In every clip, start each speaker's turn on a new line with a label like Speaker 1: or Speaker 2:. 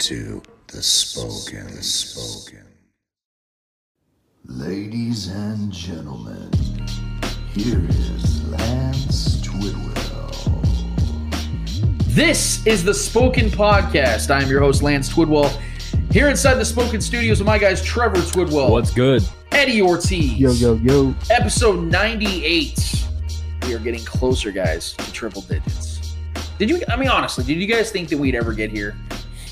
Speaker 1: To the Spoken. The Spoken. Ladies and gentlemen, here is Lance Twidwell.
Speaker 2: This is the Spoken Podcast. I'm your host, Lance Twidwell. Here inside the Spoken Studios with my guys, Trevor Twidwell.
Speaker 3: What's good?
Speaker 2: Eddie Ortiz.
Speaker 4: Yo, yo, yo.
Speaker 2: Episode 98. We are getting closer, guys, to triple digits. Did you, I mean, honestly, did you guys think that we'd ever get here?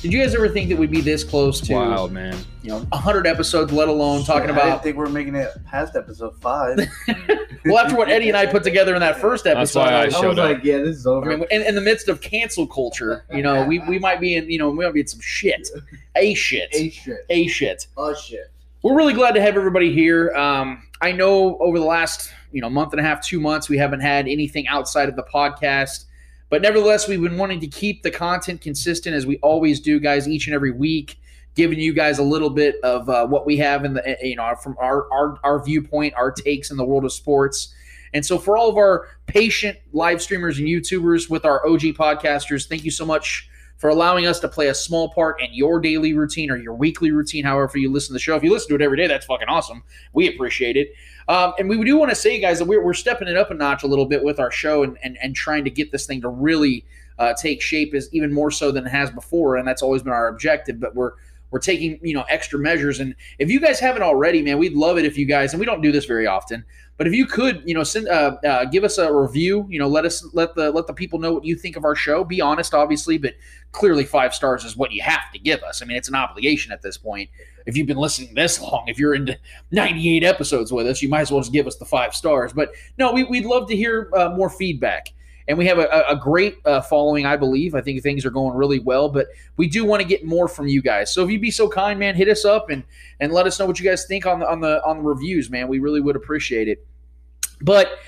Speaker 2: Did you guys ever think that we'd be this close to,
Speaker 3: Wow, man.
Speaker 2: you know, 100 episodes, let alone talking about.
Speaker 5: I didn't think we are making it past episode five.
Speaker 2: well, after what Eddie and I put together in that first
Speaker 3: That's
Speaker 2: episode,
Speaker 3: why I
Speaker 2: was-
Speaker 5: I was
Speaker 3: up.
Speaker 5: like, yeah, this is
Speaker 2: I
Speaker 5: over.
Speaker 2: mean, in, in the midst of cancel culture, you know, we, we might be in, you know, we might be in some shit, a shit,
Speaker 5: A shit.
Speaker 2: a shit.
Speaker 5: Oh shit.
Speaker 2: We're really glad to have everybody here. Um, I know over the last, you know, month and a half, two months, we haven't had anything outside of the podcast, but nevertheless, we've been wanting to keep the content consistent as we always do, guys, each and every week, giving you guys a little bit of uh, what we have in the, you know, from our, our our viewpoint, our takes in the world of sports. And so, for all of our patient live streamers and YouTubers with our OG podcasters, thank you so much for allowing us to play a small part in your daily routine or your weekly routine, however you listen to the show. If you listen to it every day, that's fucking awesome. We appreciate it. Um, and we do want to say, guys, that we're, we're stepping it up a notch a little bit with our show and, and, and trying to get this thing to really uh, take shape is even more so than it has before. And that's always been our objective. But we're we're taking you know extra measures. And if you guys haven't already, man, we'd love it if you guys and we don't do this very often. But if you could, you know, send uh, uh, give us a review. You know, let us let the let the people know what you think of our show. Be honest, obviously, but clearly five stars is what you have to give us. I mean, it's an obligation at this point. If you've been listening this long, if you're into 98 episodes with us, you might as well just give us the five stars. But no, we, we'd love to hear uh, more feedback. And we have a, a great uh, following, I believe. I think things are going really well, but we do want to get more from you guys. So if you'd be so kind, man, hit us up and and let us know what you guys think on the on the on the reviews, man. We really would appreciate it. But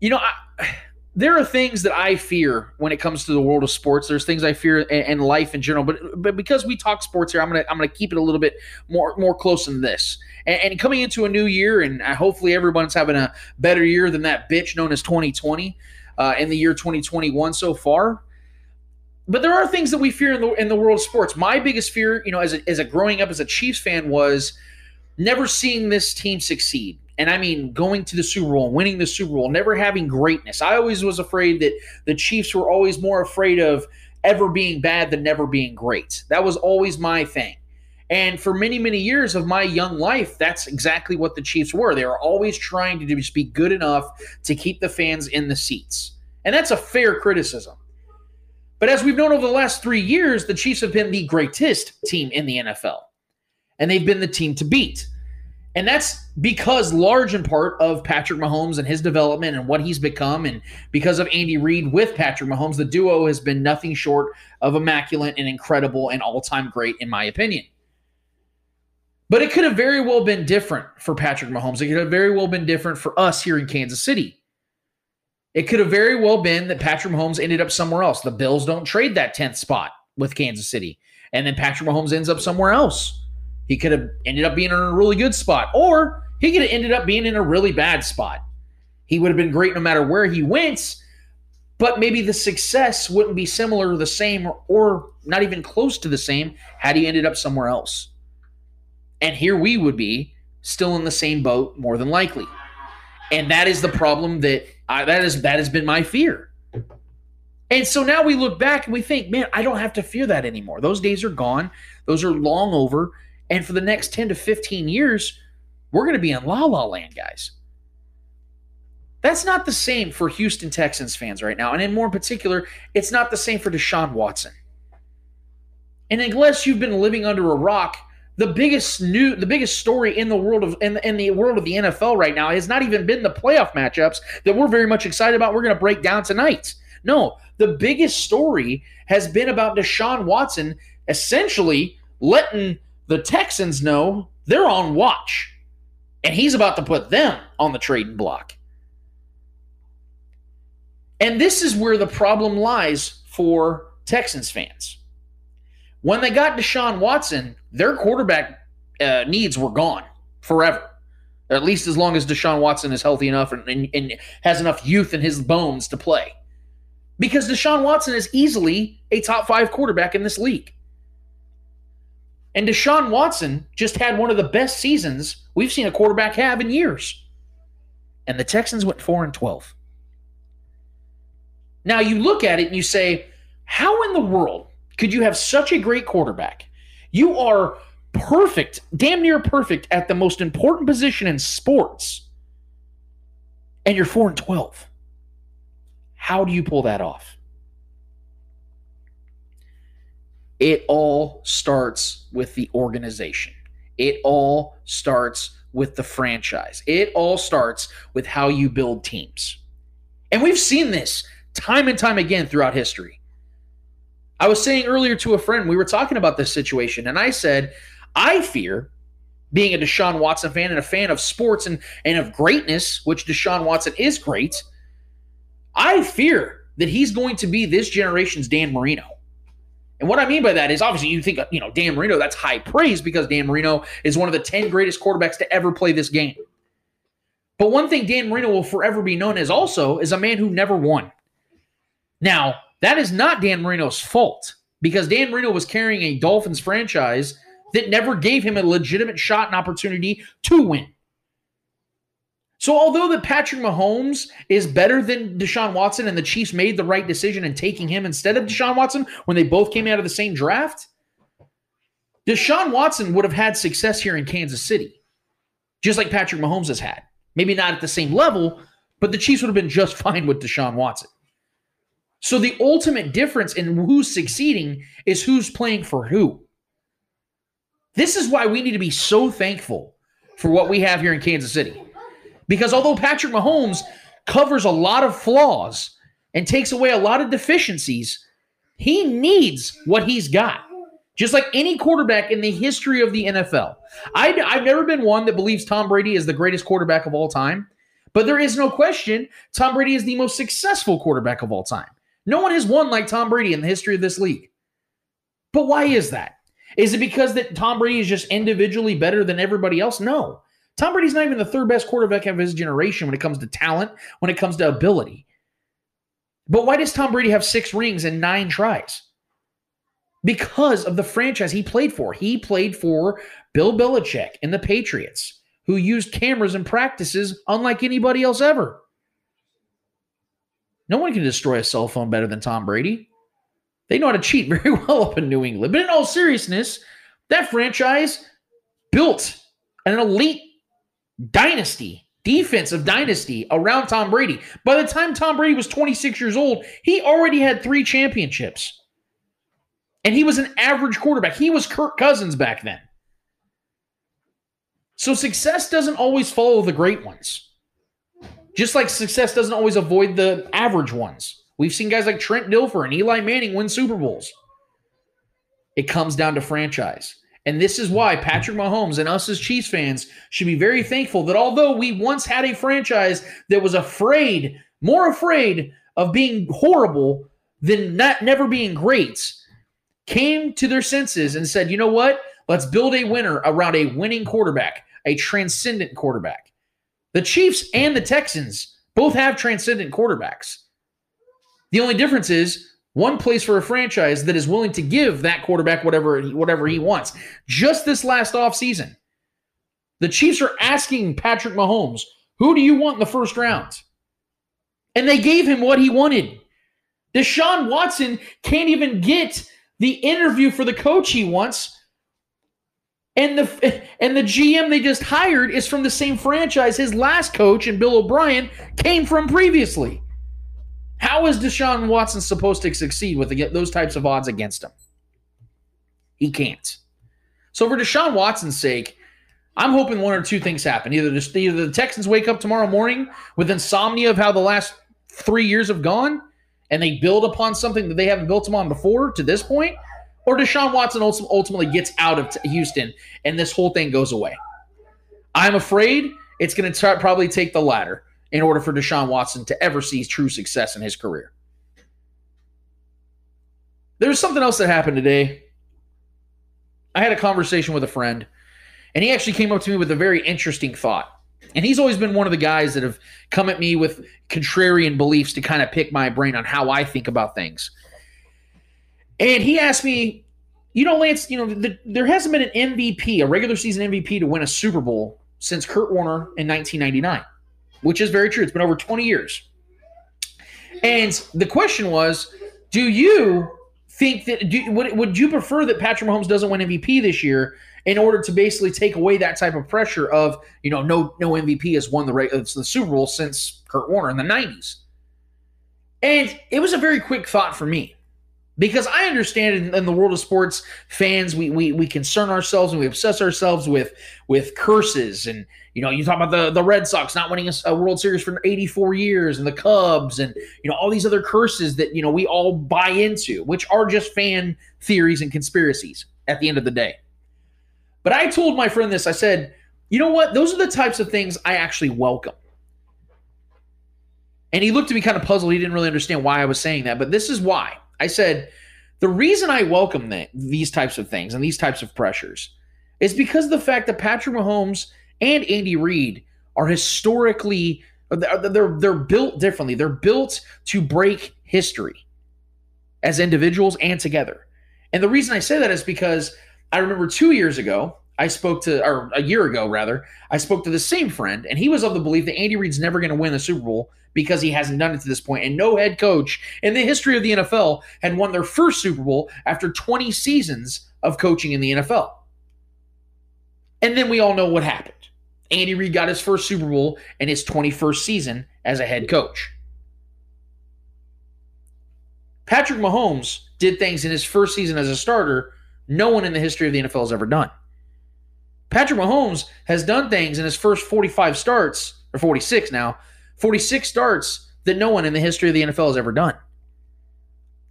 Speaker 2: you know, I, there are things that I fear when it comes to the world of sports. There's things I fear in life in general, but but because we talk sports here, I'm gonna I'm gonna keep it a little bit more more close than this. And, and coming into a new year, and uh, hopefully everyone's having a better year than that bitch known as 2020 uh, in the year 2021 so far. But there are things that we fear in the in the world of sports. My biggest fear, you know, as a, as a growing up as a Chiefs fan, was never seeing this team succeed. And I mean, going to the Super Bowl, winning the Super Bowl, never having greatness. I always was afraid that the Chiefs were always more afraid of ever being bad than never being great. That was always my thing. And for many, many years of my young life, that's exactly what the Chiefs were. They were always trying to just be good enough to keep the fans in the seats. And that's a fair criticism. But as we've known over the last three years, the Chiefs have been the greatest team in the NFL. And they've been the team to beat. And that's because, large in part, of Patrick Mahomes and his development and what he's become. And because of Andy Reid with Patrick Mahomes, the duo has been nothing short of immaculate and incredible and all time great, in my opinion. But it could have very well been different for Patrick Mahomes. It could have very well been different for us here in Kansas City. It could have very well been that Patrick Mahomes ended up somewhere else. The Bills don't trade that 10th spot with Kansas City. And then Patrick Mahomes ends up somewhere else. He could have ended up being in a really good spot, or he could have ended up being in a really bad spot. He would have been great no matter where he went, but maybe the success wouldn't be similar the same or not even close to the same had he ended up somewhere else. And here we would be still in the same boat, more than likely. And that is the problem that I, that is that has been my fear. And so now we look back and we think, man, I don't have to fear that anymore. Those days are gone. Those are long over. And for the next 10 to 15 years, we're going to be in la la land, guys. That's not the same for Houston Texans fans right now. And in more particular, it's not the same for Deshaun Watson. And unless you've been living under a rock, the biggest new the biggest story in the world of in, in the world of the NFL right now has not even been the playoff matchups that we're very much excited about. We're going to break down tonight. No, the biggest story has been about Deshaun Watson essentially letting the Texans know they're on watch. And he's about to put them on the trading block. And this is where the problem lies for Texans fans. When they got Deshaun Watson, their quarterback uh, needs were gone forever. At least as long as Deshaun Watson is healthy enough and, and, and has enough youth in his bones to play. Because Deshaun Watson is easily a top five quarterback in this league. And Deshaun Watson just had one of the best seasons we've seen a quarterback have in years. And the Texans went 4 and 12. Now you look at it and you say, how in the world could you have such a great quarterback? You are perfect, damn near perfect at the most important position in sports, and you're 4 and 12. How do you pull that off? It all starts with the organization. It all starts with the franchise. It all starts with how you build teams. And we've seen this time and time again throughout history. I was saying earlier to a friend, we were talking about this situation, and I said, I fear being a Deshaun Watson fan and a fan of sports and, and of greatness, which Deshaun Watson is great. I fear that he's going to be this generation's Dan Marino. And what I mean by that is obviously you think, you know, Dan Marino, that's high praise because Dan Marino is one of the 10 greatest quarterbacks to ever play this game. But one thing Dan Marino will forever be known as also is a man who never won. Now, that is not Dan Marino's fault because Dan Marino was carrying a Dolphins franchise that never gave him a legitimate shot and opportunity to win. So, although that Patrick Mahomes is better than Deshaun Watson and the Chiefs made the right decision in taking him instead of Deshaun Watson when they both came out of the same draft, Deshaun Watson would have had success here in Kansas City, just like Patrick Mahomes has had. Maybe not at the same level, but the Chiefs would have been just fine with Deshaun Watson. So the ultimate difference in who's succeeding is who's playing for who. This is why we need to be so thankful for what we have here in Kansas City. Because although Patrick Mahomes covers a lot of flaws and takes away a lot of deficiencies, he needs what he's got. Just like any quarterback in the history of the NFL. I, have never been one that believes Tom Brady is the greatest quarterback of all time, but there is no question Tom Brady is the most successful quarterback of all time. No one has won like Tom Brady in the history of this league. But why is that? Is it because that Tom Brady is just individually better than everybody else? No. Tom Brady's not even the third best quarterback of his generation when it comes to talent, when it comes to ability. But why does Tom Brady have six rings and nine tries? Because of the franchise he played for. He played for Bill Belichick and the Patriots, who used cameras and practices unlike anybody else ever. No one can destroy a cell phone better than Tom Brady. They know how to cheat very well up in New England. But in all seriousness, that franchise built an elite dynasty, defensive dynasty around Tom Brady. By the time Tom Brady was 26 years old, he already had three championships. And he was an average quarterback. He was Kirk Cousins back then. So success doesn't always follow the great ones. Just like success doesn't always avoid the average ones. We've seen guys like Trent Dilfer and Eli Manning win Super Bowls. It comes down to franchise. And this is why Patrick Mahomes and us as Chiefs fans should be very thankful that although we once had a franchise that was afraid, more afraid of being horrible than not never being great, came to their senses and said, you know what? Let's build a winner around a winning quarterback, a transcendent quarterback. The Chiefs and the Texans both have transcendent quarterbacks. The only difference is one place for a franchise that is willing to give that quarterback whatever whatever he wants. Just this last offseason, the Chiefs are asking Patrick Mahomes, "Who do you want in the first round?" And they gave him what he wanted. Deshaun Watson can't even get the interview for the coach he wants and the and the GM they just hired is from the same franchise his last coach and Bill O'Brien came from previously. How is Deshaun Watson supposed to succeed with those types of odds against him? He can't. So for Deshaun Watson's sake, I'm hoping one or two things happen. Either, the, either the Texans wake up tomorrow morning with insomnia of how the last three years have gone and they build upon something that they haven't built upon before to this point, or Deshaun Watson ultimately gets out of Houston and this whole thing goes away. I'm afraid it's going to probably take the latter in order for Deshaun Watson to ever see true success in his career. There's something else that happened today. I had a conversation with a friend, and he actually came up to me with a very interesting thought. And he's always been one of the guys that have come at me with contrarian beliefs to kind of pick my brain on how I think about things. And he asked me, you know, Lance, you know, the, there hasn't been an MVP, a regular season MVP, to win a Super Bowl since Kurt Warner in 1999, which is very true. It's been over 20 years. And the question was, do you think that do, would, would you prefer that Patrick Mahomes doesn't win MVP this year in order to basically take away that type of pressure of you know no no MVP has won the uh, the Super Bowl since Kurt Warner in the 90s. And it was a very quick thought for me because I understand in, in, the world of sports, fans we, we we concern ourselves and we obsess ourselves with with curses and you know you talk about the the Red Sox not winning a, a, World Series for 84 years and the Cubs and you know all these other curses that you know we all buy into, which are just fan theories and conspiracies at the end of the day. But I told my friend this. I said, you know what? Those are the types of things I actually welcome. And he looked at me kind of puzzled. He didn't really understand why I was saying that, but this is why. I said, the reason I welcome that, these types of things and these types of pressures is because of the fact that Patrick Mahomes and Andy Reid are historically uh, they're, they're they're built differently. They're built to break history as individuals and together. And the reason I say that is because I remember 2 years ago I spoke to, or a year ago rather, I spoke to the same friend, and he was of the belief that Andy Reid's never going to win the Super Bowl because he hasn't done it to this point, and no head coach in the history of the NFL had won their first Super Bowl after 20 seasons of coaching in the NFL. And then we all know what happened. Andy Reid got his first Super Bowl in his 21st season as a head coach. Patrick Mahomes did things in his first season as a starter no one in the history of the NFL has ever done. Patrick Mahomes has done things in his first 45 starts, or 46 now, 46 starts that no one in the history of the NFL has ever done.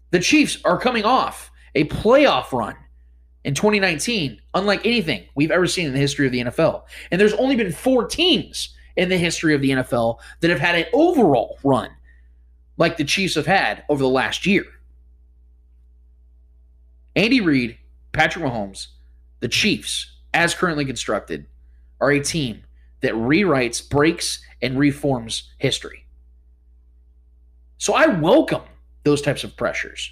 Speaker 2: The Chiefs are coming off a playoff run in 2019, unlike anything we've ever seen in the history of the NFL. And there's only been four teams in the history of the NFL that have had an overall run like the Chiefs have had over the last year. Andy Reid, Patrick Mahomes, the Chiefs, as currently constructed, are a team that rewrites, breaks, and reforms history. So I welcome those types of pressures.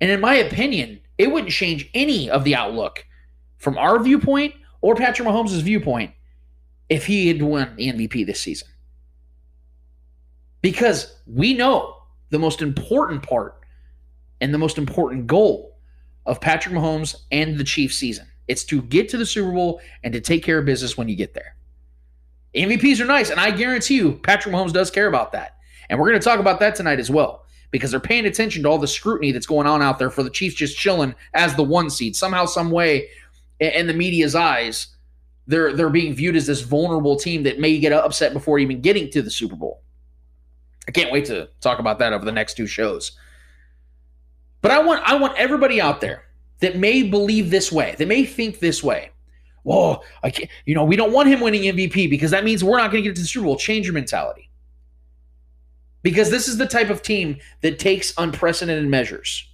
Speaker 2: And in my opinion, it wouldn't change any of the outlook from our viewpoint or Patrick Mahomes' viewpoint if he had won the MVP this season. Because we know the most important part and the most important goal of Patrick Mahomes and the Chiefs season it's to get to the Super Bowl and to take care of business when you get there. MVPs are nice, and I guarantee you, Patrick Mahomes does care about that. And we're going to talk about that tonight as well because they're paying attention to all the scrutiny that's going on out there for the Chiefs just chilling as the one seed. Somehow, some way, in the media's eyes, they're they're being viewed as this vulnerable team that may get upset before even getting to the Super Bowl. I can't wait to talk about that over the next two shows. But I want I want everybody out there that may believe this way, that may think this way. Well, I can't, you know, we don't want him winning MVP because that means we're not going to get to the Super Bowl. Change your mentality. Because this is the type of team that takes unprecedented measures.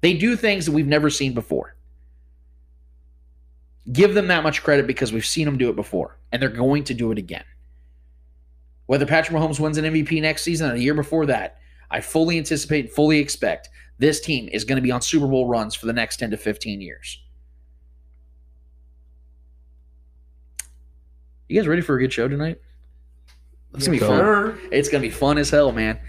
Speaker 2: They do things that we've never seen before. Give them that much credit because we've seen them do it before, and they're going to do it again. Whether Patrick Mahomes wins an MVP next season or a year before that, I fully anticipate, and fully expect this team is going to be on Super Bowl runs for the next 10 to 15 years. You guys ready for a good show tonight? It's gonna be fun. It's gonna be fun as hell, man.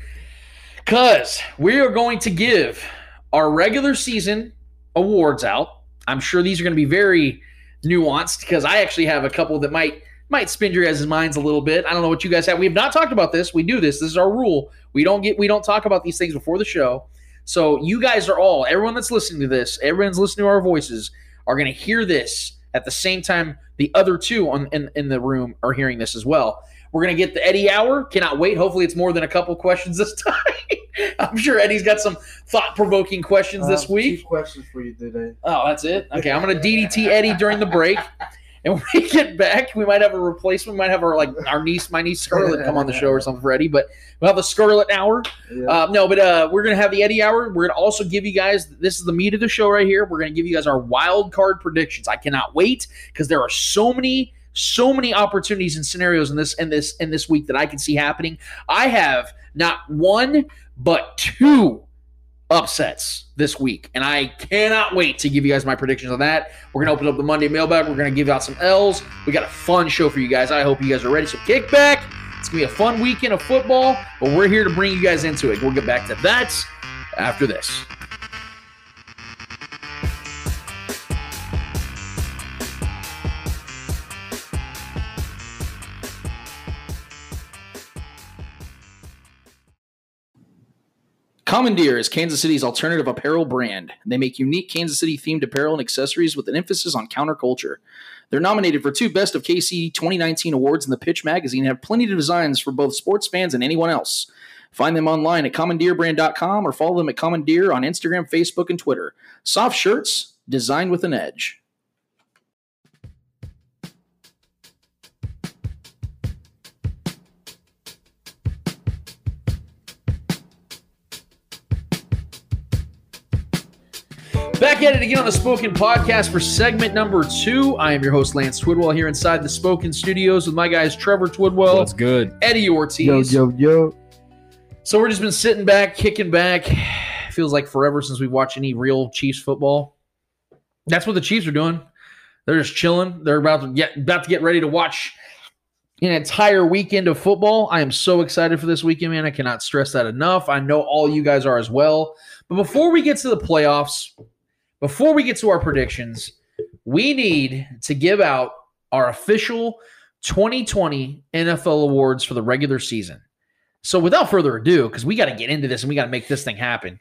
Speaker 2: Cause we are going to give our regular season awards out. I'm sure these are gonna be very nuanced because I actually have a couple that might might spin your guys' minds a little bit. I don't know what you guys have. We have not talked about this. We do this. This is our rule. We don't get we don't talk about these things before the show. So you guys are all, everyone that's listening to this, everyone's listening to our voices, are going to hear this at the same time the other two on in, in the room are hearing this as well. We're gonna get the Eddie hour. Cannot wait. Hopefully, it's more than a couple questions this time. I'm sure Eddie's got some thought provoking questions this week.
Speaker 5: Two questions for you today.
Speaker 2: Oh, that's it. Okay, I'm gonna DDT Eddie during the break, and when we get back, we might have a replacement. We might have our like our niece, my niece Scarlett, come on the show or something for Eddie. But we'll have the Scarlett hour.
Speaker 5: Yeah.
Speaker 2: Uh, no, but uh, we're gonna have the Eddie hour. We're gonna also give you guys. This is the meat of the show right here. We're gonna give you guys our wild card predictions. I cannot wait because there are so many, so many opportunities and scenarios in this in this in this week that I can see happening. I have not one but two upsets this week, and I cannot wait to give you guys my predictions on that. We're gonna open up the Monday mailbag. We're gonna give out some L's. We got a fun show for you guys. I hope you guys are ready. So kick back. It's gonna be a fun weekend of football, but we're here to bring you guys into it. We'll get back to that after this. Commandeer is Kansas City's alternative apparel brand. They make unique Kansas City themed apparel and accessories with an emphasis on counterculture. They're nominated for two Best of KC 2019 awards in the Pitch magazine and have plenty of designs for both sports fans and anyone else. Find them online at commandeerbrand.com or follow them at Commandeer on Instagram, Facebook, and Twitter. Soft shirts designed with an edge. At it again on the Spoken Podcast for segment number two. I am your host, Lance Twidwell, here inside the Spoken Studios with my guys, Trevor Twidwell,
Speaker 3: That's good?
Speaker 2: Eddie Ortiz.
Speaker 4: Yo, yo, yo.
Speaker 2: So we're just been sitting back, kicking back. Feels like forever since we've watched any real Chiefs football. That's what the Chiefs are doing. They're just chilling. They're about to get about to get ready to watch an entire weekend of football. I am so excited for this weekend, man. I cannot stress that enough. I know all you guys are as well. But before we get to the playoffs, before we get to our predictions, we need to give out our official 2020 NFL awards for the regular season. So without further ado, because we got to get into this and we got to make this thing happen.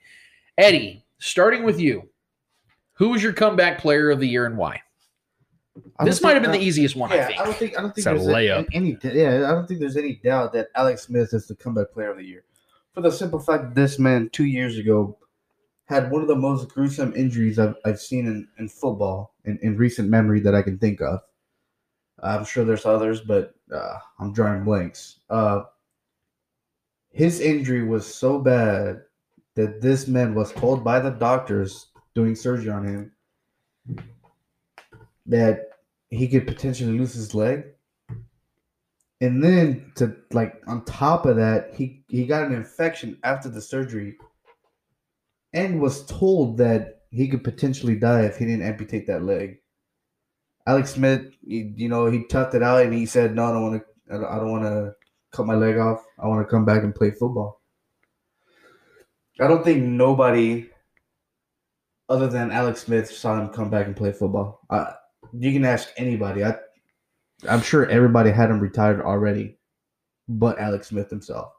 Speaker 2: Eddie, starting with you, who was your comeback player of the year and why? This might have
Speaker 5: think-
Speaker 2: been the easiest one,
Speaker 5: Yeah,
Speaker 2: I think.
Speaker 5: I don't think. I don't think
Speaker 3: It's
Speaker 5: there's
Speaker 3: layup.
Speaker 5: Any, any. Yeah, I don't think there's any doubt that Alex Smith is the comeback player of the year, for the simple fact that this man two years ago had one of the most gruesome injuries I've, I've seen in, in football in, in recent memory that I can think of. I'm sure there's others, but uh, I'm drawing blanks. Uh, his injury was so bad that this man was told by the doctors doing surgery on him that he could potentially lose his leg. And then to like on top of that, he he got an infection after the surgery and was told that he could potentially die if he didn't amputate that leg. Alex Smith, you, you know, he toughed it out and he said, "No, I don't want to. I don't want to cut my leg off. I want to come back and play football." I don't think nobody other than Alex Smith saw him come back and play football. You can ask anybody. I, I'm sure everybody had him retired already, but Alex Smith himself.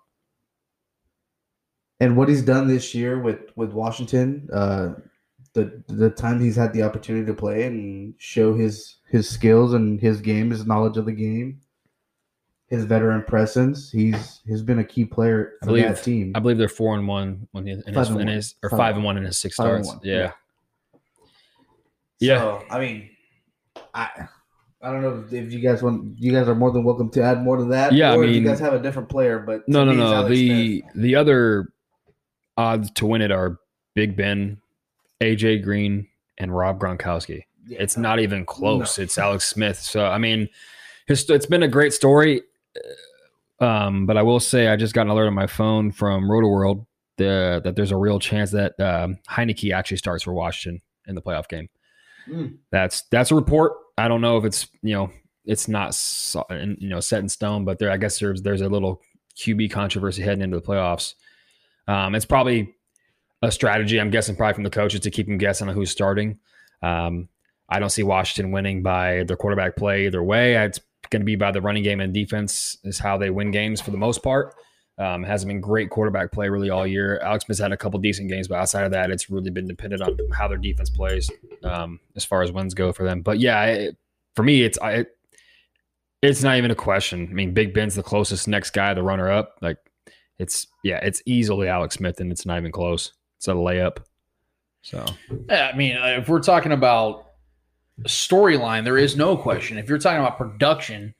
Speaker 5: And what he's done this year with with Washington, uh, the the time he's had the opportunity to play and show his his skills and his game, his knowledge of the game, his veteran presence, he's he's been a key player
Speaker 3: I believe-
Speaker 5: that team.
Speaker 3: I believe they're four and one when he, in his,
Speaker 5: and
Speaker 3: in
Speaker 5: one.
Speaker 3: his or
Speaker 5: Five
Speaker 3: five,
Speaker 5: and
Speaker 3: one in his six starts. Yeah.
Speaker 5: yeah. So, I mean, I I don't know if you guys want. You guys are more than welcome to add more to that.
Speaker 3: Yeah, I
Speaker 5: or if
Speaker 3: mean-
Speaker 5: you guys have a different player, but
Speaker 3: No, no, no. The
Speaker 5: Smith.
Speaker 3: the other odds to win it are Big Ben, AJ Green, and Rob Gronkowski.
Speaker 5: Yeah.
Speaker 3: It's not even close.
Speaker 5: No.
Speaker 3: It's Alex Smith. So I mean, it's been a great story. Um, but I will say I just got an alert on my phone from Roto World the, that there's a real chance that um, Heinicke actually starts for Washington in the playoff game.
Speaker 5: Mm.
Speaker 3: That's that's a report. I don't know if it's you know it's not you know set in stone, but there I guess there's there's a little QB controversy heading into the playoffs. Um, it's probably a strategy. I'm guessing probably from the coaches to keep them guessing on who's starting. Um, I don't see Washington winning by their quarterback play either way. It's going to be by the running game and defense is how they win games for the most part. Um, hasn't been great quarterback play really all year. Alex Smith's had a couple decent games, but outside of that, it's really been dependent on how their defense plays um, as far as wins go for them. But yeah, it, for me, it's I, It's not even a question. I mean, Big Ben's the closest next guy, the runner up. Like, it's yeah, it's easily Alex Smith, and it's not even close. It's a layup. So
Speaker 2: Yeah, I mean, uh, if we're talking about storyline, there is no question. If you're talking about production,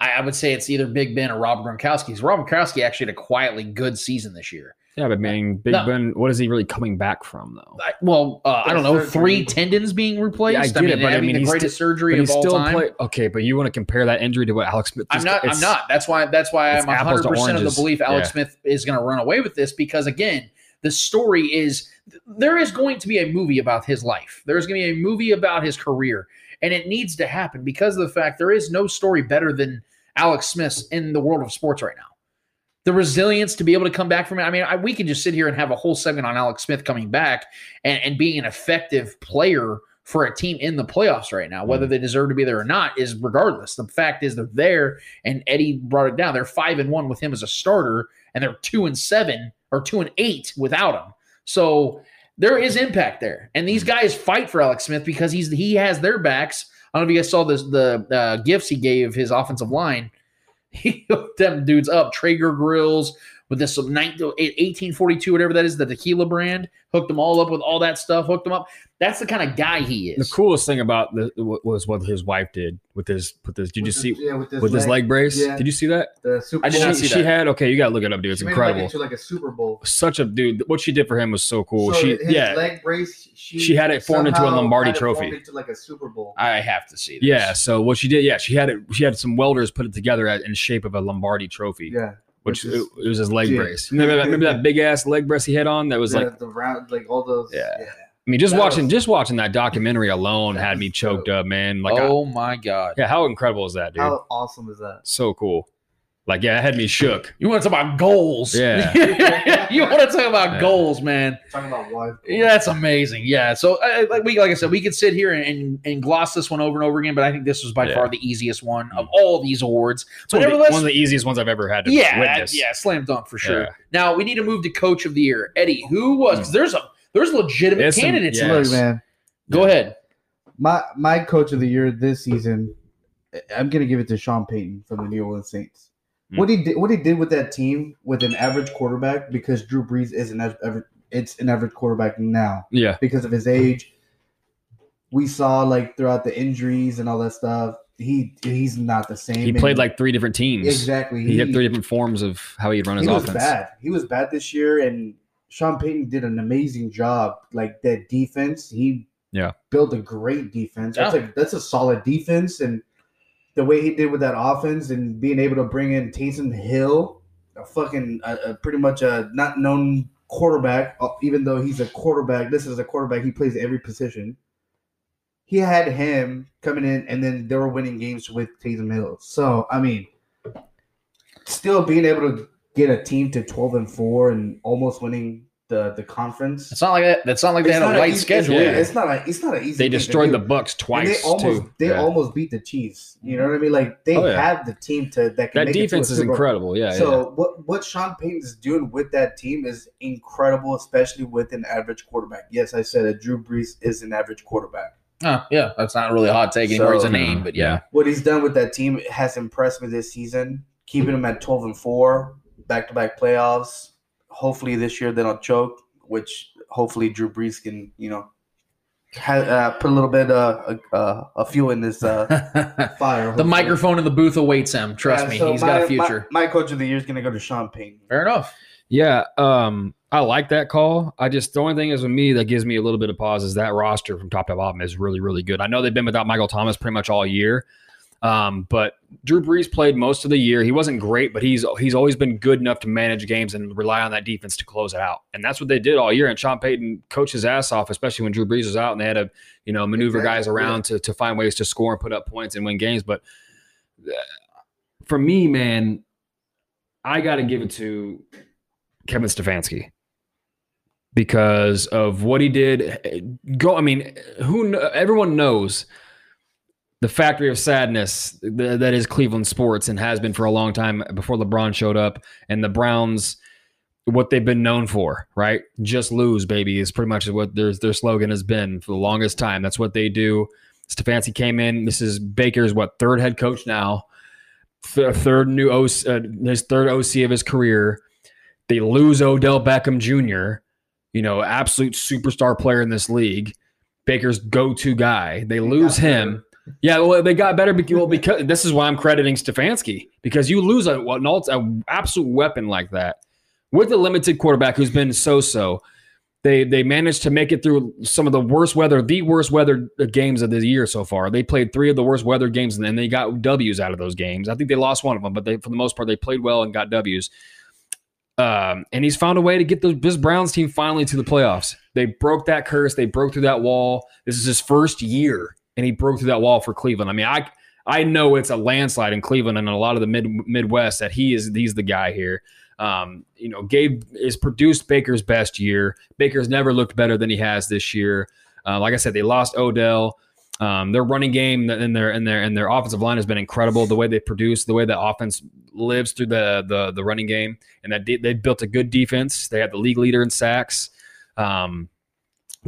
Speaker 2: I, I would say it's either Big Ben or Rob Gronkowski. Rob Gronkowski actually had a quietly good season this year.
Speaker 3: Yeah, but man, mean, Big
Speaker 2: No.
Speaker 3: Ben, what is he really coming back from though?
Speaker 2: I, well, uh, I don't know,
Speaker 5: Surgery.
Speaker 2: three tendons being replaced.
Speaker 3: Yeah, I get it, but I
Speaker 2: having
Speaker 3: mean,
Speaker 2: the
Speaker 3: he's
Speaker 2: greatest
Speaker 3: sti-
Speaker 2: surgery
Speaker 3: But he
Speaker 2: of all
Speaker 3: still
Speaker 2: time.
Speaker 3: play. Okay, but you want to compare that injury to what Alex Smith?
Speaker 2: I'm not. I'm not. That's why. That's why I'm 100 percent of the belief Alex
Speaker 3: Yeah.
Speaker 2: Smith is going to run away with this because again, the story is there is going to be a movie about his life. There's going to be a movie about his career, and it needs to happen because of the fact there is no story better than Alex Smith's in the world of sports right now. The resilience to be able to come back from it. I mean, I, we could just sit here and have a whole segment on Alex Smith coming back and, and being an effective player for a team in the playoffs right now. Whether they deserve to be there or not is regardless. The fact is they're there, and Eddie brought it down. They're five and one with him as a starter, and they're two and seven or two and eight without him. So there is impact there, and these guys fight for Alex Smith because he's he has their backs. I don't know if you guys saw this the uh, gifts he gave his offensive line. He hooked them dudes up, Traeger grills with this some 1842, whatever that is, the tequila brand. Hooked them all up with all that stuff. Hooked them up. That's the kind of guy he is.
Speaker 3: The coolest thing about the was what his wife did with his with his. Did you see
Speaker 5: this- yeah, with this,
Speaker 3: with his leg brace?
Speaker 5: yeah.
Speaker 3: Did you see that?
Speaker 5: The Super
Speaker 2: I did
Speaker 5: Bowl.
Speaker 2: not
Speaker 3: she,
Speaker 2: see
Speaker 3: she
Speaker 2: that.
Speaker 3: had okay. You gotta look it up, dude. It's
Speaker 5: She made it like
Speaker 3: incredible.
Speaker 5: into like a Super Bowl.
Speaker 3: Such a dude. What she did for him was so cool.
Speaker 5: So
Speaker 3: she
Speaker 5: his
Speaker 3: yeah
Speaker 5: leg brace. She,
Speaker 3: She had it formed into a Lombardi
Speaker 5: had
Speaker 3: trophy.
Speaker 5: Into like a Super Bowl.
Speaker 2: I have to see this.
Speaker 3: yeah. So what she did, yeah, she had it. She had some welders put it together at, in the shape of a Lombardi trophy,
Speaker 5: yeah,
Speaker 3: which
Speaker 5: Which is-
Speaker 3: it, it was his leg
Speaker 5: yeah.
Speaker 3: brace. Remember that? Remember that big ass leg brace he had on? That was
Speaker 5: the,
Speaker 3: like
Speaker 5: the round, like all those.
Speaker 3: Yeah. I mean, just
Speaker 5: That
Speaker 3: watching
Speaker 5: was-
Speaker 3: just watching that documentary alone
Speaker 5: That
Speaker 3: had me choked
Speaker 5: dope.
Speaker 3: up, man. Like, I-
Speaker 2: oh my god.
Speaker 3: yeah, how incredible is that, dude?
Speaker 5: How awesome is that?
Speaker 3: so cool. Like, yeah, it had me shook.
Speaker 2: You want to talk about goals?
Speaker 3: Yeah.
Speaker 2: you want to talk about
Speaker 3: Yeah.
Speaker 2: goals, man?
Speaker 5: Talking about wife.
Speaker 2: Yeah, that's amazing. Yeah. So, uh, uh, like we, like I said, we could sit here and, and, and gloss this one over and over again, but I think this was by
Speaker 3: Yeah.
Speaker 2: far the easiest one of mm. all these awards.
Speaker 3: It's
Speaker 2: But
Speaker 3: one, of the,
Speaker 2: nevertheless,
Speaker 3: one of the easiest ones I've ever had to
Speaker 2: yeah,
Speaker 3: witness.
Speaker 2: yeah, slam dunk for sure.
Speaker 3: Yeah.
Speaker 2: Now we need to move to coach of the year, Eddie. Who was? 'cause there's a there's legitimate
Speaker 3: There's
Speaker 2: candidates.
Speaker 3: yeah.
Speaker 2: here.
Speaker 5: Look, man,
Speaker 2: Go ahead.
Speaker 5: my my coach of the year this season, I'm gonna give it to Sean Payton from the New Orleans Saints.
Speaker 3: Hmm.
Speaker 5: What he did, what he did with that team with an average quarterback, because Drew Brees is an average, it's an average quarterback now
Speaker 3: Yeah.
Speaker 5: because of his age. We saw like throughout the injuries and all that stuff, he he's not the same.
Speaker 3: He
Speaker 5: And-
Speaker 3: played like three different teams.
Speaker 5: exactly.
Speaker 3: He had three different forms of how he'd run his
Speaker 5: he was
Speaker 3: offense.
Speaker 5: bad. He was bad this year, and Sean Payton did an amazing job. Like that defense, he
Speaker 3: Yeah.
Speaker 5: built a great defense. That's
Speaker 2: Yeah.
Speaker 5: a that's a solid defense, and the way he did with that offense and being able to bring in Taysom Hill, a fucking a, a pretty much a not known quarterback, uh, even though he's a quarterback. This is a quarterback. He plays every position. He had him coming in, and then they were winning games with Taysom Hill. So I mean, still being able to get a team to twelve and four and almost winning the the conference.
Speaker 2: It's not like that. That's not like they had a light
Speaker 5: easy-
Speaker 2: schedule.
Speaker 5: It's,
Speaker 3: Yeah.
Speaker 5: it's not a. It's not an easy.
Speaker 3: They
Speaker 5: thing to
Speaker 3: destroyed
Speaker 5: do.
Speaker 3: the Bucs
Speaker 5: And
Speaker 3: twice
Speaker 5: they almost
Speaker 3: too.
Speaker 5: they
Speaker 3: Yeah.
Speaker 5: almost beat the Chiefs. You know what I mean? Like they
Speaker 3: Oh, yeah.
Speaker 5: have the team to that can
Speaker 3: that
Speaker 5: make it to a
Speaker 3: defense is
Speaker 5: Super
Speaker 3: incredible. Yeah.
Speaker 5: so
Speaker 3: yeah.
Speaker 5: what what Sean Payton is doing with that team is incredible, especially with an average quarterback. Yes, I said that Drew Brees is an average quarterback.
Speaker 2: Huh, yeah, that's not really a hot take anymore.
Speaker 5: So-
Speaker 2: it's a name, but yeah.
Speaker 5: What he's done with that team has impressed me this season, keeping them at twelve and four, back to back playoffs. Hopefully this year they don't choke, which hopefully Drew Brees can you know ha- uh, put a little bit uh, uh, a fuel in this uh, fire.
Speaker 2: the microphone in the booth awaits him. Trust
Speaker 5: Yeah,
Speaker 2: me,
Speaker 5: so
Speaker 2: he's
Speaker 5: my-
Speaker 2: got a
Speaker 5: my-
Speaker 2: future.
Speaker 5: My, coach of the year is going to go to Sean Payton.
Speaker 2: Fair enough.
Speaker 3: Yeah, um, I like that call. I just the only thing is with me that gives me a little bit of pause is that roster from top to bottom is really, really good. I know they've been without Michael Thomas pretty much all year. Um, but Drew Brees played most of the year. He wasn't great, but he's he's always been good enough to manage games and rely on that defense to close it out. And that's what they did all year. And Sean Payton coached his ass off, especially when Drew Brees was out and they had to, you know, maneuver
Speaker 5: Exactly,
Speaker 3: guys around to to find ways to score and put up points and win games. But uh, for me, man, I got to give it to Kevin Stefanski because of what he did. Go, I mean, who? Everyone knows the factory of sadness th- that is Cleveland sports and has been for a long time before LeBron showed up, and the Browns. What they've been known for, right? Just lose, baby, is pretty much what their their slogan has been for the longest time. That's what they do. Stefanski came in. This is Baker's what third head coach now. th- third new OC, uh, his third OC of his career. They lose Odell Beckham Jr., you know, absolute superstar player in this league. Baker's go-to guy. They lose him. Yeah, well, they got better because, well, because this is why I'm crediting Stefanski because you lose a an alt, a absolute weapon like that with a limited quarterback who's been so-so. They they managed to make it through some of the worst weather, the worst weather games of the year so far. They played three of the worst weather games, and then they got W's out of those games. I think they lost one of them, but they for the most part they played well and got W's. Um, and he's found a way to get the, this Browns team finally to the playoffs. They broke that curse. They broke through that wall. This is his first year, and he broke through that wall for Cleveland. I mean, I I know it's a landslide in Cleveland and a lot of the mid Midwest that he is he's the guy here. Um, you know, Gabe is produced Baker's best year. Baker's never looked better than he has this year. Uh, like I said, they lost Odell. Um, their running game and their and their and their offensive line has been incredible. The way they produce, the way the offense lives through the the, the running game, and that de- they built a good defense. They had the league leader in sacks. Um,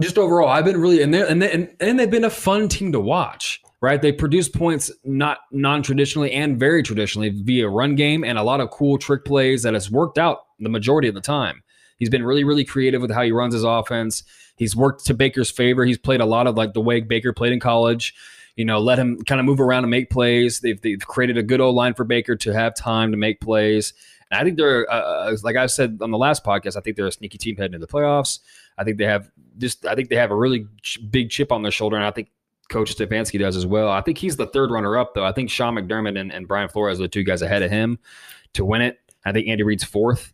Speaker 3: just overall, I've been really and they and they, and, they've been a fun team to watch. Right, they produce points not non-traditionally and very traditionally via run game and a lot of cool trick plays that has worked out the majority of the time. He's been really, really creative with how he runs his offense. He's worked to Baker's favor. He's played a lot of like the way Baker played in college. You know, let him kind of move around and make plays. They've, they've created a good old line for Baker to have time to make plays. And I think they're, uh, like I said on the last podcast, I think they're a sneaky team heading into the playoffs. I think they have just, I think they have a really ch- big chip on their shoulder, and I think Coach Stefanski does as well. I think he's the third runner up, though. I think Sean McDermott and, and Brian Flores are the two guys ahead of him to win it. I think Andy Reid's fourth.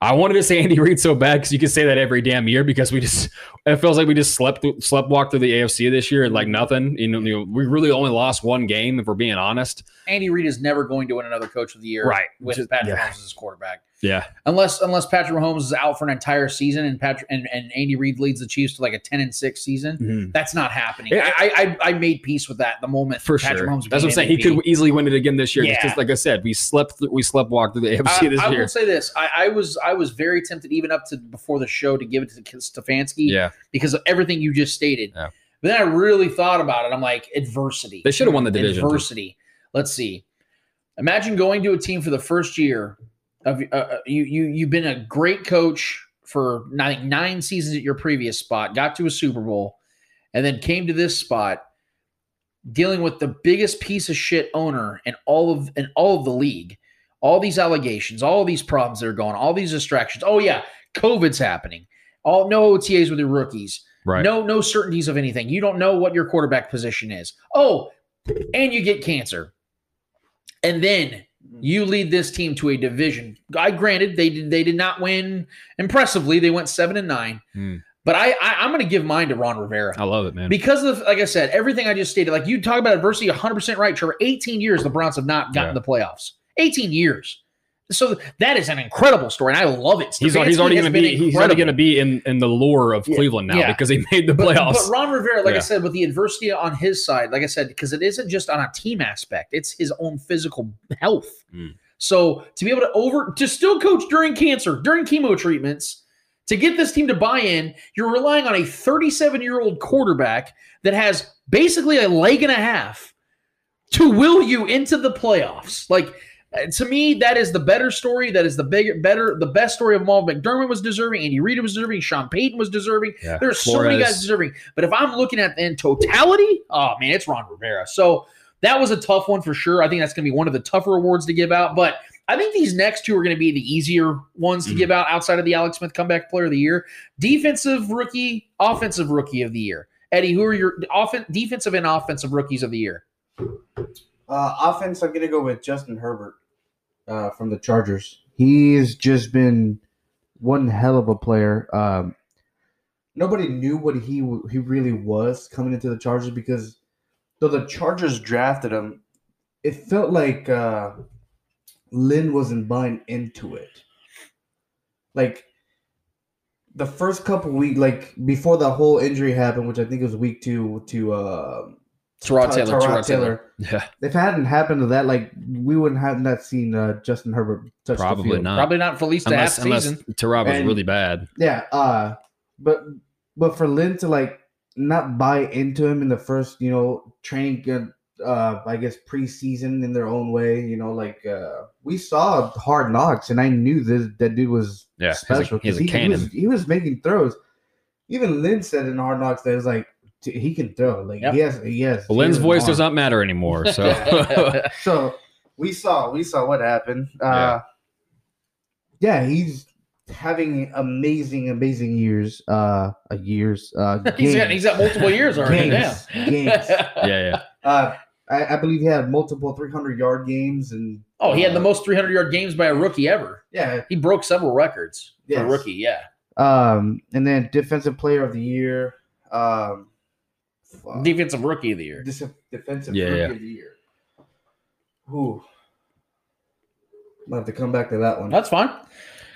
Speaker 3: I wanted to say Andy Reid so bad because you can say that every damn year because we just it feels like we just slept slept walked through the AFC this year and like nothing. You know, you know, we really only lost one game if we're being honest.
Speaker 2: Andy Reid is never going to win another Coach of the Year,
Speaker 3: Right.
Speaker 2: With
Speaker 3: Just-
Speaker 2: Patrick
Speaker 3: yeah.
Speaker 2: Mahomes as his quarterback,
Speaker 3: Yeah,
Speaker 2: unless unless Patrick Mahomes is out for an entire season and Patrick and, and Andy Reid leads the Chiefs to like a ten and six season.
Speaker 3: Mhm.
Speaker 2: That's not happening.
Speaker 3: Yeah.
Speaker 2: I, I I made peace with that the moment
Speaker 3: for
Speaker 2: Patrick
Speaker 3: sure.
Speaker 2: Mahomes
Speaker 3: That's what I'm saying. He could easily win it again this year. Just like I said, we slept we slept walked through the AFC
Speaker 2: I,
Speaker 3: this
Speaker 2: I
Speaker 3: year.
Speaker 2: I will say this: I, I was I was very tempted even up to before the show to give it to Stefanski
Speaker 3: Yeah,
Speaker 2: because of everything you just stated.
Speaker 3: Yeah.
Speaker 2: But then I really thought about it. I'm like, adversity.
Speaker 3: they should have won the division. too.
Speaker 2: Let's see. Imagine going to a team for the first year of uh, uh, you. You you've been a great coach for nine nine seasons at your previous spot. Got to a Super Bowl, and then came to this spot, dealing with the biggest piece of shit owner in all of in all of the league. All these allegations, all these problems that are going, all these distractions. Oh yeah, COVID's happening. All no OTAs with your rookies.
Speaker 3: Right.
Speaker 2: No, no certainties of anything. You don't know what your quarterback position is. Oh, and you get cancer. And then you lead this team to a division. I granted they did they did not win impressively. They went seven and nine.
Speaker 3: Hmm.
Speaker 2: But I, I I'm going to give mine to Ron Rivera
Speaker 3: I love it, man.
Speaker 2: because of like I said, everything I just stated. Like you talk about adversity, 100 percent right. Trevor, 18 years the Browns have not gotten
Speaker 3: Yeah.
Speaker 2: the playoffs. 18 years. So that is an incredible story, and I love it.
Speaker 3: He's, he's already going to be he's already going to be in in the lore of
Speaker 2: Yeah,
Speaker 3: Cleveland now
Speaker 2: yeah.
Speaker 3: because he made the
Speaker 2: But,
Speaker 3: playoffs.
Speaker 2: but Ron Rivera, like I said, with the adversity on his side, like I said, because it isn't just on a team aspect, it's his own physical health.
Speaker 3: Mm.
Speaker 2: So to be able to over to still coach during cancer, during chemo treatments, to get this team to buy in, you're relying on a 37 year old quarterback that has basically a leg and a half to will you into the playoffs. Like to me, that is the better story. That is the bigger, better, the best story of them all. McDermott was deserving. Andy Reid was deserving. Sean Payton was deserving.
Speaker 3: Yeah.
Speaker 2: There's so many guys deserving. But if I'm looking at in totality, oh man, it's Ron Rivera. So that was a tough one for sure. I think that's going to be one of the tougher awards to give out. But I think these next two are going to be the easier ones to
Speaker 3: Mhm.
Speaker 2: give out outside of the Alex Smith comeback player of the year, defensive rookie, offensive rookie of the year. Eddie, who are your offen- defensive and offensive rookies of the year?
Speaker 5: Uh, offense, I'm gonna go with Justin Herbert uh, from the Chargers. He's just been one hell of a player. Um, nobody knew what he he really was coming into the Chargers because though the Chargers drafted him, it felt like uh, Lynn wasn't buying into it. Like the first couple weeks, like before the whole injury happened, which I think was week two to uh,
Speaker 2: Terod Taylor.
Speaker 5: Tyrod
Speaker 2: Terod Taylor.
Speaker 3: yeah,
Speaker 5: if it hadn't happened to that, like we wouldn't have not seen uh, Justin Herbert touch the
Speaker 3: probably
Speaker 5: field.
Speaker 3: not.
Speaker 2: Probably not for at least a half
Speaker 3: unless unless
Speaker 2: season.
Speaker 3: Terod was
Speaker 5: And-
Speaker 3: really bad.
Speaker 5: Yeah, uh, but but for Lynn to like not buy into him in the first, you know, training uh, uh, I guess preseason in their own way. You know, like uh, we saw Hard Knocks, and I knew this that dude was
Speaker 3: Yeah, he's a-
Speaker 5: special
Speaker 3: he's a
Speaker 5: 'cause he, he
Speaker 3: cannon.
Speaker 5: was he was making throws. Even Lynn said in Hard Knocks that it's like t- he can throw. Like
Speaker 2: Yep.
Speaker 5: he has, he has.
Speaker 3: Well, Lynn's
Speaker 5: he has an
Speaker 3: voice
Speaker 5: arm.
Speaker 3: does not matter anymore. So
Speaker 5: So we saw we saw what happened. Uh, yeah. he's having amazing, amazing years. Uh, uh years. Uh,
Speaker 2: he's got he's got multiple years already.
Speaker 5: Games.
Speaker 2: Damn.
Speaker 5: Games.
Speaker 3: yeah, yeah.
Speaker 5: Uh, I, I believe he had multiple 300 yard games and
Speaker 2: Oh, he had the
Speaker 5: uh,
Speaker 2: most 300 yard games by a rookie ever.
Speaker 5: yeah.
Speaker 2: He broke several records for a rookie. Yeah.
Speaker 5: Um, and then defensive player of the year. Um, fuck.
Speaker 2: Defensive rookie of the year.
Speaker 5: Dis- defensive
Speaker 3: Yeah,
Speaker 5: rookie
Speaker 3: yeah.
Speaker 5: of the year. Ooh. Might have to come back to that one.
Speaker 2: That's fine.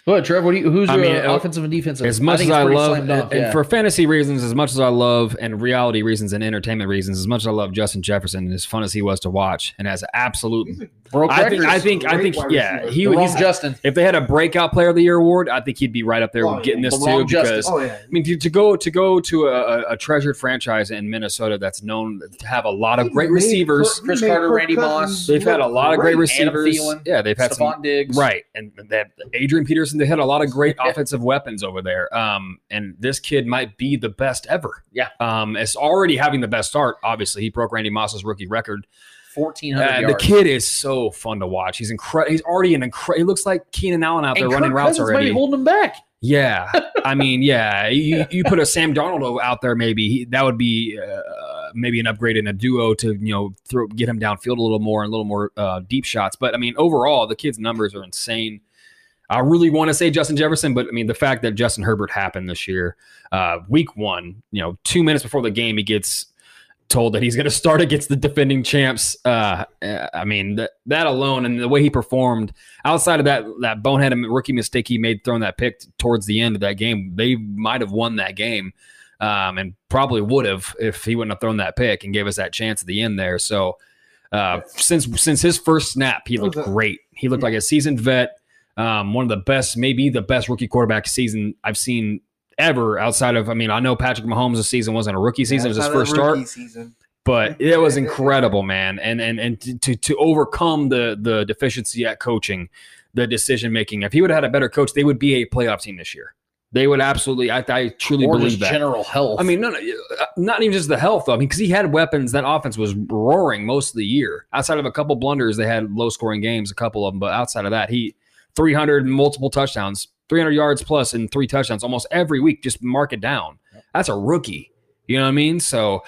Speaker 2: Go ahead, Trev. What do you, who's
Speaker 3: I
Speaker 2: your
Speaker 3: mean,
Speaker 2: uh, offensive and defensive?
Speaker 3: As much
Speaker 2: think
Speaker 3: as I love,
Speaker 2: slam
Speaker 3: and
Speaker 2: yeah.
Speaker 3: for fantasy reasons, as much as I love, and reality reasons, and entertainment reasons, as much as I love Justin Jefferson, and as fun as he was to watch, and as absolute,
Speaker 2: broke
Speaker 3: I think. I think, I think, yeah, he would. He's,
Speaker 2: Justin.
Speaker 3: if they had a breakout player of the year award, I think he'd be right up there
Speaker 5: Oh,
Speaker 3: with getting
Speaker 5: yeah.
Speaker 3: this
Speaker 2: The
Speaker 3: too.
Speaker 2: wrong
Speaker 3: Because
Speaker 5: Oh yeah.
Speaker 3: I mean, to, to go to go to a, a- a treasured franchise in Minnesota that's known to have a lot of
Speaker 5: He
Speaker 3: great
Speaker 5: made
Speaker 3: receivers.
Speaker 5: Kirk- Cris
Speaker 2: Carter, Randy Moss.
Speaker 3: They've had a lot of great
Speaker 5: great.
Speaker 3: Receivers. Yeah, they've had some
Speaker 2: Stefon Diggs.
Speaker 3: Right, and that Adrian Peterson, they had a lot of great offensive weapons over there. Um, and this kid might be the best ever.
Speaker 2: Yeah.
Speaker 3: Um, it's already having the best start. Obviously, he broke Randy Moss's rookie record.
Speaker 2: 1,400
Speaker 3: Uh, the kid is so fun to watch. He's incredible. He's already an incredible. He looks like Keenan Allen out there
Speaker 2: and
Speaker 3: running
Speaker 2: Kirk
Speaker 3: routes
Speaker 2: Cousins
Speaker 3: already.
Speaker 2: holding him back.
Speaker 3: Yeah, I mean, yeah, you, you put a Sam Darnold out there, maybe he, that would be uh, maybe an upgrade in a duo to you know throw get him downfield a little more and a little more uh, deep shots. But I mean, overall, the kid's numbers are insane. I really want to say Justin Jefferson, but I mean, the fact that Justin Herbert happened this year, uh, week one, you know, two minutes before the game, he gets told that he's going to start against the defending champs. Uh, I mean, that that alone and the way he performed, outside of that that bonehead rookie mistake he made throwing that pick towards the end of that game, they might have won that game, um, and probably would have if he wouldn't have thrown that pick and gave us that chance at the end there. So. Uh, since since his first snap, he looked great. He looked like a seasoned vet. Um, one of the best, maybe the best rookie quarterback season I've seen ever. Outside of, I mean, I know Patrick Mahomes' season wasn't a rookie season; it was his first start
Speaker 5: Season.
Speaker 3: but it was incredible, man. And and and to to, to overcome the the deficiency at coaching, the decision making. If he would have had a better coach, they would be a playoff team this year. They would absolutely. I, I truly
Speaker 2: or
Speaker 3: believe
Speaker 2: just
Speaker 3: that.
Speaker 2: general health.
Speaker 3: I mean, no, no, uh, not even just the health though. I mean, because he had weapons. That offense was roaring most of the year. Outside of a couple blunders, they had low scoring games, a couple of them. But outside of that, he 300 multiple touchdowns, 300 yards plus, and three touchdowns almost every week. Just mark it down. That's a rookie. You know what I mean? So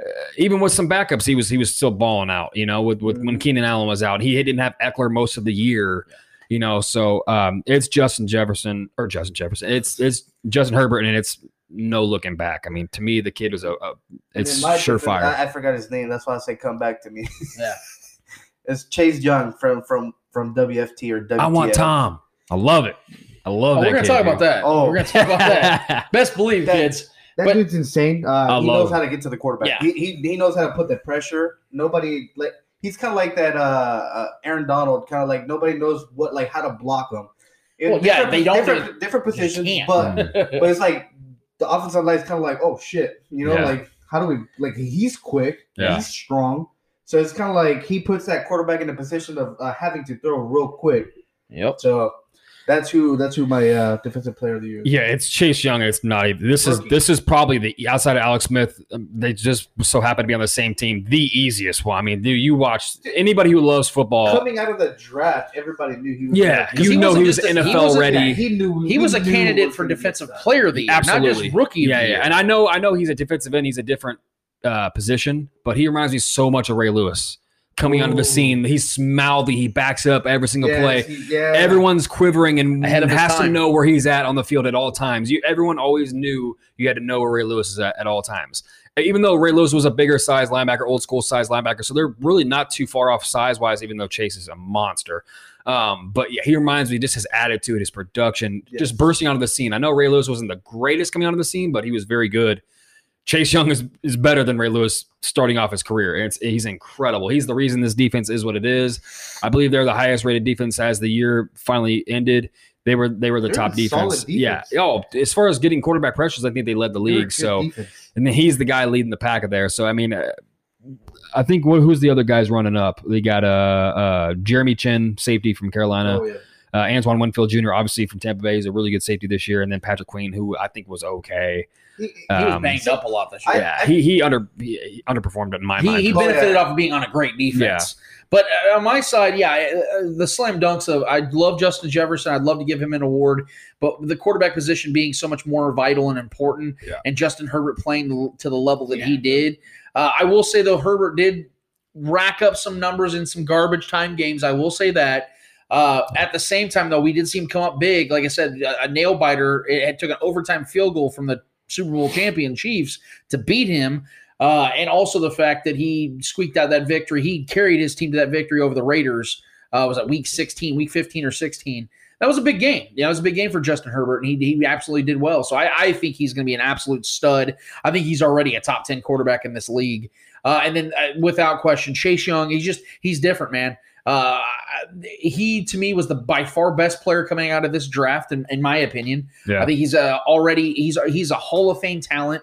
Speaker 3: uh, even with some backups, he was he was still balling out. You know, with with when Keenan Allen was out, he didn't have Ekeler most of the year. You know, so um, it's Justin Jefferson or Justin Jefferson. It's it's Justin Herbert, and it's no looking back. I mean, to me, the kid was a, a it's
Speaker 5: in my defense,
Speaker 3: surefire.
Speaker 5: I, I forgot his name. That's why I say come back to me.
Speaker 2: Yeah.
Speaker 5: it's Chase Young from from from WFT or WTF.
Speaker 3: I want Tom. I love it. I love
Speaker 2: Oh,
Speaker 3: that.
Speaker 2: we're gonna
Speaker 3: kid,
Speaker 2: talk
Speaker 3: dude.
Speaker 2: about that.
Speaker 5: Oh.
Speaker 2: we're gonna talk about that. Best believe,
Speaker 5: That-
Speaker 2: kids.
Speaker 5: That
Speaker 2: But-
Speaker 5: dude's insane. Uh,
Speaker 3: I
Speaker 5: he
Speaker 3: love
Speaker 5: knows
Speaker 3: him.
Speaker 5: how to get to the quarterback.
Speaker 2: Yeah.
Speaker 5: He, he he knows how to put the pressure. Nobody like he's kind of like that. Uh, uh, Aaron Donald, kind of like nobody knows what like how to block him. In
Speaker 2: Well, yeah,
Speaker 5: different-
Speaker 2: they don't-
Speaker 5: different, different positions, but but it's like the offensive line is kind of like oh shit, you know,
Speaker 3: Yeah.
Speaker 5: like how do we like he's quick,
Speaker 3: Yeah.
Speaker 5: he's strong, so it's kind of like he puts that quarterback in a position of uh, having to throw real quick.
Speaker 2: Yep.
Speaker 5: So that's who that's who my uh, defensive player of the year. is.
Speaker 3: Yeah, it's Chase Young. It's not even. This is this is probably the outside of Alex Smith. um, They just so happen to be on the same team. The easiest one. I mean, dude, you watch anybody who loves football.
Speaker 5: Coming out of the draft, everybody knew he was.
Speaker 3: Yeah, you
Speaker 2: he
Speaker 3: know he was
Speaker 2: just a- he
Speaker 3: NFL
Speaker 2: wasn't-
Speaker 3: ready.
Speaker 5: Yeah, he knew
Speaker 2: He was a candidate
Speaker 5: was
Speaker 2: for defensive player of the year, not just rookie. Of
Speaker 3: yeah,
Speaker 2: the
Speaker 3: yeah. And I know, I know he's a defensive end. He's a different uh, position, but he reminds me so much of Ray Lewis coming onto the scene. He's mouthy. He backs up every single
Speaker 5: Yes,
Speaker 3: play.
Speaker 5: he- yeah.
Speaker 3: Everyone's quivering and
Speaker 2: Ahead of
Speaker 3: has to know where he's at on the field at all times. You, everyone always knew you had to know where Ray Lewis is at at all times. Even though Ray Lewis was a bigger size linebacker, old school size linebacker, so they're really not too far off size wise. Even though Chase is a monster, um, but yeah, he reminds me just his attitude, his production,
Speaker 5: Yes.
Speaker 3: just bursting onto the scene. I know Ray Lewis wasn't the greatest coming onto the scene, but he was very good. Chase Young is, is better than Ray Lewis starting off his career. It's, he's incredible. He's the reason this defense is what it is. I believe they're the highest rated defense as the year finally ended. They were they were the
Speaker 5: They're
Speaker 3: top
Speaker 5: solid
Speaker 3: defense. Yeah. Oh, as far as getting quarterback pressures, I think they led the league. So
Speaker 5: defense.
Speaker 3: and then he's the guy leading the pack of there. So I mean, uh, I think who's the other guys running up? They got uh, uh Jeremy Chinn, safety from Carolina.
Speaker 5: Oh, yeah.
Speaker 3: Uh, Antoine Winfield Jr., obviously from Tampa Bay, is a really good safety this year, and then Patrick Queen, who I think was okay.
Speaker 5: He-
Speaker 2: He was
Speaker 3: Um,
Speaker 2: banged up a lot this year.
Speaker 5: I-
Speaker 3: yeah, he he under he, he underperformed in my
Speaker 2: he,
Speaker 3: mind.
Speaker 2: he
Speaker 5: Oh,
Speaker 2: benefited
Speaker 5: yeah.
Speaker 2: off of being on a great defense. But uh, on my side, yeah, uh, the slam dunks of I love Justin Jefferson. I'd love to give him an award, but the quarterback position being so much more vital and important,
Speaker 3: Yeah.
Speaker 2: and Justin Herbert playing to the level that he did. Uh, I will say though, Herbert did rack up some numbers in some garbage time games. I will say that. Uh, at the same time, though, we did see him come up big. Like I said, a, a nail biter. It, it took an overtime field goal from the Super Bowl champion Chiefs to beat him. Uh, and also the fact that he squeaked out that victory. He carried his team to that victory over the Raiders. Uh, was it week 16, week 15 or 16? That was a big game. Yeah, it was a big game for Justin Herbert, and he, he absolutely did well. So I, I think he's going to be an absolute stud. I think he's already a top 10 quarterback in this league. Uh, and then uh, without question, Chase Young, he's just, he's different, man. Uh, he to me was the by far best player coming out of this draft, in, in my opinion.
Speaker 3: Yeah.
Speaker 2: I think he's uh, already he's he's a Hall of Fame talent.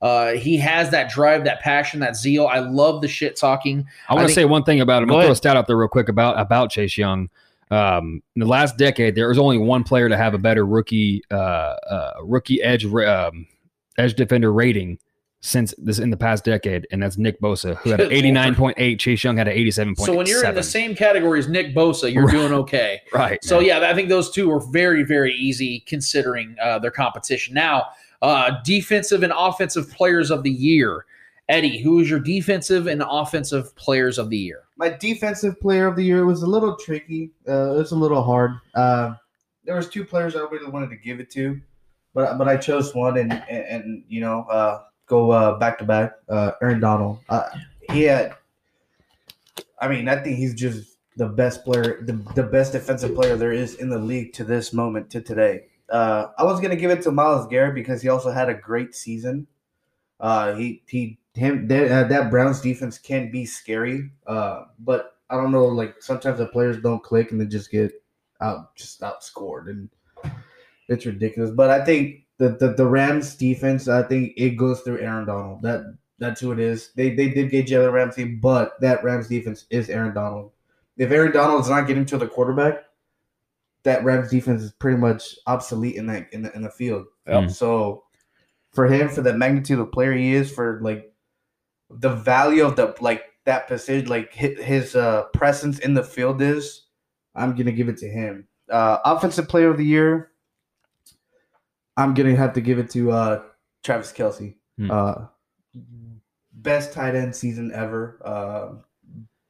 Speaker 2: Uh, he has that drive, that passion, that zeal. I love the shit talking.
Speaker 3: I want to say one thing about him. I'll throw a stat out there real quick about about Chase Young. Um, in the last decade, there was only one player to have a better rookie uh, uh, rookie edge um, edge defender rating since this in the past decade, and that's Nick Bosa, who had an eighty nine point eight. Chase Young had an eighty seven point.
Speaker 2: So when you're in the same category as Nick Bosa, you're doing okay.
Speaker 3: right,
Speaker 2: So
Speaker 3: man.
Speaker 2: yeah, I think those two are very, very easy considering uh, their competition. Now, uh, defensive and offensive players of the year. Eddie, who is your defensive and offensive players of the year?
Speaker 5: My defensive player of the year was a little tricky. Uh, it was a little hard. Uh, there was two players I really wanted to give it to, but but I chose one and and, and you know uh, go uh, back to back. Uh, Aaron Donald. Uh, he had. I mean, I think he's just the best player, the, the best defensive player there is in the league to this moment to today. Uh, I was gonna give it to Myles Garrett because he also had a great season. Uh, he he him that, uh, that Browns defense can be scary. Uh, but I don't know, like sometimes the players don't click and they just get out just outscored and it's ridiculous. But I think the, the the Rams defense, I think it goes through Aaron Donald. That that's who it is. They they did get Jalen Ramsey, but that Rams defense is Aaron Donald. If Aaron Donald is not getting to the quarterback, that Rams defense is pretty much obsolete in that in the in the field.
Speaker 3: Yep.
Speaker 5: So for him, for the magnitude of player he is, for like the value of the like that position, like his, his uh, presence in the field is, I'm gonna give it to him. Uh, offensive player of the year, I'm gonna have to give it to uh, Travis Kelce.
Speaker 3: Hmm.
Speaker 5: Uh, best tight end season ever. Uh,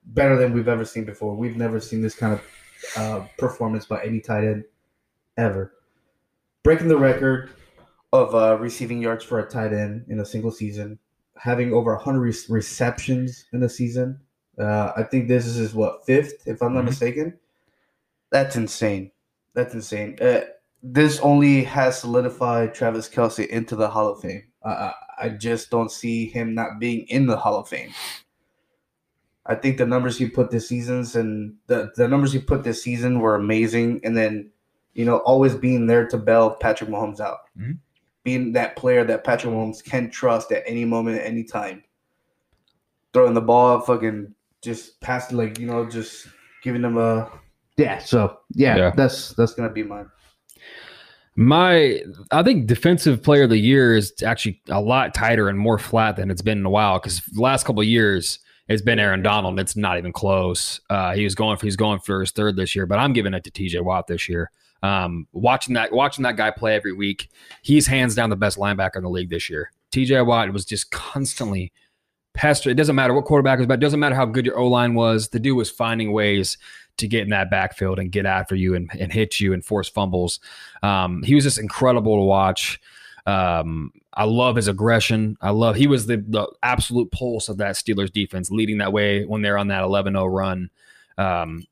Speaker 5: better than we've ever seen before. We've never seen this kind of uh, performance by any tight end ever. Breaking the record of uh, receiving yards for a tight end in a single season, having over 100 re- receptions in a season. Uh, I think this is what fifth, if I'm not
Speaker 3: Mhm.
Speaker 5: mistaken. That's insane. That's insane. Uh, this only has solidified Travis Kelce into the Hall of Fame. I, I, I just don't see him not being in the Hall of Fame. I think the numbers he put this seasons and the, the numbers he put this season were amazing. And then, you know, always being there to bail Patrick Mahomes out.
Speaker 3: Mhm.
Speaker 5: Being that player that Patrick Mahomes can trust at any moment, at any time. Throwing the ball, fucking just past, like, you know, just giving them a. Yeah, so yeah,
Speaker 3: Yeah.
Speaker 5: that's that's gonna be mine.
Speaker 3: My, I think defensive player of the year is actually a lot tighter and more flat than it's been in a while. Because the last couple years, it's been Aaron Donald. and It's not even close. Uh, he was going for he's going for his third this year, but I'm giving it to T.J. Watt this year. Um, watching that watching that guy play every week, he's hands down the best linebacker in the league this year. T.J. Watt was just constantly pester. It doesn't matter what quarterback was about. It doesn't matter how good your O line was. The dude was finding ways to get in that backfield and get after you and, and hit you and force fumbles. Um, he was just incredible to watch. Um, I love his aggression. I love he was the the absolute pulse of that Steelers defense, leading that way when they're on that 11-0 run. Um,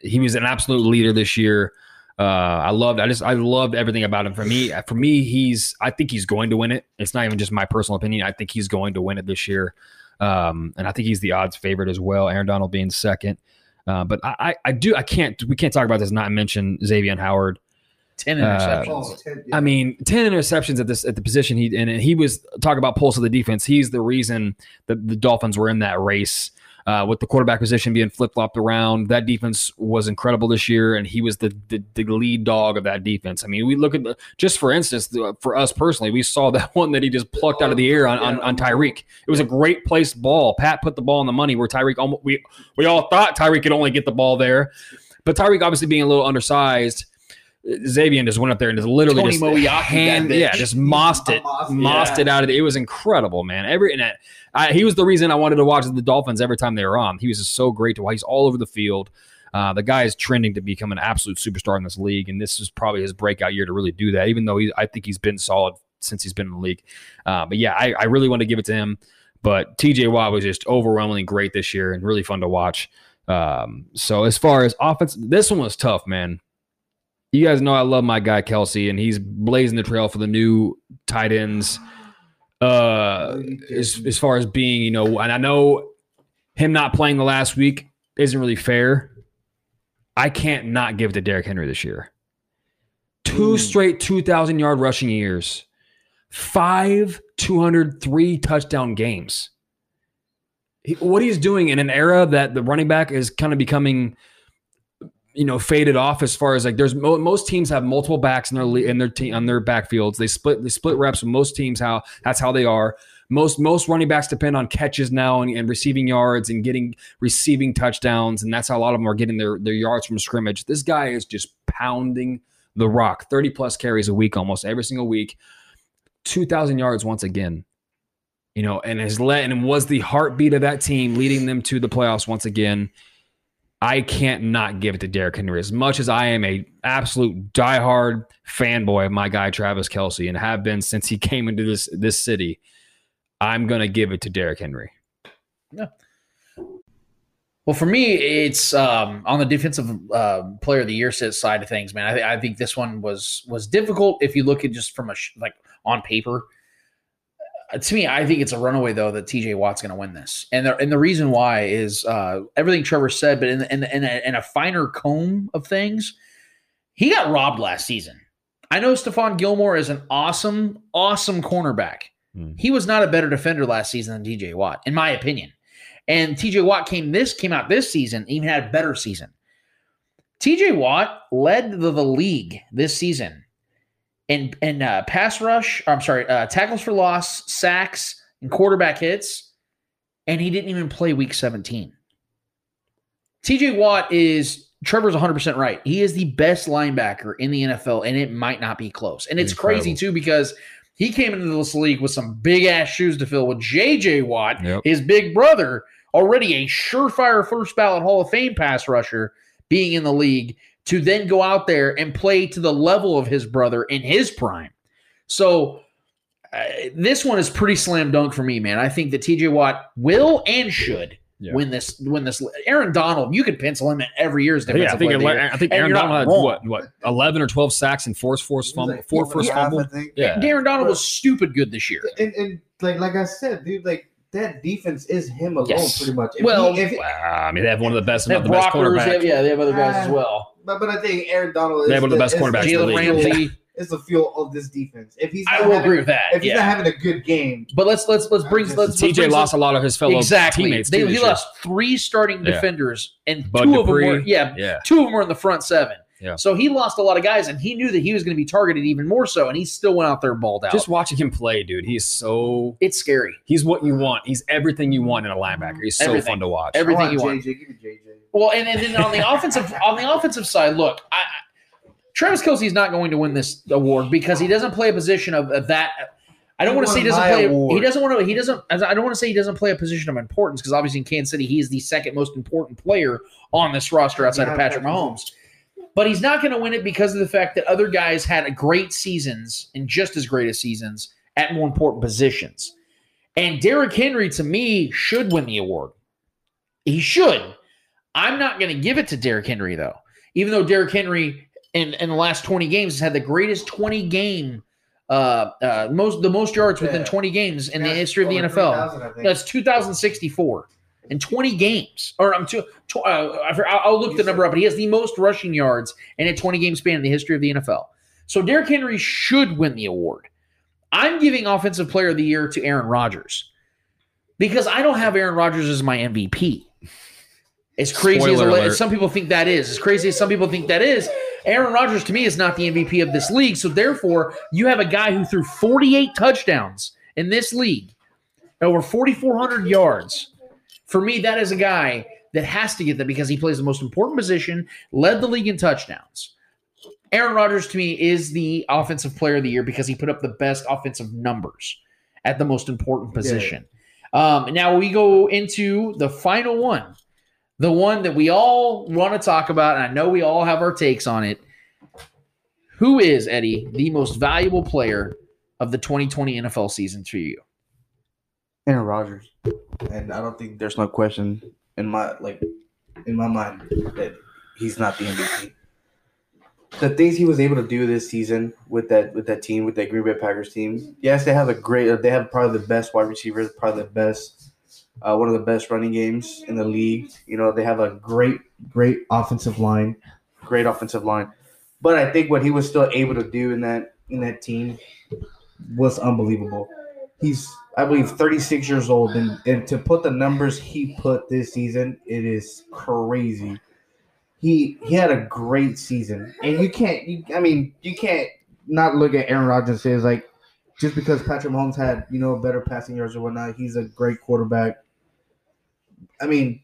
Speaker 3: he was an absolute leader this year. Uh, I loved. I just I loved everything about him. For me, for me, he's. I think he's going to win it. It's not even just my personal opinion. I think he's going to win it this year, um, and I think he's the odds favorite as well. Aaron Donald being second, uh, but I, I I do I can't we can't talk about this and not mention Xavier Howard.
Speaker 2: 10
Speaker 3: Uh,
Speaker 2: interceptions.
Speaker 5: Ted, yeah.
Speaker 3: I mean, ten interceptions at this at the position he and he was talk about pulse of the defense. He's the reason that the Dolphins were in that race uh, with the quarterback position being flip flopped around. That defense was incredible this year, and he was the, the the lead dog of that defense. I mean, we look at the just for instance, the, for us personally, we saw that one that he just plucked out of the air on on, on Tyreek. It was a great placed ball. Pat put the ball on the money where Tyreek almost we we all thought Tyreek could only get the ball there, but Tyreek obviously being a little undersized. Xavier just went up there and just literally
Speaker 2: Tony
Speaker 3: just hand, yeah, just mossed it,
Speaker 5: Mossed it,
Speaker 3: mossed
Speaker 5: yeah.
Speaker 3: it out of it. It was incredible, man. Every and that, I, he was the reason I wanted to watch the Dolphins every time they were on. He was just so great to watch. He's all over the field. Uh, the guy is trending to become an absolute superstar in this league, and this is probably his breakout year to really do that. Even though he, I think he's been solid since he's been in the league. Uh, but yeah, I, I really want to give it to him. But TJ Watt was just overwhelmingly great this year and really fun to watch. Um, so as far as offense, this one was tough, man. You guys know I love my guy Kelce, and he's blazing the trail for the new tight ends. Uh, as, as far as being, you know, and I know him not playing the last week isn't really fair. I can't not give it to Derrick Henry this year. Two straight 2,000 yard rushing years, five 203 touchdown games. He, what he's doing in an era that the running back is kind of becoming, you know, faded off as far as like there's mo- most teams have multiple backs in their le- in their team on their backfields. They split they split reps. Most teams how that's how they are. Most most running backs depend on catches now and, and receiving yards and getting receiving touchdowns, and that's how a lot of them are getting their their yards from scrimmage. This guy is just pounding the rock, thirty plus carries a week, almost every single week, two thousand yards once again. You know, and has led and was the heartbeat of that team, leading them to the playoffs once again. I can't not give it to Derrick Henry. As much as I am a absolute diehard fanboy of my guy Travis Kelce and have been since he came into this this city, I'm gonna give it to Derrick Henry.
Speaker 2: Well, for me, it's um, on the defensive uh, player of the year side of things, man. I, th- I think this one was was difficult if you look at just from a sh- like on paper. Uh, to me, I think it's a runaway though that TJ Watt's going to win this, and the and the reason why is uh, everything Trevor said, but in in in a, in a finer comb of things, he got robbed last season. I know Stephon Gilmore is an awesome, awesome cornerback.
Speaker 3: Hmm.
Speaker 2: He was not a better defender last season than TJ Watt, in my opinion. And TJ Watt came this came out this season, even had a better season. TJ Watt led the, the league this season in in uh, pass rush. I'm sorry, uh, tackles for loss, sacks, and quarterback hits, and he didn't even play Week 17. TJ Watt is Trevor's 100 percent right. He is the best linebacker in the NFL, and it might not be close. And it's crazy too because he came into this league with some big ass shoes to fill with JJ Watt,
Speaker 3: Yep.
Speaker 2: his big brother, already a surefire first ballot Hall of Fame pass rusher, being in the league to then go out there and play to the level of his brother in his prime. So uh, this one is pretty slam dunk for me, man. I think that TJ Watt will and should
Speaker 3: Yeah.
Speaker 2: win this. Win this. Aaron Donald, you could pencil him in every year's
Speaker 3: Yeah, I
Speaker 2: defensive
Speaker 3: think,
Speaker 2: player of
Speaker 3: ele-
Speaker 2: year.
Speaker 3: I think Aaron Donald had
Speaker 2: wrong.
Speaker 3: what what eleven or twelve sacks and four forced fumble,
Speaker 5: like
Speaker 3: four
Speaker 5: four
Speaker 3: forced
Speaker 5: and
Speaker 3: fumble. Yeah,
Speaker 2: Darren Donald was stupid good this year.
Speaker 5: And, and like like I said, dude, like that defense is him alone,
Speaker 2: Yes.
Speaker 5: pretty much. If
Speaker 2: Well,
Speaker 5: he- if,
Speaker 3: Wow, I mean they have one of the best,
Speaker 2: They have
Speaker 3: the best
Speaker 2: Brockers, they
Speaker 3: cornerbacks.
Speaker 2: yeah, they have other guys as
Speaker 5: Ah.
Speaker 2: well.
Speaker 5: But but I think Aaron Donald is
Speaker 3: They have one of the best
Speaker 5: is-
Speaker 3: cornerbacks
Speaker 5: is
Speaker 3: in the
Speaker 2: Jalen
Speaker 3: league.
Speaker 2: Ramsey.
Speaker 5: Is the feel of this defense. If he's
Speaker 2: I
Speaker 5: not
Speaker 2: will
Speaker 5: having-
Speaker 2: agree with that.
Speaker 5: If he's
Speaker 2: Yeah.
Speaker 5: not having a good game,
Speaker 2: But let's let's let's bring let's, let's
Speaker 3: TJ
Speaker 2: bring
Speaker 3: lost a lot of his fellow
Speaker 2: exactly.
Speaker 3: teammates.
Speaker 2: They,
Speaker 3: too
Speaker 2: he
Speaker 3: this year.
Speaker 2: lost three starting
Speaker 3: Yeah.
Speaker 2: defenders, and
Speaker 3: Bud
Speaker 2: two of them were yeah,
Speaker 3: Yeah,
Speaker 2: two of them were in the front seven.
Speaker 3: Yeah.
Speaker 2: So he lost a lot of guys, and he knew that he was going to be targeted even more so, and he still went out there and balled out.
Speaker 3: just watching him play, dude. He's so
Speaker 2: it's scary.
Speaker 3: he's what you want. He's everything you want in a linebacker. He's so
Speaker 2: Everything.
Speaker 3: fun to watch.
Speaker 2: Everything
Speaker 5: I
Speaker 2: you
Speaker 5: want
Speaker 2: want.
Speaker 5: JJ, give me JJ.
Speaker 2: Well, and, and then on the offensive on the offensive side, look, I, I, Travis Kelce is not going to win this award because he doesn't play a position of, of that. I don't want to say he doesn't play.
Speaker 5: award.
Speaker 2: He doesn't want to. He doesn't. I don't want to say he doesn't play a position of importance because obviously in Kansas City he is the second most important player on this roster outside of
Speaker 5: Yeah,
Speaker 2: Patrick
Speaker 5: Patrick
Speaker 2: Mahomes. But he's not going to win it because of the fact that other guys had great seasons and just as great as seasons at more important positions. And Derrick Henry, to me, should win the award. He should. I'm not going to give it to Derrick Henry, though. Even though Derrick Henry in, in the last 20 games has had the greatest 20 game, uh, uh, most the most yards within 20 games in the history of the NFL.
Speaker 5: 3,000, I.
Speaker 2: That's 2064 in 20 games. Or I'm too, tw- uh, I for- I'll I'll look the number up, but he has the most rushing yards in a 20 game span in the history of the NFL. So Derrick Henry should win the award. I'm giving Offensive Player of the Year to Aaron Rodgers because I don't have Aaron Rodgers as my MVP. As crazy
Speaker 3: Spoiler
Speaker 2: as, some people think that is, as crazy as some people think that is, Aaron Rodgers to me is not the MVP of this league. So therefore, you have a guy who threw 48 touchdowns in this league, over 4,400 yards. For me, that is a guy that has to get that because he plays the most important position, led the league in touchdowns. Aaron Rodgers to me is the offensive player of the year because he put up the best offensive numbers at the most important position. Um, now we go into the final one, the one that we all want to talk about, and I know we all have our takes on it. Who is Eddie the most valuable player of the 2020 NFL season to you?
Speaker 5: Aaron Rodgers, and I don't think there's no question in my like in my mind that he's not the MVP. The things he was able to do this season with that with that team with that Green Bay Packers team. Yes, they have a great. They have probably the best wide receivers, probably the best, uh, one of the best running games in the league. You know, they have a great, great offensive line, great offensive line. But I think what he was still able to do in that in that team was unbelievable. He's I believe 36 years old, and, and to put the numbers he put this season, it is crazy. He he had a great season, and you can't. You, I mean, you can't not look at Aaron Rodgers and say like just because Patrick Mahomes had you know better passing yards or whatnot, he's a great quarterback. I mean,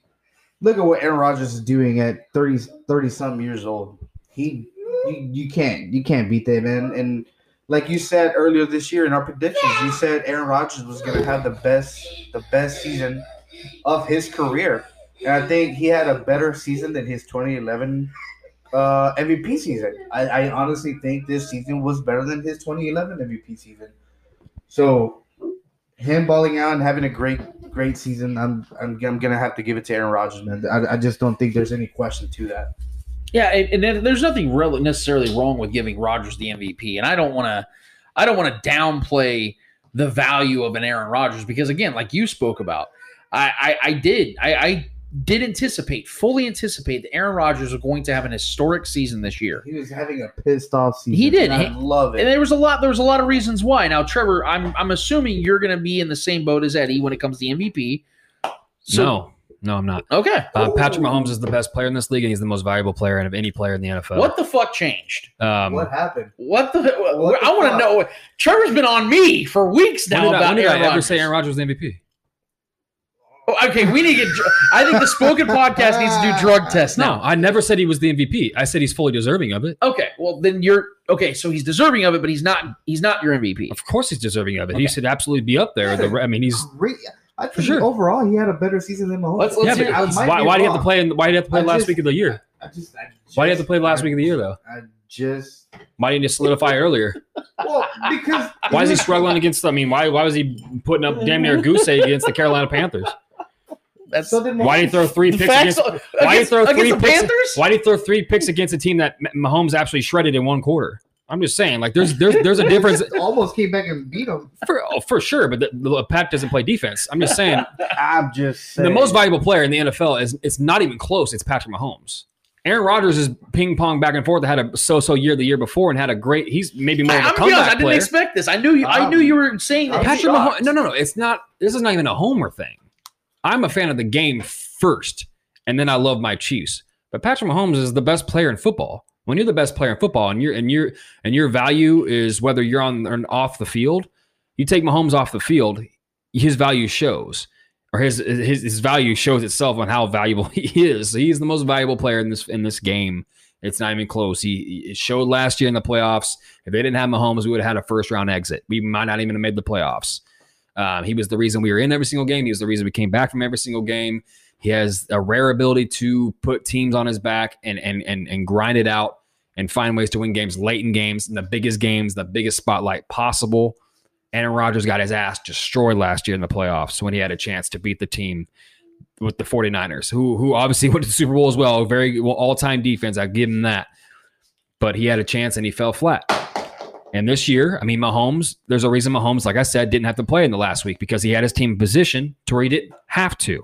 Speaker 5: look at what Aaron Rodgers is doing at 30 30 some years old. He you, you can't you can't beat that man and like you said earlier this year in our predictions, you said Aaron Rodgers was going to have the best the best season of his career, and I think he had a better season than his 2011 uh, MVP season. I, I honestly think this season was better than his 2011 MVP season. So him balling out and having a great great season, I'm I'm, I'm gonna have to give it to Aaron Rodgers, man. I, I just don't think there's any question to that.
Speaker 2: Yeah, and, and there's nothing really necessarily wrong with giving Rodgers the MVP, and I don't want to, I don't want to downplay the value of an Aaron Rodgers because again, like you spoke about, I, I, I did, I, I did anticipate, fully anticipate that Aaron Rodgers was going to have an historic season this year.
Speaker 5: He was having a pissed off season.
Speaker 2: He did.
Speaker 5: and I
Speaker 2: He-
Speaker 5: love it.
Speaker 2: And there was a lot. There was a lot of reasons why. Now, Trevor, I'm I'm assuming you're going to be in the same boat as Eddie when it comes to MVP. So,
Speaker 3: no, no, I'm not.
Speaker 2: Okay.
Speaker 3: Uh, Patrick Mahomes is the best player in this league, and he's the most valuable player and of any player in the NFL.
Speaker 2: What the fuck changed?
Speaker 3: Um,
Speaker 5: What happened?
Speaker 2: What the?
Speaker 5: What the
Speaker 2: I want to know. Trevor's been on me for weeks
Speaker 3: when
Speaker 2: now
Speaker 3: did, I,
Speaker 2: about
Speaker 3: when did
Speaker 2: Aaron
Speaker 3: I ever
Speaker 2: Rodgers.
Speaker 3: say Aaron Rodgers was the MVP?
Speaker 2: Oh, Okay, we need to get. I think the spoken podcast needs to do drug tests
Speaker 3: No,
Speaker 2: now.
Speaker 3: I never said he was the MVP. I said he's fully deserving of it.
Speaker 2: Okay, well then you're okay. So he's deserving of it, but he's not. He's not your MVP.
Speaker 3: Of course, he's deserving of it. He should absolutely be up there. The, I mean, he's
Speaker 5: Great. I think
Speaker 3: sure.
Speaker 5: overall he had a better season than Mahomes.
Speaker 2: Let's- let's
Speaker 3: yeah.
Speaker 2: hear-
Speaker 3: But
Speaker 5: I
Speaker 3: why,
Speaker 5: be
Speaker 3: why do you have to play? In, why do you have to play
Speaker 5: I
Speaker 3: last
Speaker 5: just-
Speaker 3: week of the year?
Speaker 5: I just, I just,
Speaker 3: Why do you have to play last week of the year though?
Speaker 5: I just
Speaker 3: Why didn't you solidify earlier?
Speaker 5: well because
Speaker 3: Why is he struggling against? I mean, why why was he putting up damn near a goose egg against the Carolina Panthers?
Speaker 2: That's
Speaker 5: So
Speaker 3: Why did he throw three picks
Speaker 2: facts
Speaker 3: against? Why did he throw
Speaker 2: against
Speaker 3: three
Speaker 2: the
Speaker 3: picks?
Speaker 2: Panthers.
Speaker 3: Why did he throw three picks against a team that M- Mahomes actually shredded in one quarter? I'm just saying, like, there's there's there's a difference
Speaker 5: almost came back and beat him.
Speaker 3: for oh, for sure. But the, the Pat doesn't play defense. I'm just saying,
Speaker 5: I'm just saying.
Speaker 3: the most valuable player in the NFL is it's not even close. It's Patrick Mahomes. Aaron Rodgers is ping pong back and forth. Had a so-so year the year before and had a great. He's maybe more of a
Speaker 2: I'm gonna be honest, I didn't
Speaker 3: player.
Speaker 2: expect this. I knew you. I
Speaker 5: Um,
Speaker 2: knew you were saying that.
Speaker 3: Patrick. Mahomes. No, no, no. It's not. This is not even a homer thing. I'm a fan of the game first, and then I love my Chiefs. But Patrick Mahomes is the best player in football. When you're the best player in football, and your and your and your value is whether you're on or off the field, you take Mahomes off the field, his value shows, or his his his value shows itself on how valuable he is. He's the most valuable player in this in this game. It's not even close. He showed last year in the playoffs. If they didn't have Mahomes, we would have had a first round exit. We might not even have made the playoffs. Um, he was the reason we were in every single game. He was the reason we came back from every single game. He has a rare ability to put teams on his back and and and and grind it out and find ways to win games late in games, in the biggest games, the biggest spotlight possible. Aaron Rodgers got his ass destroyed last year in the playoffs when he had a chance to beat the team with the 49ers, who who obviously went to the Super Bowl as well. Very well, all-time defense. I give him that. But he had a chance and he fell flat. And this year, I mean, Mahomes, there's a reason Mahomes, like I said, didn't have to play in the last week because he had his team position to where he didn't have to.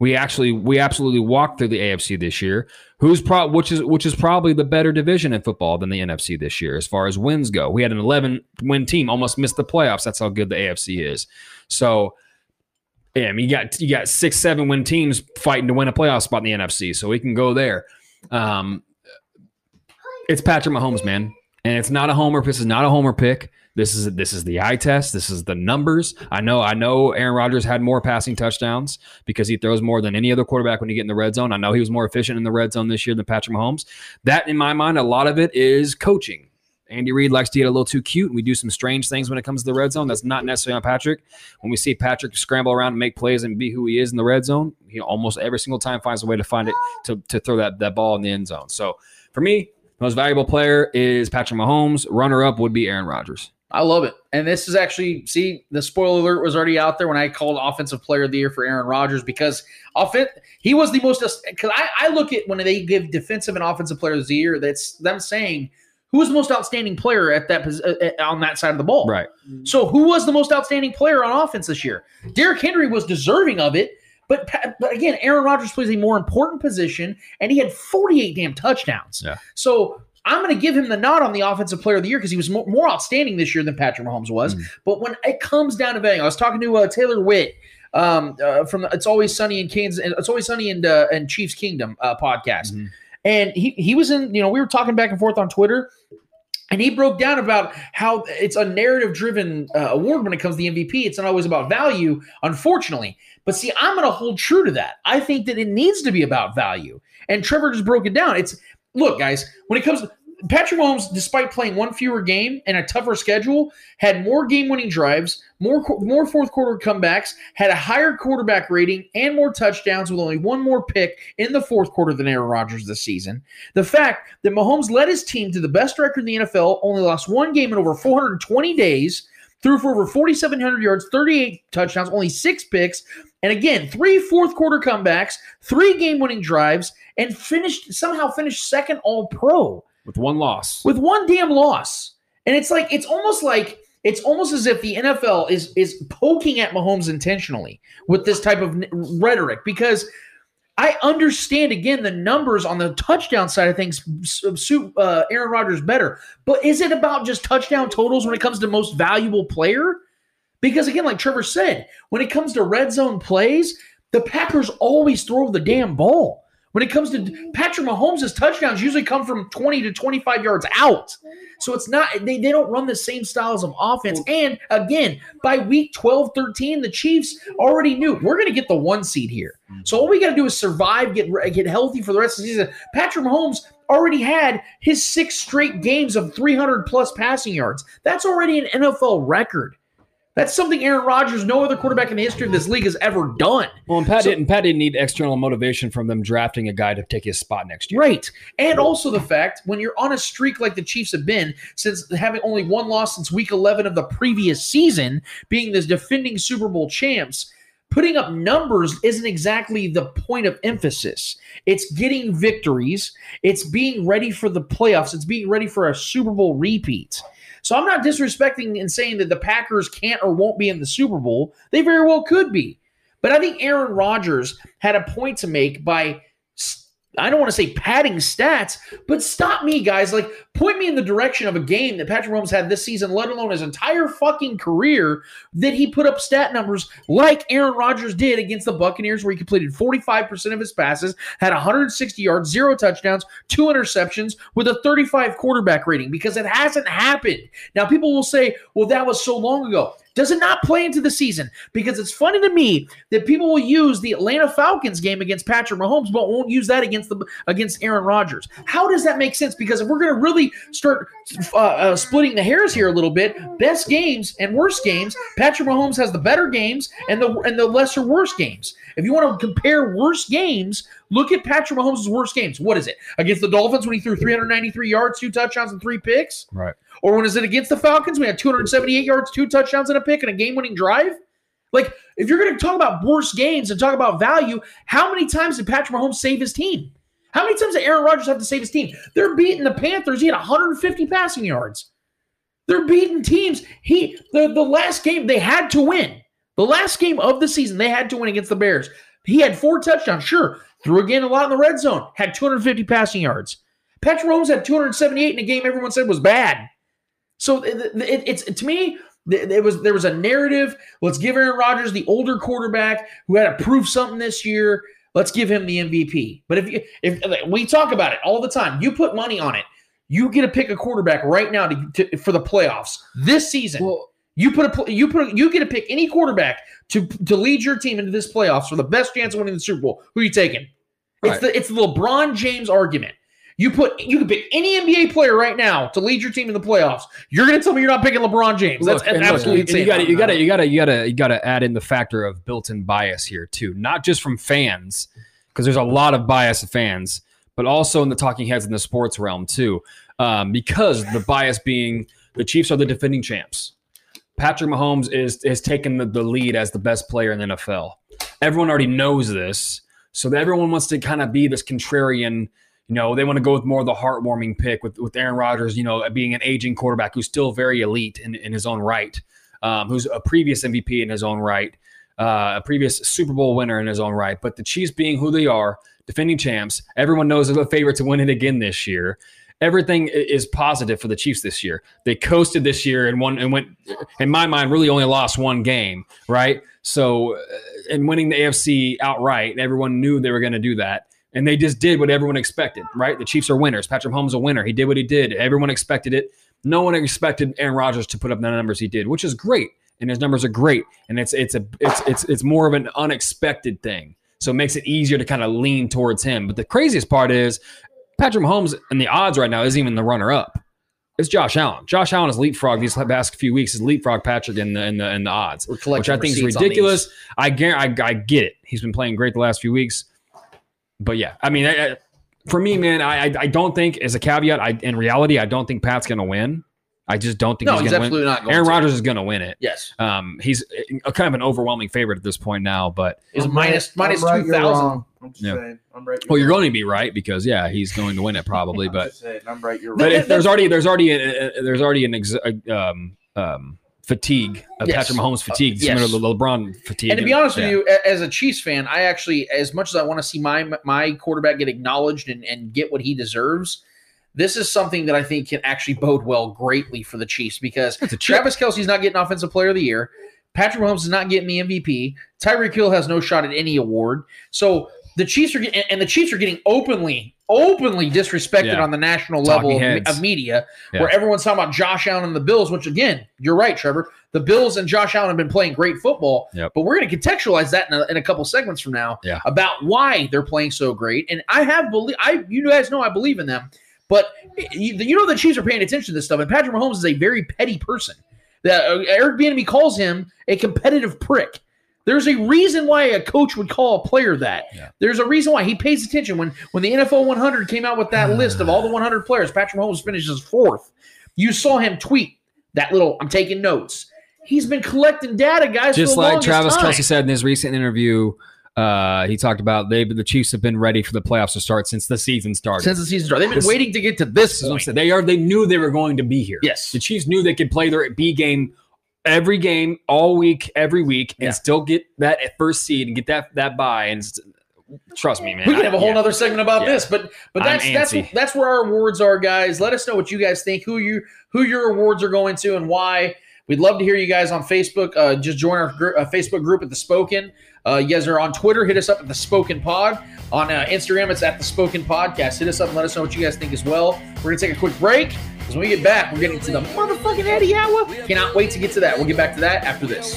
Speaker 3: We actually we absolutely walked through the AFC this year. Who's pro which is which is probably the better division in football than the NFC this year as far as wins go. We had an 11 win team, almost missed the playoffs. That's how good the AFC is. So yeah, I mean, you got you got six, seven win teams fighting to win a playoff spot in the NFC, so we can go there. Um, it's Patrick Mahomes, man, and it's not a homer. This is not a homer pick. This is this is the eye test. This is the numbers. I know. I know. Aaron Rodgers had more passing touchdowns because he throws more than any other quarterback when you get in the red zone. I know he was more efficient in the red zone this year than Patrick Mahomes. That, in my mind, a lot of it is coaching. Andy Reid likes to get a little too cute. We do some strange things when it comes to the red zone. That's not necessarily on Patrick. When we see Patrick scramble around and make plays and be who he is in the red zone, he almost every single time finds a way to find it to, to throw that, that ball in the end zone. So for me, most valuable player is Patrick Mahomes. Runner up would be Aaron Rodgers.
Speaker 2: I love it. And this is actually, see, the spoiler alert was already out there when I called Offensive Player of the Year for Aaron Rodgers because offense, he was the most. Because I, I look at when they give Defensive and Offensive Player of the Year, that's them saying who was the most outstanding player at that uh, on that side of the ball.
Speaker 3: Right.
Speaker 2: So who was the most outstanding player on offense this year? Derrick Henry was deserving of it. But, but again, Aaron Rodgers plays a more important position, and he had 48 damn touchdowns.
Speaker 3: Yeah.
Speaker 2: So I'm going to give him the nod on the offensive player of the year because he was more, more outstanding this year than Patrick Mahomes was. But when it comes down to value, I was talking to uh, Taylor Witt um, uh, from the It's Always Sunny in Kansas, and It's Always Sunny in, uh, in Chiefs Kingdom uh, podcast, and he he was in. You know, we were talking back and forth on Twitter. And he broke down about how it's a narrative driven uh, award when it comes to the MVP. It's not always about value, unfortunately. But see, I'm going to hold true to that. I think that it needs to be about value. And Trevor just broke it down. It's look, guys, when it comes to Patrick Mahomes, despite playing one fewer game and a tougher schedule, had more game-winning drives, more more fourth quarter comebacks, had a higher quarterback rating, and more touchdowns with only one more pick in the fourth quarter than Aaron Rodgers this season. The fact that Mahomes led his team to the best record in the NFL, only lost one game in over 420 days, threw for over 4,700 yards, 38 touchdowns, only six picks, and again, three fourth quarter comebacks, three game-winning drives, and finished somehow finished second All Pro
Speaker 3: With one loss.
Speaker 2: with one damn loss. And it's like it's almost like it's almost as if the NFL is is poking at Mahomes intentionally with this type of rhetoric because I understand again the numbers on the touchdown side of things suit uh, Aaron Rodgers better, but is it about just touchdown totals when it comes to most valuable player? Because again, like Trevor said, when it comes to red zone plays, the Packers always throw the damn ball. When it comes to Patrick Mahomes' touchdowns, usually come from 20 to 25 yards out. So it's not, they, they don't run the same styles of offense. And again, by week 12, 13, the Chiefs already knew we're going to get the one seed here. So all we got to do is survive, get, get healthy for the rest of the season. Patrick Mahomes already had his six straight games of 300 plus passing yards. That's already an NFL record. That's something Aaron Rodgers, no other quarterback in the history of this league has ever done.
Speaker 3: Well, and Pat
Speaker 2: So-
Speaker 3: didn't. Pat didn't need external motivation from them drafting a guy to take his spot next year.
Speaker 2: Right. And also the fact when you're on a streak like the Chiefs have been, since having only one loss since week 11 of the previous season, being the defending Super Bowl champs, putting up numbers isn't exactly the point of emphasis. It's getting victories, it's being ready for the playoffs, it's being ready for a Super Bowl repeat. So I'm not disrespecting and saying that the Packers can't or won't be in the Super Bowl. They very well could be. But I think Aaron Rodgers had a point to make by I don't want to say padding stats, but stop me, guys. Like, point me in the direction of a game that Patrick Mahomes had this season, let alone his entire fucking career, that he put up stat numbers like Aaron Rodgers did against the Buccaneers, where he completed 45% of his passes, had 160 yards, zero touchdowns, two interceptions, with a 35 quarterback rating, because it hasn't happened. Now, people will say, well, that was so long ago. Does it not play into the season? Because it's funny to me that people will use the Atlanta Falcons game against Patrick Mahomes, but won't use that against the against Aaron Rodgers. How does that make sense? Because if we're going to really start uh, uh, splitting the hairs here a little bit, best games and worst games, Patrick Mahomes has the better games and the and the lesser worst games. If you want to compare worst games, look at Patrick Mahomes' worst games. What is it against the Dolphins when he threw 393 yards, two touchdowns, and three picks?
Speaker 3: Right.
Speaker 2: Or when is it against the Falcons? We had 278 yards, two touchdowns, and a pick, and a game-winning drive. Like, if you're going to talk about worst games and talk about value, how many times did Patrick Mahomes save his team? How many times did Aaron Rodgers have to save his team? They're beating the Panthers. He had 150 passing yards. They're beating teams. He the, the last game they had to win. The last game of the season they had to win against the Bears. He had four touchdowns, sure. Threw again a lot in the red zone. Had 250 passing yards. Patrick Mahomes had 278 in a game everyone said was bad. So it, it- it's to me, it was there was a narrative. Let's give Aaron Rodgers the older quarterback who had to prove something this year. Let's give him the MVP. But if you if we talk about it all the time, you put money on it. You get to pick a quarterback right now to, to for the playoffs this season.
Speaker 3: Well,
Speaker 2: You put a you put a, you get to pick any quarterback to to lead your team into this playoffs for the best chance of winning the Super Bowl. Who are you taking? It's
Speaker 3: Right.
Speaker 2: the it's the LeBron James argument. You put you can pick any NBA player right now to lead your team in the playoffs. You're going to tell me you're not picking LeBron James? That's
Speaker 3: Look, look,
Speaker 2: absolutely
Speaker 3: and
Speaker 2: insane.
Speaker 3: You got to, you got to, you got to, you got to, you got to add in the factor of built-in bias here too, not just from fans, because there's a lot of bias of fans, but also in the talking heads in the sports realm too, um, because the bias being the Chiefs are the defending champs. Patrick Mahomes is has taken the, the lead as the best player in the NFL. Everyone already knows this, so that everyone wants to kind of be this contrarian. You know, they want to go with more of the heartwarming pick with, with Aaron Rodgers, you know, being an aging quarterback who's still very elite in, in his own right, um, who's a previous MVP in his own right, uh, a previous Super Bowl winner in his own right. But the Chiefs being who they are, defending champs, everyone knows they're the favorite to win it again this year. Everything is positive for the Chiefs this year. They coasted this year and won and went, in my mind, really only lost one game, right? So, uh, and winning the AFC outright, everyone knew they were going to do that. And they just did what everyone expected, right? The Chiefs are winners. Patrick Mahomes is a winner. He did what he did. Everyone expected it. No one expected Aaron Rodgers to put up the numbers he did, which is great. And his numbers are great. And it's it's a it's it's it's more of an unexpected thing. So it makes it easier to kind of lean towards him. But the craziest part is Patrick Mahomes and the odds right now isn't even the runner up. It's Josh Allen. Josh Allen has leapfrog these past few weeks. Has leapfrog Patrick in the in the in the odds, which I think is ridiculous. I I, I get it. He's been playing great the last few weeks, but yeah, I mean, I, I, for me, man, I, I I don't think as a caveat, I in reality, I don't think Pat's going to win. I just don't think
Speaker 2: No,
Speaker 3: he's
Speaker 2: he's
Speaker 3: going to
Speaker 2: absolutely
Speaker 3: win.
Speaker 2: not going
Speaker 3: Aaron
Speaker 2: to.
Speaker 3: Rodgers is going to win it.
Speaker 2: Yes,
Speaker 3: Um, he's a, kind of an overwhelming favorite at this point now, but
Speaker 2: is
Speaker 5: I'm
Speaker 2: minus
Speaker 5: right-
Speaker 2: minus
Speaker 5: I'm you're
Speaker 2: thousand.
Speaker 5: wrong. I'm just
Speaker 3: Yeah.
Speaker 5: saying. I'm right.
Speaker 3: well, you're
Speaker 5: wrong.
Speaker 3: going to be right because yeah, he's going to win it probably,
Speaker 5: I'm
Speaker 3: but
Speaker 5: just saying, I'm right. You're
Speaker 3: but
Speaker 5: right.
Speaker 3: if there's already there's already a, a- there's already an ex, a, um, um, fatigue, a
Speaker 2: Yes.
Speaker 3: Patrick Mahomes fatigue,
Speaker 2: Uh, yes.
Speaker 3: similar to the LeBron fatigue.
Speaker 2: And to be honest
Speaker 3: Yeah.
Speaker 2: with you, as a Chiefs fan, I actually, as much as I want to see my my quarterback get acknowledged and, and get what he deserves, this is something that I think can actually bode well greatly for the Chiefs because
Speaker 3: It's a chip.
Speaker 2: Travis Kelce's not getting Offensive Player of the Year. Patrick Mahomes is not getting the MVP. Tyreek Hill has no shot at any award. So the Chiefs are getting, and the Chiefs are getting openly, openly disrespected
Speaker 3: Yeah.
Speaker 2: on the national
Speaker 3: Talking
Speaker 2: level of, of media,
Speaker 3: Yeah.
Speaker 2: where everyone's talking about Josh Allen and the Bills. Which again, you're right, Trevor. The Bills and Josh Allen have been playing great football,
Speaker 3: Yep.
Speaker 2: but we're going to contextualize that in a, in a couple segments from now
Speaker 3: Yeah.
Speaker 2: about why they're playing so great. And I have believe, I you guys know I believe in them, but you, you know the Chiefs are paying attention to this stuff. And Patrick Mahomes is a very petty person. That uh, Eric Bieniemy calls him a competitive prick. There's a reason why a coach would call a player that.
Speaker 3: Yeah.
Speaker 2: There's a reason why he pays attention when when the NFL 100 came out with that list of all the 100 players. Patrick Mahomes finishes fourth. You saw him tweet that little. I'm taking notes. He's been collecting data, guys.
Speaker 3: just like Travis
Speaker 2: time.
Speaker 3: Kelce said in his recent interview, uh, he talked about they the Chiefs have been ready for the playoffs to start since the season started.
Speaker 2: since the season started. They've been
Speaker 3: This-
Speaker 2: waiting to get to
Speaker 3: This
Speaker 2: this
Speaker 3: is what I'm
Speaker 2: point.
Speaker 3: saying. They are they knew they were going to be here.
Speaker 2: Yes.
Speaker 3: the Chiefs knew they could play their B game every game all week, every week, and
Speaker 2: Yeah.
Speaker 3: still get that first seed and get that that bye. And trust me, man,
Speaker 2: We can have a whole
Speaker 3: yeah.
Speaker 2: other segment about
Speaker 3: Yeah.
Speaker 2: this, but but that's that's that's where our awards are, guys. Let us know what you guys think, who you who your awards are going to, and why. We'd love to hear you guys on Facebook. Uh, just join our gr- uh, Facebook group at the Spoken. Uh, you guys are on Twitter. Hit us up at the Spoken Pod. On uh, Instagram, it's at the Spoken Podcast. Hit us up and let us know what you guys think as well. We're gonna take a quick break because when we get back, we're getting to the motherfucking Eddie Hour. Cannot wait to get to that. We'll get back to that after this.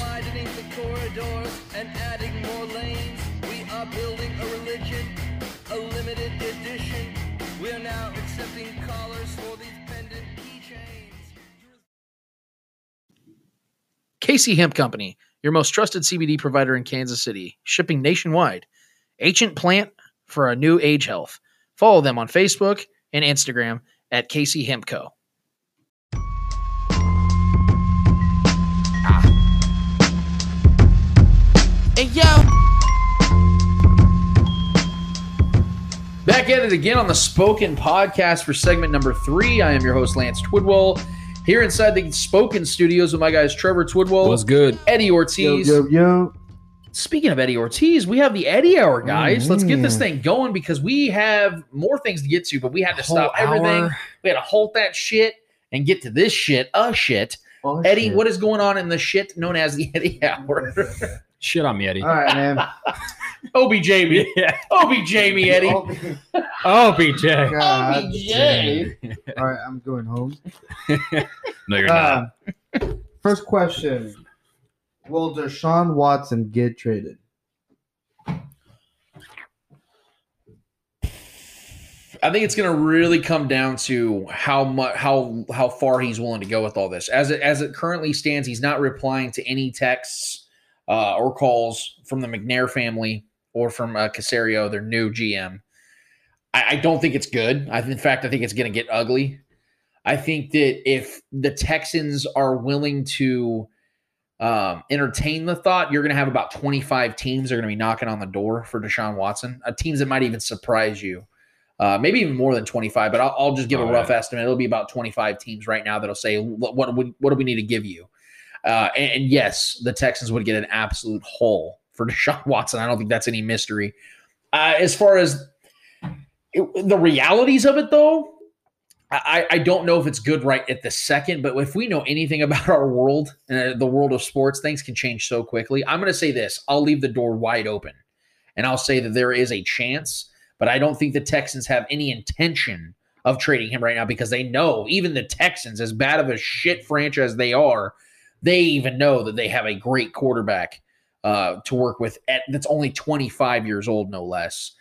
Speaker 2: KC Hemp Company, your most trusted CBD provider in Kansas City, shipping nationwide. Ancient plant for a new age health. Follow them on Facebook and Instagram at KC Hemp Co. Hey yo! Back at it again on the Spoken Podcast for segment number three. I am your host, Lance Twidwell, here inside the Spoken Studios with my guys Trevor Twidwell,
Speaker 3: was good.
Speaker 2: Eddie Ortiz,
Speaker 5: yo, yo.
Speaker 2: Speaking of Eddie Ortiz, we have the Eddie Hour, guys. Let's get this
Speaker 5: Mm.
Speaker 2: thing going because we have more things to get to, but we had to
Speaker 3: Whole
Speaker 2: stop everything. We had to halt that shit and get to this shit, a shit.
Speaker 5: Oh,
Speaker 2: Eddie,
Speaker 5: shit.
Speaker 2: what is going on in the shit known as the Eddie Hour?
Speaker 3: Shit on me, Eddie.
Speaker 5: All right, man.
Speaker 2: Obi Jamie.
Speaker 3: Yeah.
Speaker 2: Obi Jamie, Eddie.
Speaker 5: Oh,
Speaker 3: Oh, BJ.
Speaker 5: God
Speaker 2: OBJ.
Speaker 5: All right, I'm going home.
Speaker 3: No, you're not.
Speaker 5: Uh, first question: Will Deshaun Watson get traded?
Speaker 2: I think it's going to really come down to how much how how far he's willing to go with all this. As it as it currently stands, he's not replying to any texts uh, or calls from the McNair family or from uh, Caserio, their new GM. I, I don't think it's good. I, in fact, I think it's going to get ugly. I think that if the Texans are willing to um, entertain the thought, you're going to have about 25 teams that are going to be knocking on the door for Deshaun Watson. Uh, teams that might even surprise you. Uh, maybe even more than 25, but I'll, I'll just give a
Speaker 3: Oh,
Speaker 2: rough
Speaker 3: yeah.
Speaker 2: estimate. It'll be about 25 teams right now that'll say, what, what, what, what do we need to give you? Uh, and, and yes, the Texans would get an absolute haul for Deshaun Watson. I don't think that's any mystery. Uh, as far as it- the realities of it, though, I, I don't know if it's good right at the second, but if we know anything about our world and uh, the world of sports, things can change so quickly. I'm going to say this I'll leave the door wide open and I'll say that there is a chance, but I don't think the Texans have any intention of trading him right now because they know, even the Texans, as bad of a shit franchise they are, they even know that they have a great quarterback uh, to work with at, that's only 25 years old, no less.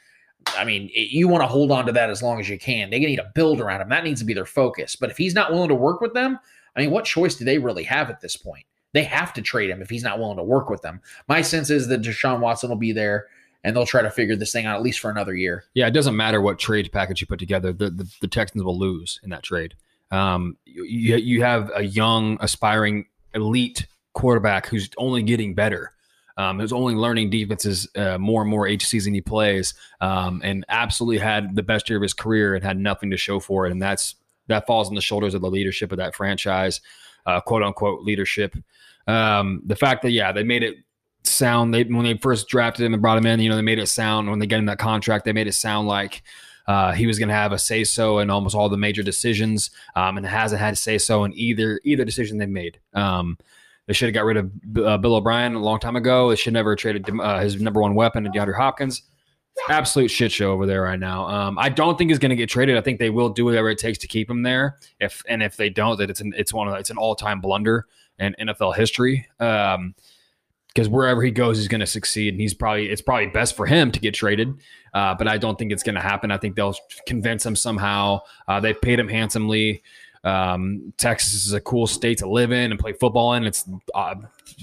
Speaker 2: I mean, it- you want to hold on to that as long as you can. They need to build around him. That needs to be their focus. But if he's not willing to work with them, I mean, what choice do they really have at this point? They have to trade him if he's not willing to work with them. My sense is that Deshaun Watson will be there and they'll try to figure this thing out at least for another year.
Speaker 3: Yeah, it doesn't matter what trade package you put together. The the, the Texans will lose in that trade. Um, you, you you have a young, aspiring, elite quarterback who's only getting better. Um, who's only learning defenses uh, more and more each season he plays, um, and absolutely had the best year of his career and had nothing to show for it. And that's that falls on the shoulders of the leadership of that franchise, uh, quote unquote leadership. Um, the fact that yeah, they made it sound they when they first drafted him and brought him in, you know, they made it sound when they got him that contract, they made it sound like uh, he was going to have a say so in almost all the major decisions, um, and hasn't had a say so in either either decision they made. Um, they should have got rid of uh, Bill O'Brien a long time ago. They should never have traded uh, his number one weapon, DeAndre Hopkins. Absolute shit show over there right now. Um, I don't think he's going to get traded. I think they will do whatever it takes to keep him there. If and if they don't, that it's an it's one of it's an all time blunder in NFL history. Um, because wherever he goes, he's going to succeed, and he's probably it's probably best for him to get traded. Uh, but I don't think it's going to happen. I think they'll convince him somehow. Uh, they paid him handsomely. Um, Texas is a cool state to live in and play football in. It's uh,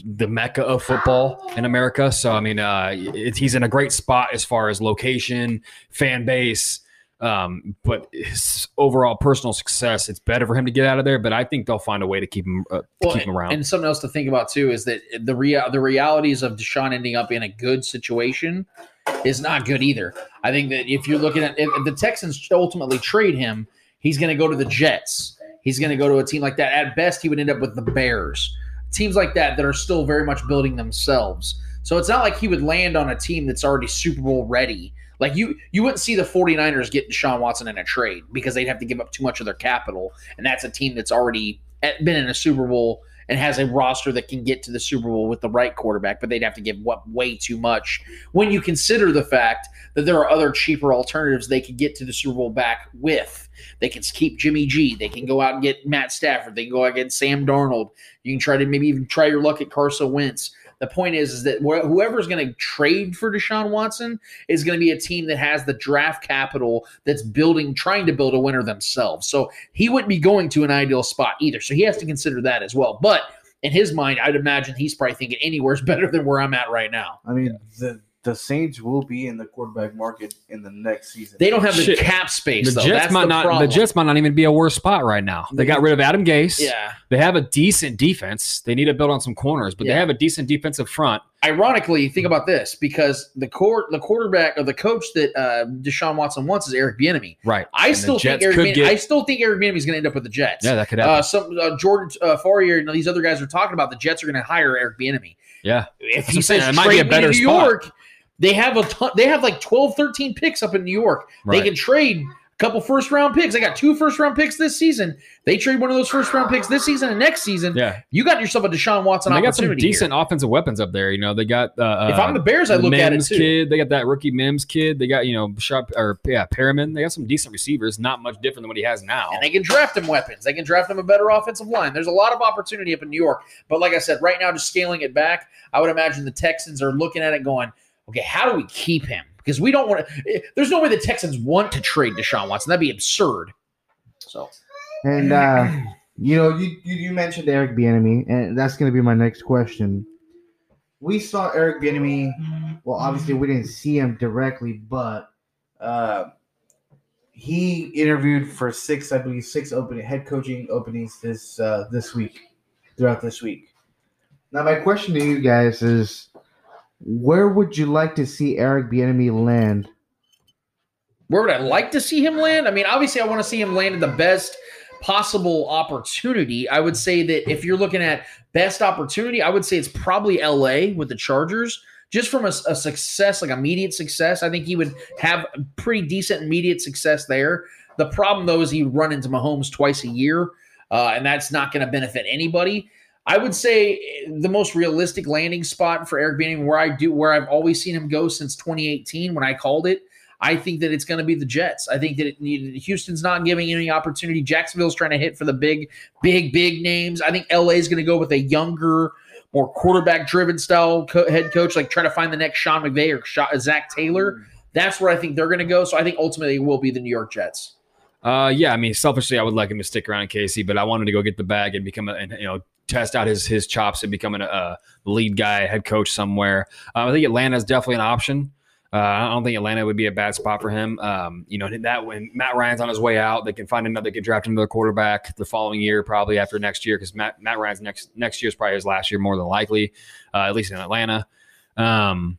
Speaker 3: the mecca of football in America. So I mean, uh, it, he's in a great spot as far as location, fan base. Um, but his overall personal success, it's better for him to get out of there. But I think they'll find a way to keep him uh, to
Speaker 2: Well,
Speaker 3: keep him around.
Speaker 2: And something else to think about too is that the rea- the realities of Deshaun ending up in a good situation is not good either. I think that if you're looking at if the Texans ultimately trade him, he's going to go to the Jets. He's going to go to a team like that. At best, he would end up with the Bears. Teams like that that are still very much building themselves. So it's not like he would land on a team that's already Super Bowl ready. Like you you wouldn't see the 49ers get Deshaun Watson in a trade because they'd have to give up too much of their capital. And that's a team that's already eh, been in a Super Bowl and has a roster that can get to the Super Bowl with the right quarterback, but they'd have to give what way too much when you consider the fact that there are other cheaper alternatives they could get to the Super Bowl back with. They can keep Jimmy G. They can go out and get Matt Stafford. They can go out and get Sam Darnold. You can try to maybe even try your luck at Carson Wentz. The point is, is that wh- whoever's going to trade for Deshaun Watson is going to be a team that has the draft capital that's building, trying to build a winner themselves. So he wouldn't be going to an ideal spot either. So he has to consider that as well. But in his mind, I'd imagine he's probably thinking anywhere's better than where I'm at right now.
Speaker 5: I mean, the the Saints will be in the quarterback market in the next season.
Speaker 2: They don't have the
Speaker 3: Shit.
Speaker 2: cap space.
Speaker 3: the
Speaker 2: though.
Speaker 3: Jets
Speaker 2: That's
Speaker 3: might
Speaker 2: the
Speaker 3: not.
Speaker 2: Problem.
Speaker 3: The Jets might not even be a worse spot right now. They got rid of Adam Gase.
Speaker 2: Yeah.
Speaker 3: They have a decent defense. They need to build on some corners, but
Speaker 2: Yeah.
Speaker 3: they have a decent defensive front.
Speaker 2: Ironically, think about this because the court, the quarterback or the coach that uh, Deshaun Watson wants is Eric Bieniemy.
Speaker 3: Right.
Speaker 2: I
Speaker 3: And the
Speaker 2: still think
Speaker 3: Jets
Speaker 2: Eric.
Speaker 3: could
Speaker 2: Bieniemy,
Speaker 3: get-
Speaker 2: I still think Eric Bieniemy is going to end up with the Jets.
Speaker 3: Yeah, that could happen.
Speaker 2: Uh, some uh, Jordan uh, Fourier and these other guys are talking about the Jets are going to hire Eric Bieniemy.
Speaker 3: Yeah.
Speaker 2: If
Speaker 3: That's
Speaker 2: he
Speaker 3: what I'm saying.
Speaker 2: says
Speaker 3: It might be
Speaker 2: trade
Speaker 3: a
Speaker 2: me
Speaker 3: better
Speaker 2: to New
Speaker 3: spot.
Speaker 2: York, they have a ton, they have like 12, 13 picks up in New York.
Speaker 3: Right.
Speaker 2: They can trade a couple first round picks. They got two first round picks this season. They trade one of those first round picks this season and next season.
Speaker 3: Yeah.
Speaker 2: You got yourself a Deshaun Watson
Speaker 3: And they got some
Speaker 2: opportunity. here.
Speaker 3: decent offensive weapons up there. You know, they got uh,
Speaker 2: If I'm the Bears, I look at it too.
Speaker 3: kid. They got that rookie Mims kid. They got you know sharp or yeah Perriman. They got some decent receivers. Not much different than what he has now.
Speaker 2: And they can draft him weapons. They can draft him a better offensive line. There's a lot of opportunity up in New York. But like I said, right now, just scaling it back, I would imagine the Texans are looking at it going, okay, how do we keep him? Because we don't want to. There's no way the Texans want to trade Deshaun Watson. That'd be absurd. So
Speaker 5: And uh, you know, you, you you mentioned Eric Bieniemy, and that's going to be my next question. We saw Eric Bieniemy. Well, obviously, we didn't see him directly, but uh, he interviewed for six, I believe, six opening head coaching openings this uh, this week, throughout this week. Now, my question to you guys is, where would you like to see Eric Bieniemy land?
Speaker 2: where would I like to see him land? I mean, obviously, I want to see him land in the best possible opportunity. I would say that if you're looking at best opportunity, I would say it's probably LA with the Chargers. Just from a, a success, like immediate success, I think he would have pretty decent immediate success there. The problem, though, is he run into Mahomes twice a year, uh, and that's not going to benefit anybody. I would say the most realistic landing spot for Eric Bieniemy, where I do, where I've always seen him go since 2018 when I called it, I think that it's going to be the Jets. I think that it, Houston's not giving any opportunity. Jacksonville's trying to hit for the big, big, big names. I think LA is going to go with a younger, more quarterback-driven style co- head coach, like try to find the next Sean McVay or Zac Taylor. That's where I think they're going to go. So I think ultimately it will be the New York Jets.
Speaker 3: Uh, yeah, I mean, selfishly, I would like him to stick around in KC, but I wanted to go get the bag and become a, and, you know, test out his his chops and becoming a, a lead guy, head coach somewhere. Uh, I think Atlanta is definitely an option. Uh, I don't think Atlanta would be a bad spot for him. Um, you know, that when Matt Ryan's on his way out, they can find another, they can draft another quarterback the following year, probably after next year, because Matt Matt Ryan's next next year is probably his last year, more than likely, uh, at least in Atlanta. Um,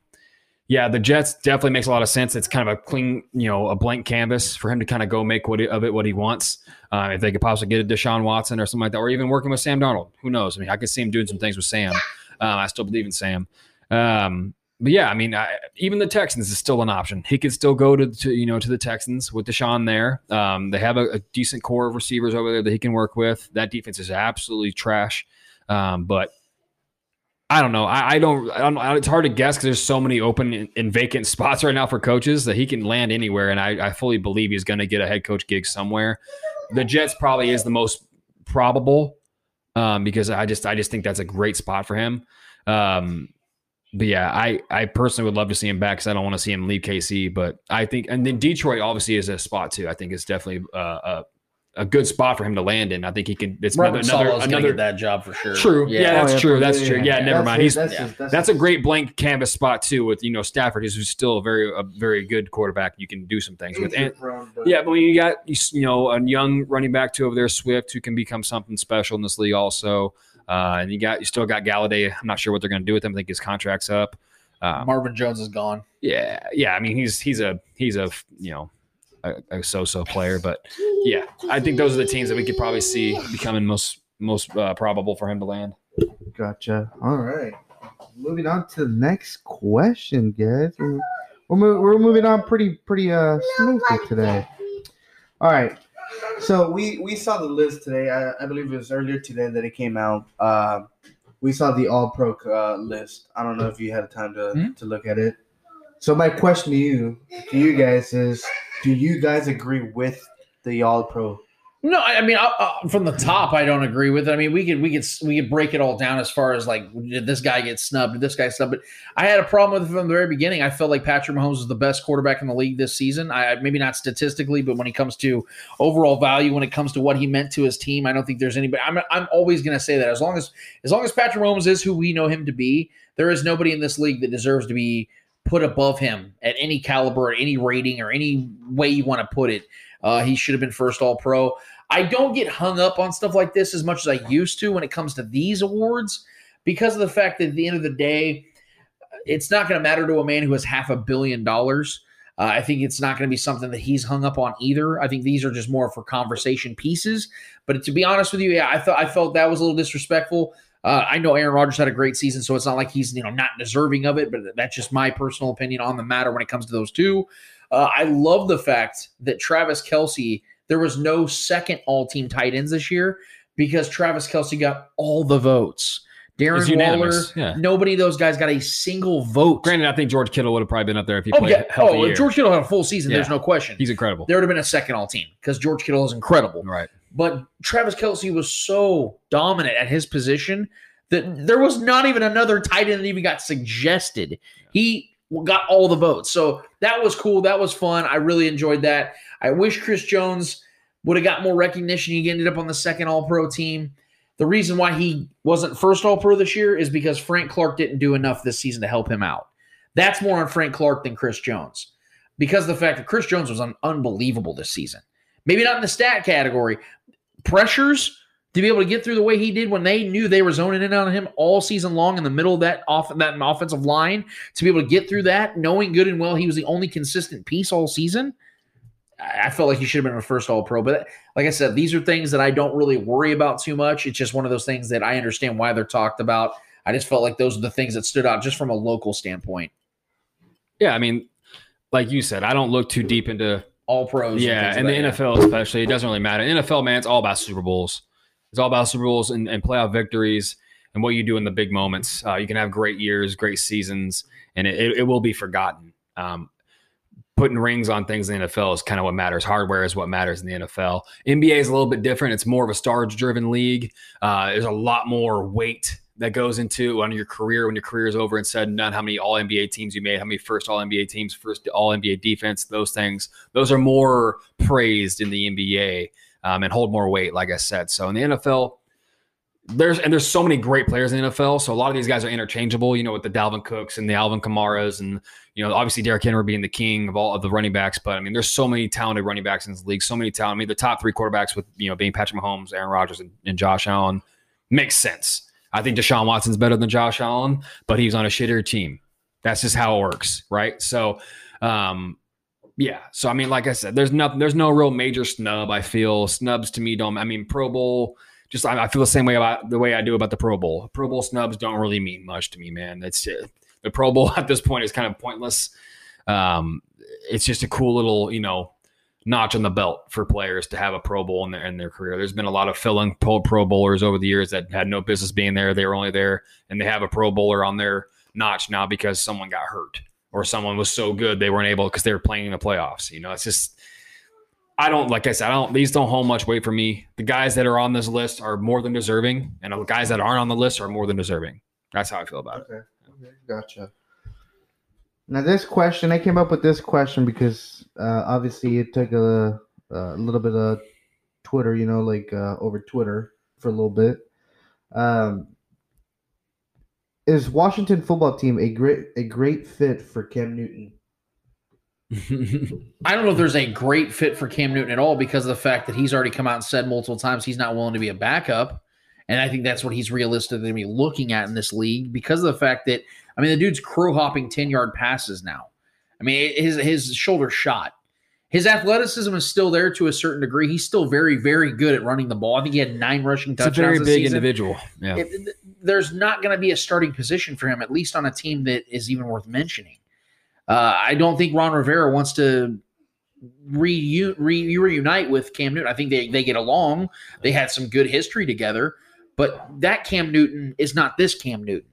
Speaker 3: yeah, the Jets definitely makes a lot of sense. It's kind of a clean, you know, a blank canvas for him to kind of go make what he, of it what he wants. Uh, if they could possibly get a Deshaun Watson or something like that, or even working with Sam Darnold, who knows? I mean, I could see him doing some things with Sam. Um, I still believe in Sam. Um, but yeah, I mean, I, even the Texans is still an option. He could still go to, to you know to the Texans with Deshaun there. Um, they have a, a decent core of receivers over there that he can work with. That defense is absolutely trash. Um, but I don't know. I, I don't. I don't. It's hard to guess because there's so many open and, vacant spots right now for coaches that he can land anywhere, and I, I fully believe he's going to get a head coach gig somewhere. The Jets probably is the most probable um, because I just I just think that's a great spot for him. Um, but yeah, I I personally would love to see him back because I don't want to see him leave KC. But I think and then Detroit obviously is a spot too. I think it's definitely uh, a a good spot for him to land in. I think he can. It's
Speaker 2: Robert
Speaker 3: another
Speaker 2: Saleh's going
Speaker 3: another
Speaker 2: get that job for sure.
Speaker 3: True. Yeah, that's
Speaker 5: Oh, yeah,
Speaker 3: true. That's
Speaker 5: yeah,
Speaker 3: true.
Speaker 5: yeah.
Speaker 3: Yeah, never mind.
Speaker 5: his-
Speaker 3: He's
Speaker 5: that's
Speaker 3: yeah.
Speaker 5: his- that's
Speaker 3: that's
Speaker 5: his-
Speaker 3: a great blank canvas spot too. With you know Stafford, who's still a very a very good quarterback. You can do some things with. And, yeah, but when you got you you know a young running back too over there, Swift, who can become something special in this league also. Uh, and you got you still got Golladay. I'm not sure what they're going to do with him. I think his contract's up. Um,
Speaker 2: Marvin Jones is gone.
Speaker 3: yeah, yeah. I mean, he's he's a he's a you know a, a so-so player, but yeah, I think those are the teams that we could probably see becoming most most uh, probable for him to land.
Speaker 5: Gotcha. All right. Moving on to the next question, guys. We're, we're, mo- we're moving on pretty pretty uh smoothly today. All right. So we we saw the list today. I, I believe it was earlier today that it came out. Uh, we saw the All Pro uh, list. I don't know if you had time to
Speaker 2: Hmm?
Speaker 5: to look at it. So my question to you to you guys is: Do you guys agree with the All Pro?
Speaker 2: No, I I mean, I, uh, from the top, I don't agree with it. I mean, we could we could we could break it all down as far as like did this guy get snubbed, did this guy snubbed? But I had a problem with it from the very beginning. I felt like Patrick Mahomes was the best quarterback in the league this season. I maybe not statistically, but when it comes to overall value, when it comes to what he meant to his team, I don't think there's anybody. I'm I'm always going to say that as long as as long as Patrick Mahomes is who we know him to be, there is nobody in this league that deserves to be put above him at any caliber, at any rating, or any way you want to put it. Uh, he should have been first All Pro. I don't get hung up on stuff like this as much as I used to when it comes to these awards because of the fact that at the end of the day, it's not going to matter to a man who has half a billion dollars. Uh, I think it's not going to be something that he's hung up on either. I think these are just more for conversation pieces. But to be honest with you, yeah, I thought I felt that was a little disrespectful. Uh, I know Aaron Rodgers had a great season, so it's not like he's you know not deserving of it. But that's just my personal opinion on the matter when it comes to those two. Uh, I love the fact that Travis Kelce. There was no second all-team tight ends this year because Travis Kelce got all the votes. Darren Waller,
Speaker 3: yeah.
Speaker 2: nobody of those guys got a single vote.
Speaker 3: Granted, I think George Kittle would have probably been up there if he
Speaker 2: oh
Speaker 3: played
Speaker 2: yeah,
Speaker 3: healthy
Speaker 2: oh
Speaker 3: year.
Speaker 2: George Kittle had a full season. There's no question.
Speaker 3: He's incredible.
Speaker 2: there would have been a second all-team because George Kittle is incredible.
Speaker 3: Right.
Speaker 2: But Travis Kelce was so dominant at his position that there was not even another tight end that even got suggested. He got all the votes. So that was cool. That was fun. I really enjoyed that. I wish Chris Jones would have got more recognition. He ended up on the second All Pro team. The reason why he wasn't first All Pro this year is because Frank Clark didn't do enough this season to help him out. That's more on Frank Clark than Chris Jones because the fact that Chris Jones was un- unbelievable this season. Maybe not in the stat category, pressures to be able to get through the way he did when they knew they were zoning in on him all season long in the middle of that off that offensive line to be able to get through that, knowing good and well he was the only consistent piece all season. I felt like he should have been a first All Pro, but like I said, these are things that I don't really worry about too much. It's just one of those things that I understand why they're talked about. I just felt like those are the things that stood out just from a local standpoint.
Speaker 3: Yeah, I mean, like you said, I don't look too deep into
Speaker 2: All pros,
Speaker 3: yeah,
Speaker 2: things
Speaker 3: and the NFL especially, it doesn't really matter. NFL, man, it's all about Super Bowls. It's all about Super Bowls and, and playoff victories and what you do in the big moments. Uh, you can have great years, great seasons, and it, it, it will be forgotten. Um, putting rings on things in the NFL is kind of what matters. Hardware is what matters in the NFL. NBA is a little bit different. It's more of a stars-driven league. Uh, there's a lot more weight that goes into on your career when your career is over and said and done. How many All NBA teams you made? How many first All NBA teams? First All NBA defense? Those things. Those are more praised in the NBA um, and hold more weight. Like I said, so in the NFL. There's and there's so many great players in the NFL. So a lot of these guys are interchangeable. You know, with the Dalvin Cooks and the Alvin Kamaras, and you know, obviously Derrick Henry being the king of all of the running backs. But I mean, there's so many talented running backs in this league. So many talented I mean, the top three quarterbacks with you know being Patrick Mahomes, Aaron Rodgers, and, and Josh Allen makes sense. I think Deshaun Watson's better than Josh Allen, but he's on a shittier team. That's just how it works, right? So, um, yeah. So I mean, like I said, there's nothing. There's no real major snub. I feel snubs to me don't. I mean, Pro Bowl. Just I, I feel the same way about the way I do about the Pro Bowl. Pro Bowl snubs don't really mean much to me, man. Uh, the Pro Bowl at this point is kind of pointless. Um, it's just a cool little, you know, notch on the belt for players to have a Pro Bowl in their in their career. There's been a lot of filling pro, pro bowlers over the years that had no business being there. They were only there, and they have a Pro Bowler on their notch now because someone got hurt or someone was so good they weren't able because they were playing in the playoffs. You know, it's just I don't like I said I don't these don't hold much weight for me. The guys that are on this list are more than deserving, and the guys that aren't on the list are more than deserving. That's how I feel about it.
Speaker 5: Okay. Okay. Gotcha. Now this question, I came up with this question because uh, obviously it took a, a little bit of Twitter, you know, like uh, over Twitter for a little bit. Um, is Washington football team a great a great fit for Cam Newton?
Speaker 2: I don't know if there's a great fit for Cam Newton at all because of the fact that he's already come out and said multiple times he's not willing to be a backup. And I think that's what he's realistically looking at in this league because of the fact that, I mean, the dude's crow hopping 10 yard passes now. I mean, his, his shoulder shot. His athleticism is still there to a certain degree. He's still very, very good at running the ball. I think he had nine rushing touchdowns.
Speaker 3: It's a very big
Speaker 2: season.
Speaker 3: individual. Yeah.
Speaker 2: It- there's not going to be a starting position for him, at least on a team that is even worth mentioning. Uh, I don't think Ron Rivera wants to reu- re- reunite with Cam Newton. I think they, they get along. They had some good history together, but that Cam Newton is not this Cam Newton.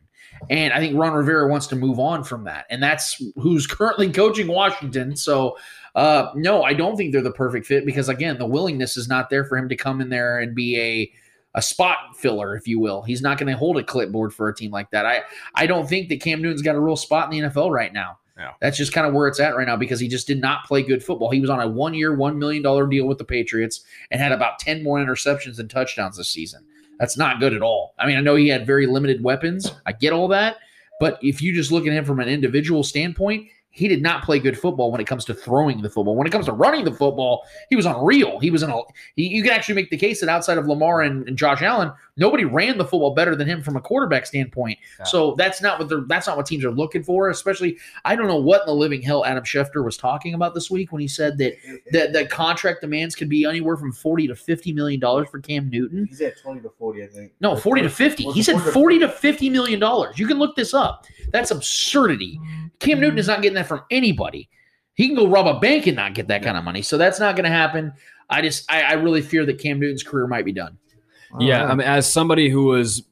Speaker 2: And I think Ron Rivera wants to move on from that. And that's who's currently coaching Washington. So, uh, no, I don't think they're the perfect fit because, again, the willingness is not there for him to come in there and be a a spot filler, if you will. He's not going to hold a clipboard for a team like that. I I don't think that Cam Newton's got a real spot in the NFL right now.
Speaker 3: Yeah.
Speaker 2: That's just kind of where it's at right now because he just did not play good football. He was on a one year, $1 million deal with the Patriots and had about 10 more interceptions and touchdowns this season. That's not good at all. I mean, I know he had very limited weapons. I get all that. But if you just look at him from an individual standpoint, he did not play good football when it comes to throwing the football. When it comes to running the football, he was unreal. He was in a. he- You can actually make the case that outside of Lamar and, and Josh Allen, nobody ran the football better than him from a quarterback standpoint.
Speaker 3: Yeah.
Speaker 2: So that's not what they're. That's not what teams are looking for. Especially, I don't know what in the living hell Adam Schefter was talking about this week when he said that that the contract demands could be anywhere from forty to fifty million dollars for Cam Newton.
Speaker 5: He said twenty to forty, I think.
Speaker 2: No,
Speaker 5: Or
Speaker 2: 40 to 50. He said
Speaker 5: 40 to
Speaker 2: 40 to 50 million dollars. You can look this up. That's absurdity. Cam Newton is not getting that from anybody. He can go rob a bank and not get that kind of money. So that's not going to happen. I just, I, I really fear that Cam Newton's career might be done.
Speaker 3: Yeah,
Speaker 5: Alright.
Speaker 3: I mean, as somebody who was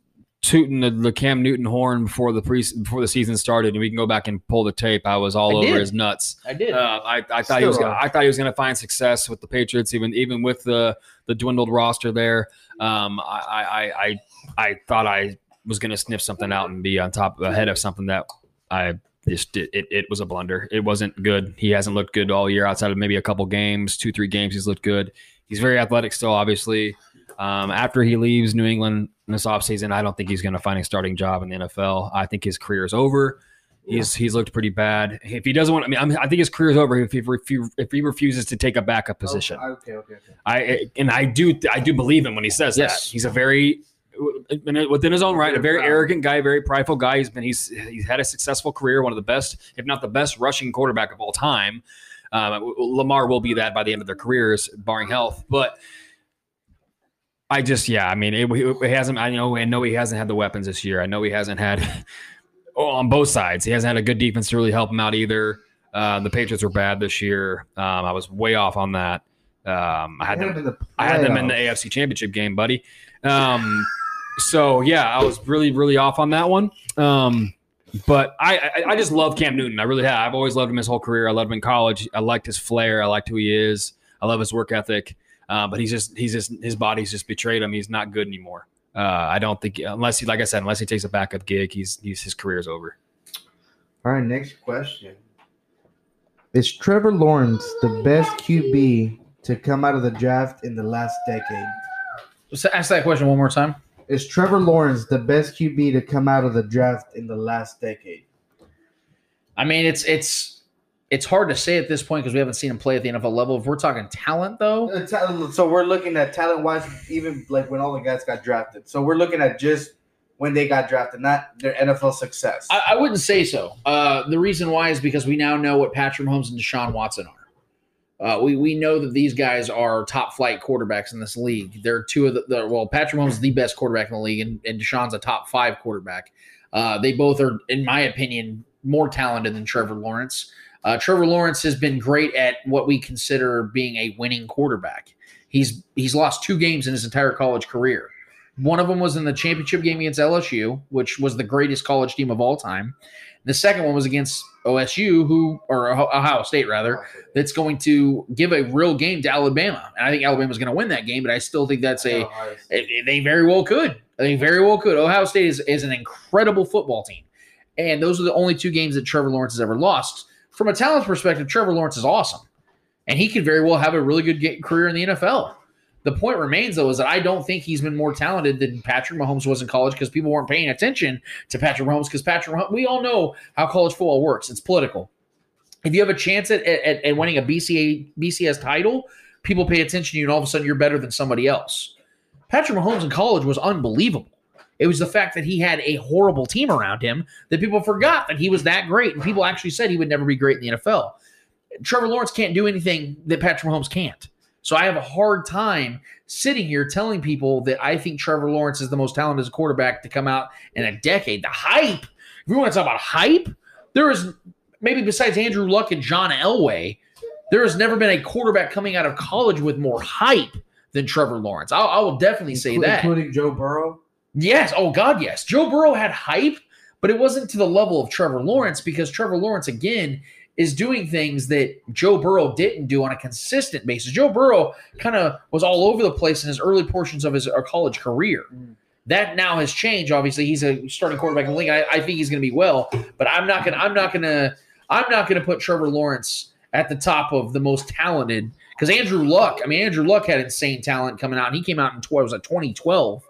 Speaker 3: tooting the, the Cam Newton horn before the pre before the season started, and we can go back and pull the tape. I was all
Speaker 2: I
Speaker 3: over
Speaker 2: did.
Speaker 3: his nuts.
Speaker 2: I did.
Speaker 3: Uh, I, I thought he was gonna. I thought he was going to find success with the Patriots, even even with the the dwindled roster there. Um, I I I, I thought I was going to sniff something out and be on top ahead of something that I just did. It, it was a blunder. It wasn't good. He hasn't looked good all year outside of maybe a couple games, two three games. He's looked good. He's very athletic still, obviously. Um, after he leaves New England in this offseason, I don't think he's going to find a starting job in the NFL. I think his career is over. He's he's looked pretty bad. If he doesn't want, I mean, I'm, I think his career is over if he refu- if he refuses to take a backup position.
Speaker 5: Okay, okay, okay.
Speaker 3: I and I do I do believe him when he says
Speaker 2: Yes.
Speaker 3: that. He's a very within his own right, a very arrogant guy, very prideful guy. He's been he's he's had a successful career, one of the best, if not the best, rushing quarterback of all time. Um, Lamar will be that by the end of their careers, barring health. But I just yeah, I mean, it, it hasn't. I know I know he hasn't had the weapons this year. I know he hasn't had oh, on both sides. He hasn't had a good defense to really help him out either. Uh, the Patriots were bad this year. Um, I was way off on that. Um, I had them.
Speaker 5: in the
Speaker 3: I had them in the. AFC Championship game, buddy. Um, so yeah, I was really, really off on that one. Um, but I, I, I just love Cam Newton. I really have. I've always loved him his whole career. I loved him in college. I liked his flair. I liked who he is. I love his work ethic. Uh, but he's just, he's just, his body's just betrayed him. He's not good anymore. Uh, I don't think unless he, like I said, unless he takes a backup gig, he's, he's his career's over.
Speaker 5: All right, next question. Is Trevor Lawrence the best QB to come out of the draft in the last decade?
Speaker 2: So ask that question one more time.
Speaker 5: Is Trevor Lawrence the best QB to come out of the draft in the last decade?
Speaker 2: I mean, it's it's it's hard to say at this point because we haven't seen him play at the NFL level. If we're talking talent, though,
Speaker 5: Uh, So we're looking at talent wise, even like when all the guys got drafted. So we're looking at just when they got drafted, not their NFL success.
Speaker 2: I, I wouldn't say so. Uh, the reason why is because we now know what Patrick Mahomes and Deshaun Watson are. Uh, we we know that these guys are top flight quarterbacks in this league. They're two of the, the well, Patrick Mahomes is the best quarterback in the league, and, and Deshaun's a top five quarterback. Uh, they both are, in my opinion, more talented than Trevor Lawrence. Uh, Trevor Lawrence has been great at what we consider being a winning quarterback. He's he's lost two games in his entire college career. One of them was in the championship game against LSU, which was the greatest college team of all time. The second one was against OSU, who or Ohio State rather, that's going to give a real game to Alabama. And I think Alabama's going to win that game, but I still think that's a they very well could. They very well could. Ohio State is, is an incredible football team. And those are the only two games that Trevor Lawrence has ever lost. From a talent perspective, Trevor Lawrence is awesome. And he could very well have a really good ga- career in the NFL. The point remains, though, is that I don't think he's been more talented than Patrick Mahomes was in college because people weren't paying attention to Patrick Mahomes because Patrick Mahomes, we all know how college football works. It's political. If you have a chance at, at, at winning a BCA, BCS title, people pay attention to you, and all of a sudden you're better than somebody else. Patrick Mahomes in college was unbelievable. It was the fact that he had a horrible team around him that people forgot that he was that great, and people actually said he would never be great in the NFL. Trevor Lawrence can't do anything that Patrick Mahomes can't. So I have a hard time sitting here telling people that I think Trevor Lawrence is the most talented quarterback to come out in a decade. The hype, if we want to talk about hype, there is maybe besides Andrew Luck and John Elway, there has never been a quarterback coming out of college with more hype than Trevor Lawrence. I, I will definitely say
Speaker 5: Inclu-
Speaker 2: that.
Speaker 5: including Joe Burrow.
Speaker 2: Yes. Oh God, yes. Joe Burrow had hype, but it wasn't to the level of Trevor Lawrence because Trevor Lawrence again is doing things that Joe Burrow didn't do on a consistent basis. Joe Burrow kind of was all over the place in his early portions of his uh, college career. That now has changed. Obviously, he's a starting quarterback in the league. I, I think he's going to be well, but I'm not going. to I'm not going to. I'm not going to put Trevor Lawrence at the top of the most talented because Andrew Luck. I mean, Andrew Luck had insane talent coming out, and he came out in 12, was it 2012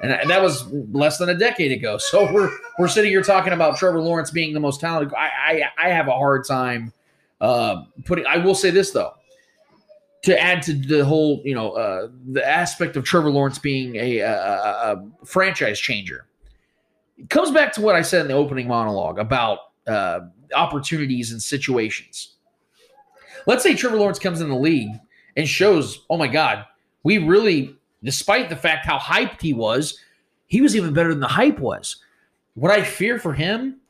Speaker 2: and that was less than a decade ago. So we're we're sitting here talking about Trevor Lawrence being the most talented. I I, I have a hard time uh, putting. I will say this though, to add to the whole you know uh, the aspect of Trevor Lawrence being a, a, a, franchise changer. It comes back to what I said in the opening monologue about uh, opportunities and situations. Let's say Trevor Lawrence comes in the league and shows, oh my God, we really, despite the fact how hyped he was, he was even better than the hype was. What I fear for him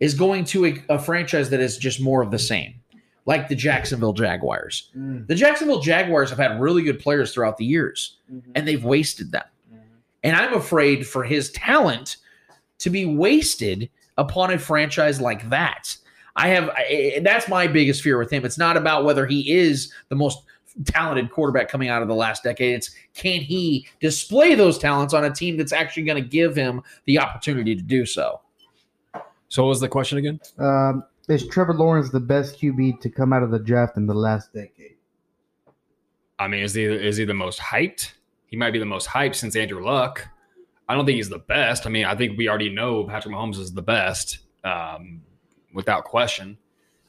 Speaker 2: is going to a, a franchise that is just more of the same, like the Jacksonville Jaguars.
Speaker 5: Mm.
Speaker 2: The Jacksonville Jaguars have had really good players throughout the years, and they've wasted them. And I'm afraid for his talent to be wasted upon a franchise like that. I have I, that's my biggest fear with him. It's not about whether he is the most talented quarterback coming out of the last decade. It's can he display those talents on a team that's actually going to give him the opportunity to do so.
Speaker 3: So what was the question again?
Speaker 5: Um, is Trevor Lawrence the best QB to come out of the draft in the last decade?
Speaker 3: I mean, is he is he the most hyped? He might be the most hyped since Andrew Luck. I don't think he's the best. I mean, I think we already know Patrick Mahomes is the best, um, without question.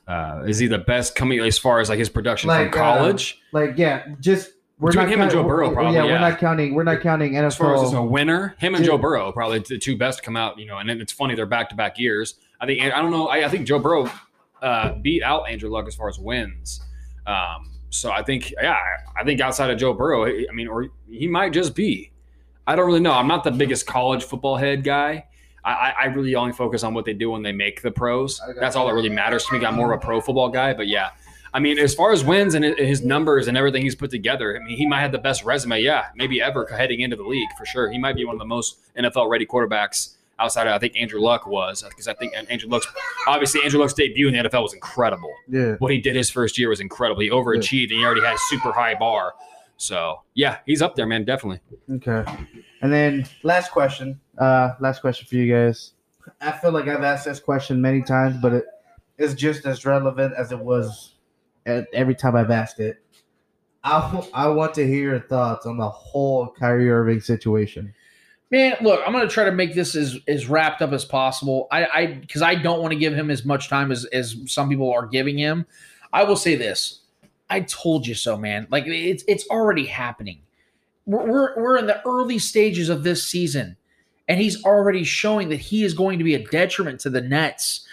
Speaker 3: Uh, is he the best coming as far as like his production
Speaker 5: Like,
Speaker 3: from
Speaker 5: uh,
Speaker 3: college?
Speaker 5: Like, yeah, just we're
Speaker 3: Between
Speaker 5: not
Speaker 3: him and Joe Burrow, probably,
Speaker 5: Yeah,
Speaker 3: yeah.
Speaker 5: we're not counting. We're not counting and
Speaker 3: as far as a winner, him and Joe Burrow probably the two best to come out. You know, and then it's funny they're back to back years. I think I don't know. I, I think Joe Burrow uh, beat out Andrew Luck as far as wins. Um, so I think yeah, I- think outside of Joe Burrow, I mean, or he might just be. I don't really know. I'm not the biggest college football head guy. I, I- really only focus on what they do when they make the pros. That's all that really matters to me. I'm more of a pro football guy, but yeah. I mean, as far as wins and his numbers and everything he's put together, I mean, he might have the best resume, yeah, maybe ever heading into the league for sure. He might be one of the most NFL ready quarterbacks outside of I think Andrew Luck was because I think Andrew Luck's obviously Andrew Luck's debut in the NFL was incredible.
Speaker 5: Yeah.
Speaker 3: What he did his first year was incredible. He overachieved and he already had a super high bar. So yeah, he's up there, man, definitely.
Speaker 5: Okay. And then last question. Uh, last question for you guys. I feel like I've asked this question many times, but it is just as relevant as it was every time I've asked it. I, I want to hear your thoughts on the whole Kyrie Irving situation.
Speaker 2: Man, look, I'm going to try to make this as as wrapped up as possible. I I because I don't want to give him as much time as as some people are giving him. I will say this: I told you so, man. Like it's it's already happening. We're we're, we're in the early stages of this season, and he's already showing that he is going to be a detriment to the Nets.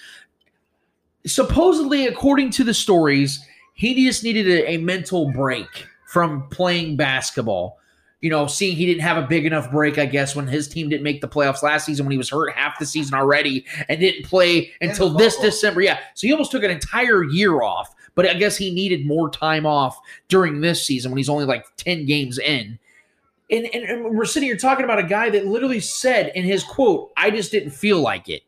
Speaker 2: Supposedly, according to the stories, he just needed a, a mental break from playing basketball you know, seeing he didn't have a big enough break, I guess, when his team didn't make the playoffs last season when he was hurt half the season already and didn't play until this. December. Yeah. So he almost took an entire year off, but I guess he needed more time off during this season when he's only like 10 games in. And, and, and we're sitting here talking about a guy that literally said in his quote, I just didn't feel like it.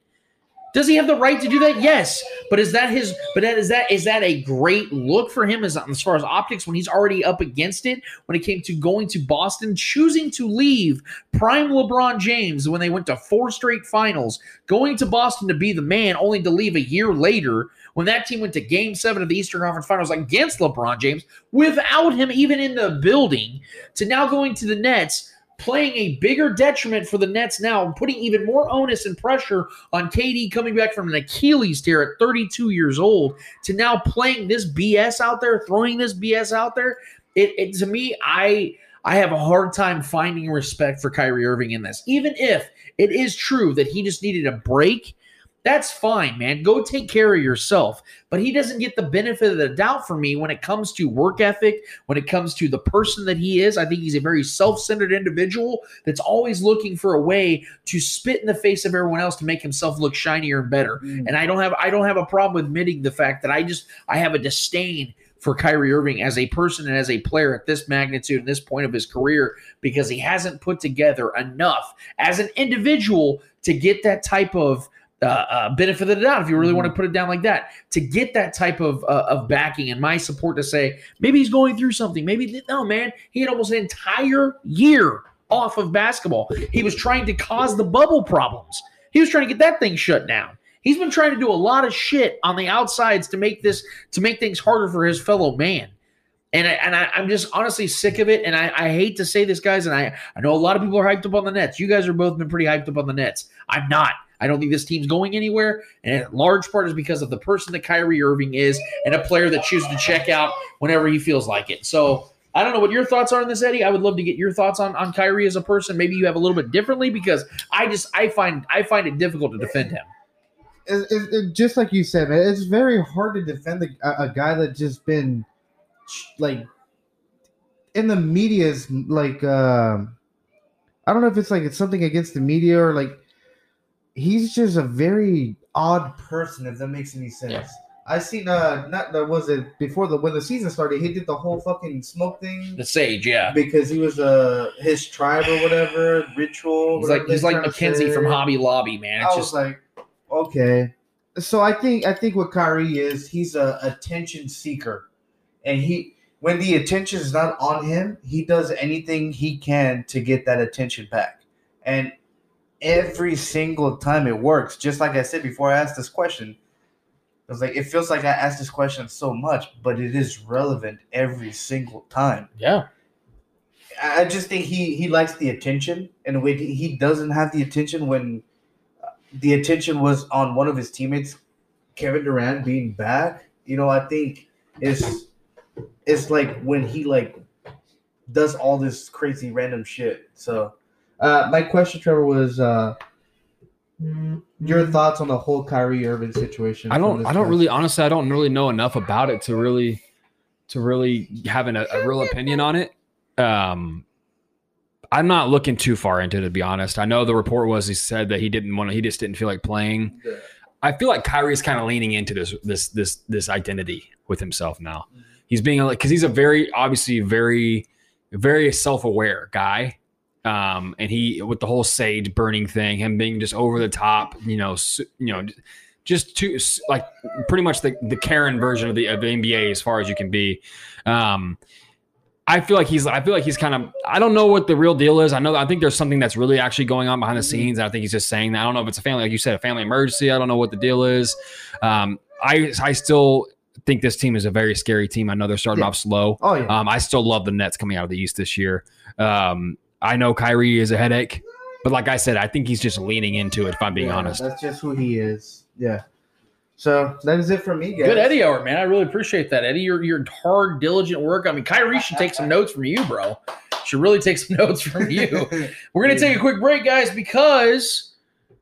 Speaker 2: Does he have the right to do that? Yes, but is that his? But that, is that is that a great look for him as as far as optics when he's already up against it? When it came to going to Boston, choosing to leave prime LeBron James when they went to four straight finals, going to Boston to be the man, only to leave a year later when that team went to Game Seven of the Eastern Conference Finals against LeBron James without him even in the building, to now going to the Nets playing a bigger detriment for the Nets now, and putting even more onus and pressure on KD coming back from an Achilles tear at 32 years old to now playing this BS out there, throwing this BS out there. It, it to me, I I have a hard time finding respect for Kyrie Irving in this. Even if it is true that he just needed a break, that's fine, man. Go take care of yourself. But he doesn't get the benefit of the doubt for me when it comes to work ethic, when it comes to the person that he is. I think he's a very self centered individual that's always looking for a way to spit in the face of everyone else to make himself look shinier and better. Mm. And I don't have I don't have a problem admitting the fact that I just I have a disdain for Kyrie Irving as a person and as a player at this magnitude and this point of his career because he hasn't put together enough as an individual to get that type of uh, uh, benefit of the doubt, if you really want to put it down like that, to get that type of uh, of backing and my support to say maybe he's going through something. Maybe no, man, he had almost an entire year off of basketball. He was trying to cause the bubble problems. He was trying to get that thing shut down. He's been trying to do a lot of shit on the outsides to make this to make things harder for his fellow man. And I, and I, I'm just honestly sick of it. And I, I hate to say this, guys. And I, I know a lot of people are hyped up on the Nets. You guys are both been pretty hyped up on the Nets. I'm not. I don't think this team's going anywhere. And in large part is because of the person that Kyrie Irving is and a player that chooses to check out whenever he feels like it. So I don't know what your thoughts are on this, Eddie. I would love to get your thoughts on, on Kyrie as a person. Maybe you have a little bit differently because I just I find I find it difficult to defend him.
Speaker 5: it, it, it- just like you said, man, it's very hard to defend a, a guy that just been like in the media's like um I don't know if it's like it's something against the media or like he's just a very odd person if that makes any sense.
Speaker 2: Yeah.
Speaker 5: I seen uh not that was it before the when the season started he did the whole fucking smoke thing
Speaker 2: The Sage, yeah.
Speaker 5: because he was uh his tribe or whatever ritual.
Speaker 2: He's like he's like Mackenzie from Hobby Lobby, man.
Speaker 5: I
Speaker 2: It's
Speaker 5: was
Speaker 2: just
Speaker 5: like, okay. So I think I think what Kyrie is, he's a attention seeker, and he when the attention is not on him, he does anything he can to get that attention back, and every single time it works. Just like I said before, I asked this question. I was like, it feels like I asked this question so much, but it is relevant every single time.
Speaker 2: yeah.
Speaker 5: I just think he he likes the attention in a way he- he doesn't have the attention when uh, the attention was on one of his teammates, Kevin Durant being back. You know, I think it's it's like when he like does all this crazy random shit. So, uh, my question, Trevor, was uh, your thoughts on the whole Kyrie Irving situation.
Speaker 3: I don't. I don't
Speaker 5: past-
Speaker 3: really. Honestly, I don't really know enough about it to really, to really have an, a, a real opinion on it. Um, I'm not looking too far into it to be honest. I know the report was he said that he didn't want to. He just didn't feel like playing. I feel like Kyrie's kind of leaning into this this this this identity with himself now. He's being like because he's a very obviously very very self aware guy. Um, and he with the whole sage burning thing, him being just over the top, you know, you know, just too like pretty much the the Karen version of the of the NBA as far as you can be. Um, I feel like he's I feel like he's kind of I don't know what the real deal is. I know I think there's something that's really actually going on behind the scenes. And I think he's just saying that. I don't know if it's a family like you said a family emergency. I don't know what the deal is. Um, I I still think this team is a very scary team. I know they're starting
Speaker 5: Yeah.
Speaker 3: off slow.
Speaker 5: Oh yeah.
Speaker 3: Um, I still love the Nets coming out of the East this year. Um, I know Kyrie is a headache, but like I said, I think he's just leaning into it. If I'm being
Speaker 5: Yeah,
Speaker 3: honest,
Speaker 5: that's just who he is. Yeah. So that is it for me, guys.
Speaker 2: Good Eddie hour, man. I really appreciate that, Eddie. Your your hard, diligent work. I mean, Kyrie should take some notes from you, bro. Should really take some notes from you. We're gonna take a quick break, guys, because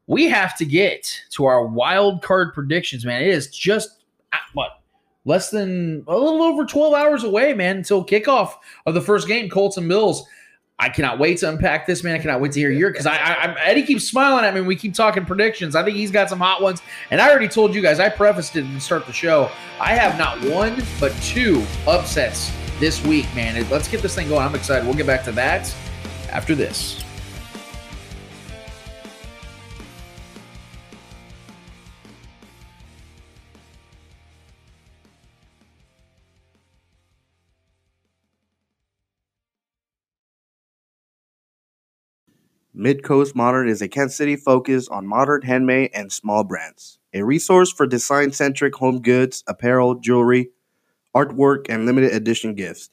Speaker 2: we have to get to our wild card predictions, man. It is just uh, what less than a little over 12 hours away, man, until kickoff of the first game, Colts and Bills. I cannot wait to unpack this, man. I cannot wait to hear your because I, I, I'm Eddie keeps smiling at me. We keep talking predictions. I think he's got some hot ones, and I already told you guys. I prefaced it to start the show. I have not one but two upsets this week, man. Let's get this thing going. I'm excited. We'll get back to that after this.
Speaker 6: Midcoast Modern is a Kansas City focus on modern handmade and small brands. A resource for design centric home goods, apparel, jewelry, artwork, and limited edition gifts.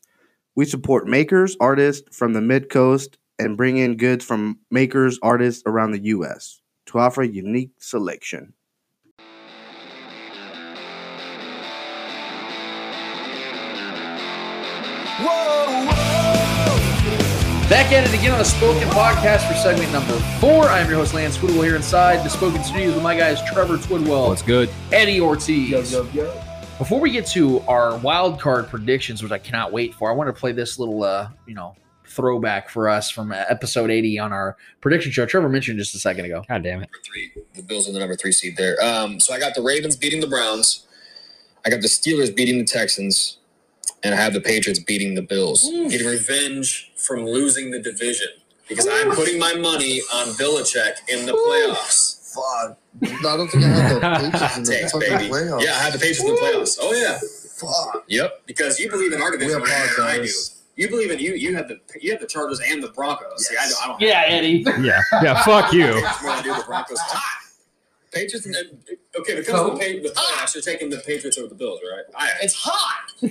Speaker 6: We support makers, artists from the Midcoast, and bring in goods from makers, artists around the U.S. to offer a unique selection.
Speaker 2: Back at it again on the Spoken Podcast for segment number four. I'm your host, Lance Twidwell, here inside the Spoken Studios with my guys, Trevor Twidwell,
Speaker 3: what's good?
Speaker 2: Eddie Ortiz.
Speaker 5: Yo, yo, yo.
Speaker 2: Before we get to our wild card predictions, which I cannot wait for, I want to play this little, uh, you know, throwback for us from uh, episode 80 on our prediction show. Trevor mentioned just a second ago.
Speaker 3: God damn it!
Speaker 7: three. The Bills are the number three seed there. Um, so I got the Ravens beating the Browns. I got the Steelers beating the Texans, and I have the Patriots beating the Bills. Getting revenge from losing the division because I'm putting my money on Belichick in the playoffs.
Speaker 1: Fuck. I don't think I had the Patriots in the
Speaker 7: Thanks, baby.
Speaker 1: playoffs.
Speaker 7: Yeah, I have the Patriots in the playoffs. Oh yeah.
Speaker 1: Fuck.
Speaker 7: Yep. Because you believe in our division more than I do. You believe in you. You have the you have the Chargers and the Broncos. See, I don't. I don't
Speaker 2: Yeah, Eddie.
Speaker 3: Yeah, yeah. Fuck you.
Speaker 7: Patriots more than I do the Broncos. Ah! Patriots and okay, because
Speaker 2: So?
Speaker 7: of the, pa- the playoffs, you're taking the Patriots over the Bills, right? I.
Speaker 2: It's hot.
Speaker 7: I'm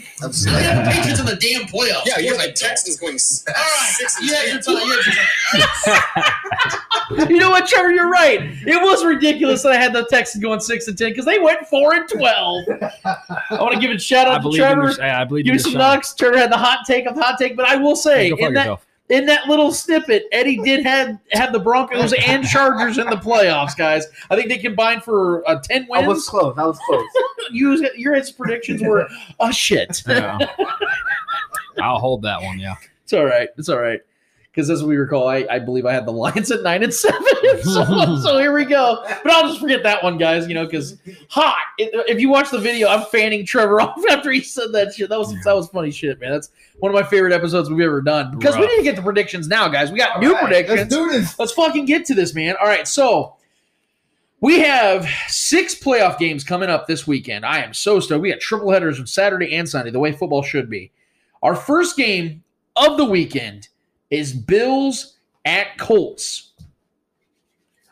Speaker 2: I have the Patriots in the damn playoffs.
Speaker 7: Yeah, you have
Speaker 2: course
Speaker 7: the Texans going s-
Speaker 2: All right.
Speaker 7: six and
Speaker 2: You have
Speaker 7: ten.
Speaker 2: You have your time. you know what, Trevor? You're right. It was ridiculous that I had the Texans going six and ten because they went four and twelve. I want to give a shout
Speaker 3: I
Speaker 2: out to
Speaker 3: believe in
Speaker 2: Trevor.
Speaker 3: your, I believe
Speaker 2: Give
Speaker 3: in
Speaker 2: me
Speaker 3: your
Speaker 2: some
Speaker 3: shot.
Speaker 2: knocks. Trevor had the hot take of hot take, but I will say in that
Speaker 3: yourself.
Speaker 2: In that little snippet, Eddie did have have the Broncos and Chargers in the playoffs, guys. I think they combined for uh, ten
Speaker 5: I
Speaker 2: wins.
Speaker 5: was close. I was close.
Speaker 2: you, your his predictions were a shit.
Speaker 3: Yeah. I'll hold that one. Yeah.
Speaker 2: It's all right. It's all right. Because as we recall, I, I believe I had the Lions at nine and seven. so, so here we go. But I'll just forget that one, guys. You know, because hot. If you watch the video, I'm fanning Trevor off after he said that shit. That was that was funny shit, man. That's one of my favorite episodes we've ever done. Because we need to get the predictions now, guys. We got new
Speaker 5: All right,
Speaker 2: predictions.
Speaker 5: Let's do this.
Speaker 2: Let's fucking get to this, man. All right, so we have six playoff games coming up this weekend. I am so stoked. We got triple headers on Saturday and Sunday, the way football should be. Our first game of the weekend is Bills at Colts.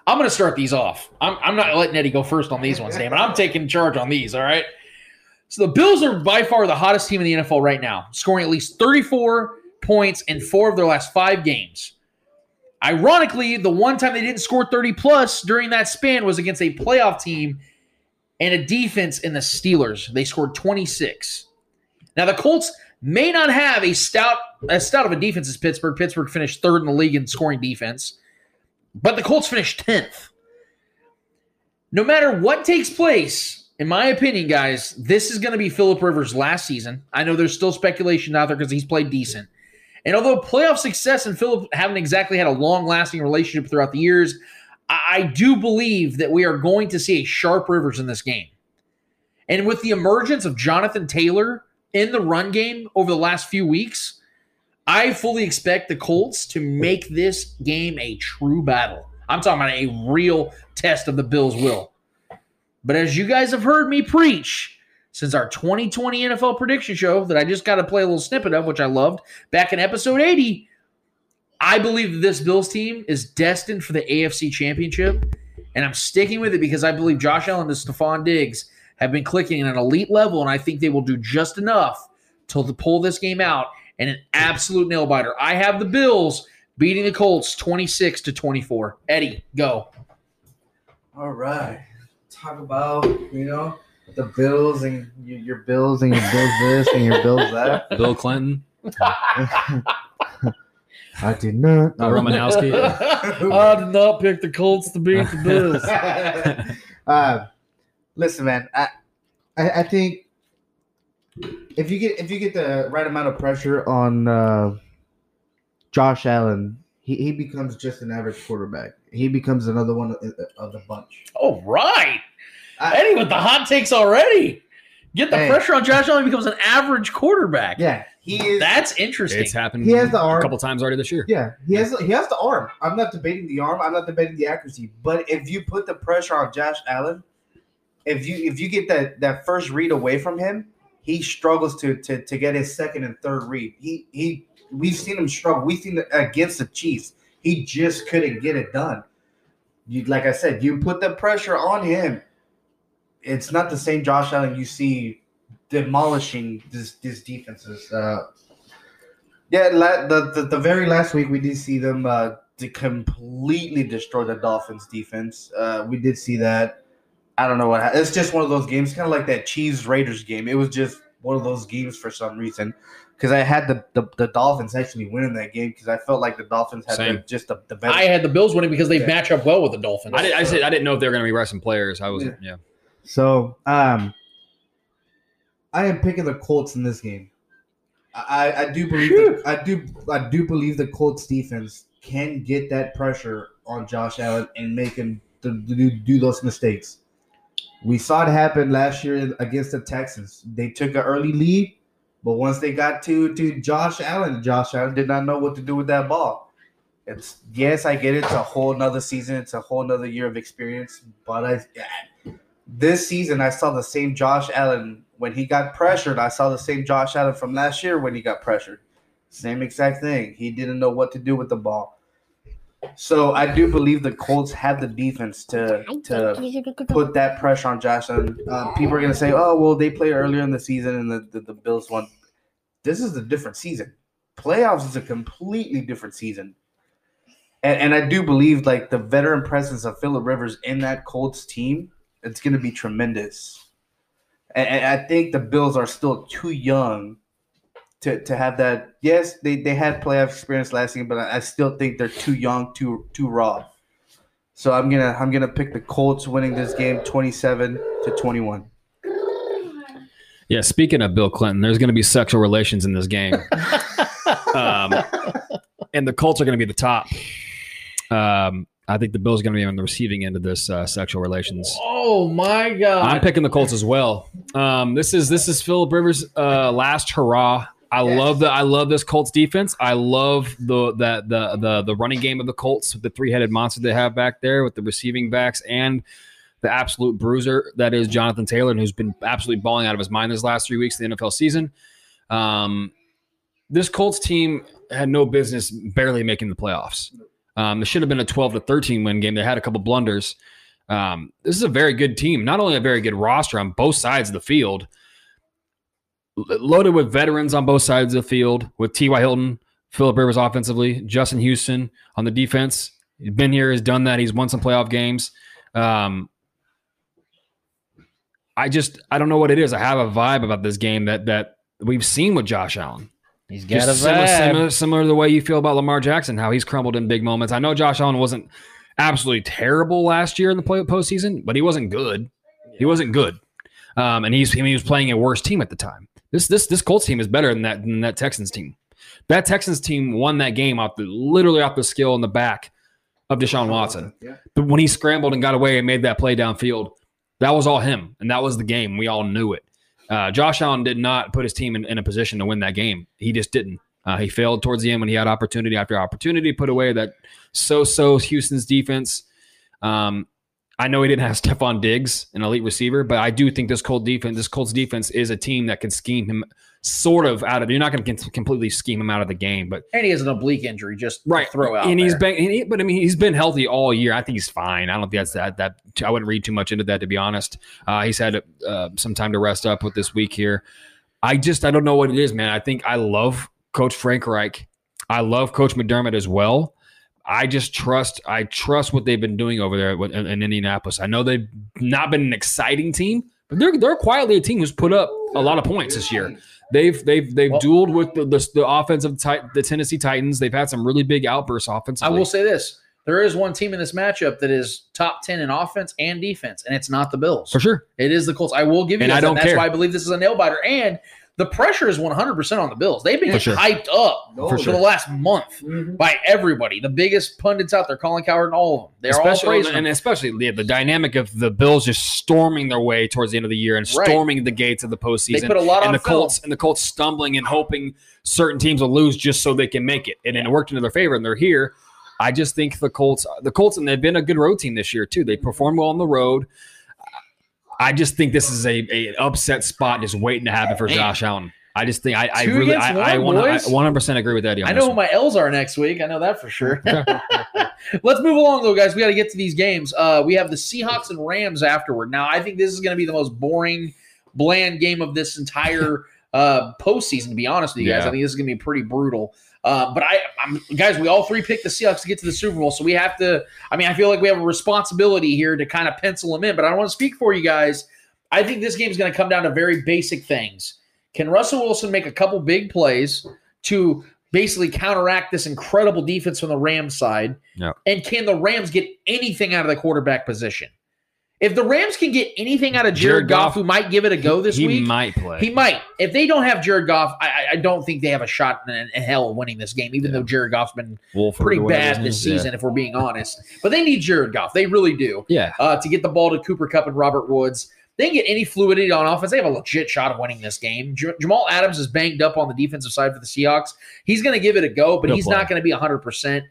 Speaker 2: I'm going to start these off. I'm, I'm not letting Eddie go first on these ones, damn it. I'm taking charge on these, all right? So the Bills are by far the hottest team in the NFL right now, scoring at least 34 points in four of their last five games. Ironically, the one time they didn't score 30 plus during that span was against a playoff team and a defense in the Steelers. They scored 26. Now the Colts may not have a stout as stout of a defense as Pittsburgh. Pittsburgh finished third in the league in scoring defense, but the Colts finished 10th. No matter what takes place, in my opinion, guys, this is going to be Philip Rivers' last season. I know there's still speculation out there because he's played decent. And although playoff success and Philip haven't exactly had a long lasting relationship throughout the years, I do believe that we are going to see a sharp Rivers in this game. And with the emergence of Jonathan Taylor in the run game over the last few weeks, I fully expect the Colts to make this game a true battle. I'm talking about a real test of the Bills' will. But as you guys have heard me preach since our 2020 NFL prediction show that I just got to play a little snippet of, which I loved back in episode 80, I believe that this Bills team is destined for the AFC Championship. And I'm sticking with it because I believe Josh Allen and Stefon Diggs have been clicking at an elite level, and I think they will do just enough to pull this game out and an absolute nail biter. I have the Bills beating the Colts 26 to 24. Eddie, go.
Speaker 5: All right. Talk about, you know, the Bills and your, your Bills and your Bills this and your Bills that.
Speaker 3: Bill Clinton.
Speaker 5: I did not.
Speaker 3: Bill Romanowski.
Speaker 2: I did not pick the Colts to beat the Bills.
Speaker 5: uh, listen, man. I, I I think if you get if you get the right amount of pressure on uh, Josh Allen, he, he becomes just an average quarterback. He becomes another one of, of the bunch.
Speaker 2: All right.
Speaker 5: I-
Speaker 2: Eddie with the hot takes already. Get the
Speaker 5: Hey.
Speaker 2: pressure on Josh Allen becomes an average quarterback.
Speaker 5: Yeah, he is.
Speaker 2: That's interesting.
Speaker 3: It's happened
Speaker 5: He has the arm.
Speaker 3: a couple times already this year.
Speaker 5: Yeah, he has he has the arm. I'm not debating the arm. I'm not debating the accuracy. But if you put the pressure on Josh Allen, if you if you get that that first read away from him, he struggles to to to get his second and third read. He he we've seen him struggle. We've seen it against the Chiefs. He just couldn't get it done. You like I said, you put the pressure on him. It's not the same Josh Allen you see demolishing this these defenses. Uh, yeah, la- the, the the very last week we did see them uh, to completely destroy the Dolphins defense. Uh, we did see that. I don't know what. It's just one of those games, kind of like that Chiefs Raiders game. It was just one of those games for some reason. Because I had the, the the Dolphins actually winning that game because I felt like the Dolphins had the, just the, the better.
Speaker 2: I had the Bills winning because they
Speaker 5: Yeah.
Speaker 2: match up well with the Dolphins.
Speaker 3: I, did, I said I didn't know if they were going to be resting players. I was
Speaker 5: Yeah.
Speaker 3: yeah.
Speaker 5: So, um, I am picking the Colts in this game. I, I do believe that, I do I do believe the Colts defense can get that pressure on Josh Allen and make him to do, do those mistakes. We saw it happen last year against the Texans. They took an early lead, but once they got to to Josh Allen, Josh Allen did not know what to do with that ball. It's yes, I get it. It's a whole nother season. It's a whole nother year of experience. But I this season I saw the same Josh Allen when he got pressured. I saw the same Josh Allen from last year when he got pressured. Same exact thing. He didn't know what to do with the ball. So I do believe the Colts have the defense to to put that pressure on Josh Allen. Uh, people are gonna say, "Oh, well, they played earlier in the season and the, the, the Bills won." This is a different season. Playoffs is a completely different season, and, and I do believe like the veteran presence of Philip Rivers in that Colts team, it's gonna be tremendous. And, and I think the Bills are still too young to, to have that. Yes, they, they had playoff experience last season, but I, I still think they're too young, too too raw. So I'm gonna I'm gonna pick the Colts winning this game 27 to 21.
Speaker 3: Yeah, speaking of Bill Clinton, there's going to be sexual relations in this game. um, and the Colts are going to be the top. Um, I think the Bills are going to be on the receiving end of this uh, sexual relations.
Speaker 2: Oh my god!
Speaker 3: I'm picking the Colts as well. Um, this is this is Philip Rivers' uh, last hurrah. I love the I love this Colts defense. I love the the the the the running game of the Colts with the three headed monster they have back there with the receiving backs and the absolute bruiser that is Jonathan Taylor, and who's been absolutely balling out of his mind this last three weeks of the NFL season. Um, this Colts team had no business barely making the playoffs. Um, it should have been a 12 to 13 win game. They had a couple blunders. Um, this is a very good team, not only a very good roster on both sides of the field, loaded with veterans on both sides of the field, with T.Y. Hilton, Philip Rivers offensively, Justin Houston on the defense. He's been here, has done that. He's won some playoff games. Um, I just I don't know what it is. I have a vibe about this game that that we've seen with Josh Allen.
Speaker 8: He's got a
Speaker 3: similar,
Speaker 8: vibe.
Speaker 3: similar, similar to the way you feel about Lamar Jackson, how he's crumbled in big moments. I know Josh Allen wasn't absolutely terrible last year in the play, postseason, but he wasn't good. He wasn't good, um, and he's I mean, he was playing a worse team at the time. This this this Colts team is better than that than that Texans team. That Texans team won that game off the literally off the skill in the back of Deshaun Watson. But when he scrambled and got away and made that play downfield, that was all him, and that was the game. We all knew it. Uh, Josh Allen did not put his team in, in a position to win that game. He just didn't. Uh, he failed towards the end when he had opportunity after opportunity, put away that so-so Houston's defense. Um, I know he didn't have Stefon Diggs, an elite receiver, but I do think this Colt defense, this Colts defense, is a team that can scheme him sort of out of. You're not going to completely scheme him out of the game, but
Speaker 2: And he has an oblique injury, just
Speaker 3: right
Speaker 2: throw out.
Speaker 3: and he's
Speaker 2: there.
Speaker 3: been and he, but i mean he's been healthy all year i think he's fine i don't think that's that that i wouldn't read too much into that to be honest uh, he's had uh, some time to rest up with this week here i just i don't know what it is man i think i love coach frank reich i love coach mcdermott as well i just trust i trust what they've been doing over there in, in indianapolis i know they've not been an exciting team but they're they're quietly a team who's put up a lot of points this year They've they've they've dueled with the, the the offensive tit- the Tennessee Titans. They've had some really big outbursts
Speaker 2: offense.
Speaker 3: I
Speaker 2: will say this: there is one team in this matchup that is top ten in offense and defense, and it's not the Bills.
Speaker 3: for sure.
Speaker 2: It is the Colts. I will give you
Speaker 3: And I
Speaker 2: that.
Speaker 3: don't
Speaker 2: That's
Speaker 3: care.
Speaker 2: why I believe this is a nail biter. And the pressure is 100% on the Bills. They've been
Speaker 3: sure.
Speaker 2: hyped up
Speaker 3: For
Speaker 2: for,
Speaker 3: sure.
Speaker 2: the last month mm-hmm. by everybody. The biggest pundits out there, Colin Cowherd and all of them. They're all
Speaker 3: especially
Speaker 2: praising
Speaker 3: and
Speaker 2: them.
Speaker 3: especially the, the dynamic of the Bills just storming their way towards the end of the year and
Speaker 2: Right.
Speaker 3: storming the gates of the postseason.
Speaker 2: They put a lot
Speaker 3: and
Speaker 2: on
Speaker 3: the
Speaker 2: film.
Speaker 3: Colts and the Colts stumbling and hoping certain teams will lose just so they can make it. And it worked into their favor, and they're here. I just think the Colts, the Colts, and they've been a good road team this year too. They perform well on the road. I just think this is a, a upset spot just waiting to happen for
Speaker 2: Man.
Speaker 3: Josh Allen. I just think I, I
Speaker 2: Two
Speaker 3: really I, I
Speaker 2: one,
Speaker 3: want 100 percent agree with Eddie. On
Speaker 2: I know who my L's are next week. I know that for sure. Let's move along, though, guys. We got to get to these games. Uh, we have the Seahawks and Rams afterward. Now, I think this is going to be the most boring, bland game of this entire uh, postseason. To be honest with you guys,
Speaker 3: Yeah.
Speaker 2: I think this is going to be pretty brutal. Uh, but I, I'm, guys, we all three picked the Seahawks to get to the Super Bowl, so we have to. I mean, I feel like we have a responsibility here to kind of pencil them in. But I don't want to speak for you guys. I think this game is going to come down to very basic things. Can Russell Wilson make a couple big plays to basically counteract this incredible defense from the Rams side?
Speaker 3: Yeah.
Speaker 2: And can the Rams get anything out of the quarterback position? If the Rams can get anything out of Jared,
Speaker 3: Jared
Speaker 2: Goff,
Speaker 3: Goff,
Speaker 2: who might give it a go this
Speaker 3: he
Speaker 2: week, he
Speaker 3: might play.
Speaker 2: he might. If they don't have Jared Goff, I, I- don't think they have a shot in, in hell of winning this game, even though Jared Goff's been
Speaker 3: Wolford
Speaker 2: pretty bad this season, if we're being honest. But they need Jared Goff. They really do.
Speaker 3: Yeah.
Speaker 2: Uh, to get the ball to Cooper Kupp and Robert Woods. They can get any fluidity on offense. They have a legit shot of winning this game. J- Jamal Adams is banged up on the defensive side for the Seahawks. He's going to give it a go, but
Speaker 3: He'll
Speaker 2: he's
Speaker 3: play.
Speaker 2: not going to be 100%.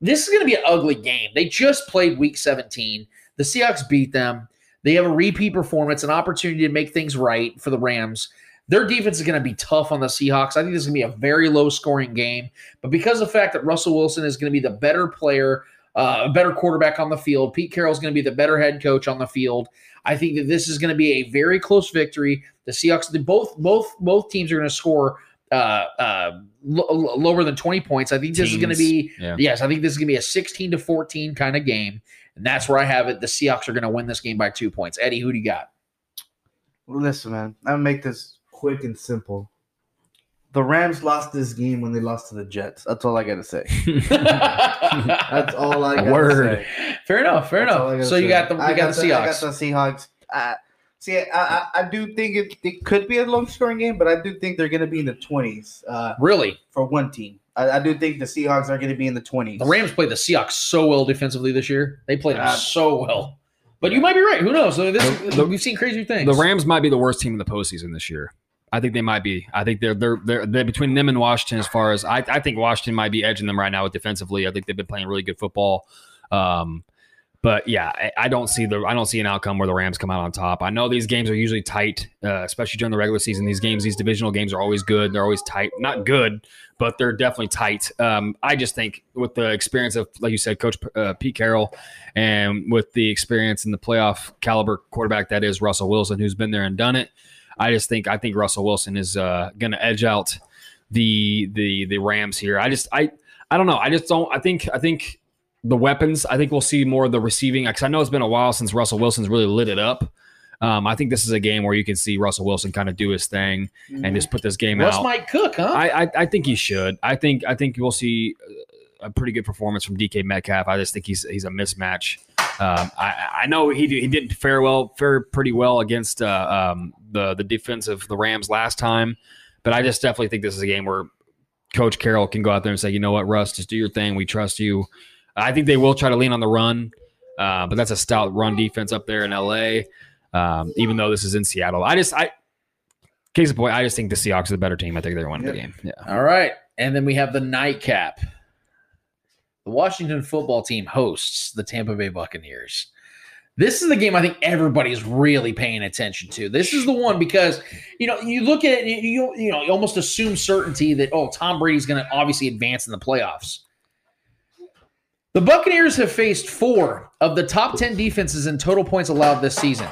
Speaker 2: This is going to be an ugly game. They just played week 17. The Seahawks beat them. They have a repeat performance, an opportunity to make things right for the Rams. Their defense is going to be tough on the Seahawks. I think this is going to be a very low scoring game. But because of the fact that Russell Wilson is going to be the better player, uh, a better quarterback on the field, Pete Carroll is going to be the better head coach on the field. I think that this is going to be a very close victory. The Seahawks, the, both both both teams are going to score uh, uh, lo- lower than 20 points. I think this is going to be
Speaker 3: yeah.
Speaker 2: yes, I think this is going to be a 16 to 14 kind of game. And that's where I have it. The Seahawks are going to win this game by two points. Eddie, who do you got?
Speaker 5: Listen, man, I'm gonna make this quick and simple. The Rams lost this game when they lost to the Jets. That's all I gotta say. That's all I gotta
Speaker 3: Word.
Speaker 5: say.
Speaker 2: Fair enough. Fair
Speaker 5: That's
Speaker 2: enough.
Speaker 5: gotta
Speaker 2: So you got the you
Speaker 5: I
Speaker 2: got, the Seahawks.
Speaker 5: I got the Seahawks. Uh, see, I, I, I do think it, it could be a low scoring game, but I do think they're going to be in the twenties uh,
Speaker 2: really?
Speaker 5: for one team. I, I do think the Seahawks are going to be in the twenties.
Speaker 2: The Rams played the Seahawks so well defensively this year. They played them
Speaker 5: Uh,
Speaker 2: so well. But you might be right. Who knows? So this,
Speaker 3: The- the-
Speaker 2: we've seen crazy things.
Speaker 3: The Rams might be the worst team in the postseason this year. I think they might be. I think they're they're they're, they're between them and Washington. As far as I, I think Washington might be edging them right now with defensively. I think they've been playing really good football. Um, but yeah, I, I don't see the I don't see an outcome where the Rams come out on top. I know these games are usually tight, uh, especially during the regular season. These games, these divisional games, are always good. They're always tight. Not good, but they're definitely tight. Um, I just think with the experience of, like you said, Coach uh, Pete Carroll, and with the experience and the playoff caliber quarterback that is Russell Wilson, who's been there and done it. I just think I think Russell Wilson is uh, going to edge out the the the Rams here. I just I I don't know. I just don't. I think I think the weapons. I think we'll see more of the receiving because I know it's been a while since Russell Wilson's really lit it up. Um, I think this is a game where you can see Russell Wilson kind of do his thing and just put this game
Speaker 2: Russ
Speaker 3: out.
Speaker 2: might cook, huh?
Speaker 3: I, I I think he should. I think I think we'll see a pretty good performance from DK Metcalf. I just think he's he's a mismatch. Um, I I know he he didn't fare well, fare pretty well against uh, um, the the defense of the Rams last time, but I just definitely think this is a game where Coach Carroll can go out there and say, you know what, Russ, just do your thing. We trust you. I think they will try to lean on the run, uh, but that's a stout run defense up there in LA. Um, even though this is in Seattle, I just I case in point, I just think the Seahawks are the better team. I think they're winning the game. Yeah.
Speaker 2: All right. And then we have the nightcap. The Washington football team hosts the Tampa Bay Buccaneers. This is the game I think everybody's really paying attention to. This is the one because you know you look at it, you you know you almost assume certainty that oh Tom Brady's going to obviously advance in the playoffs. The Buccaneers have faced four of the top ten defenses in total points allowed this season.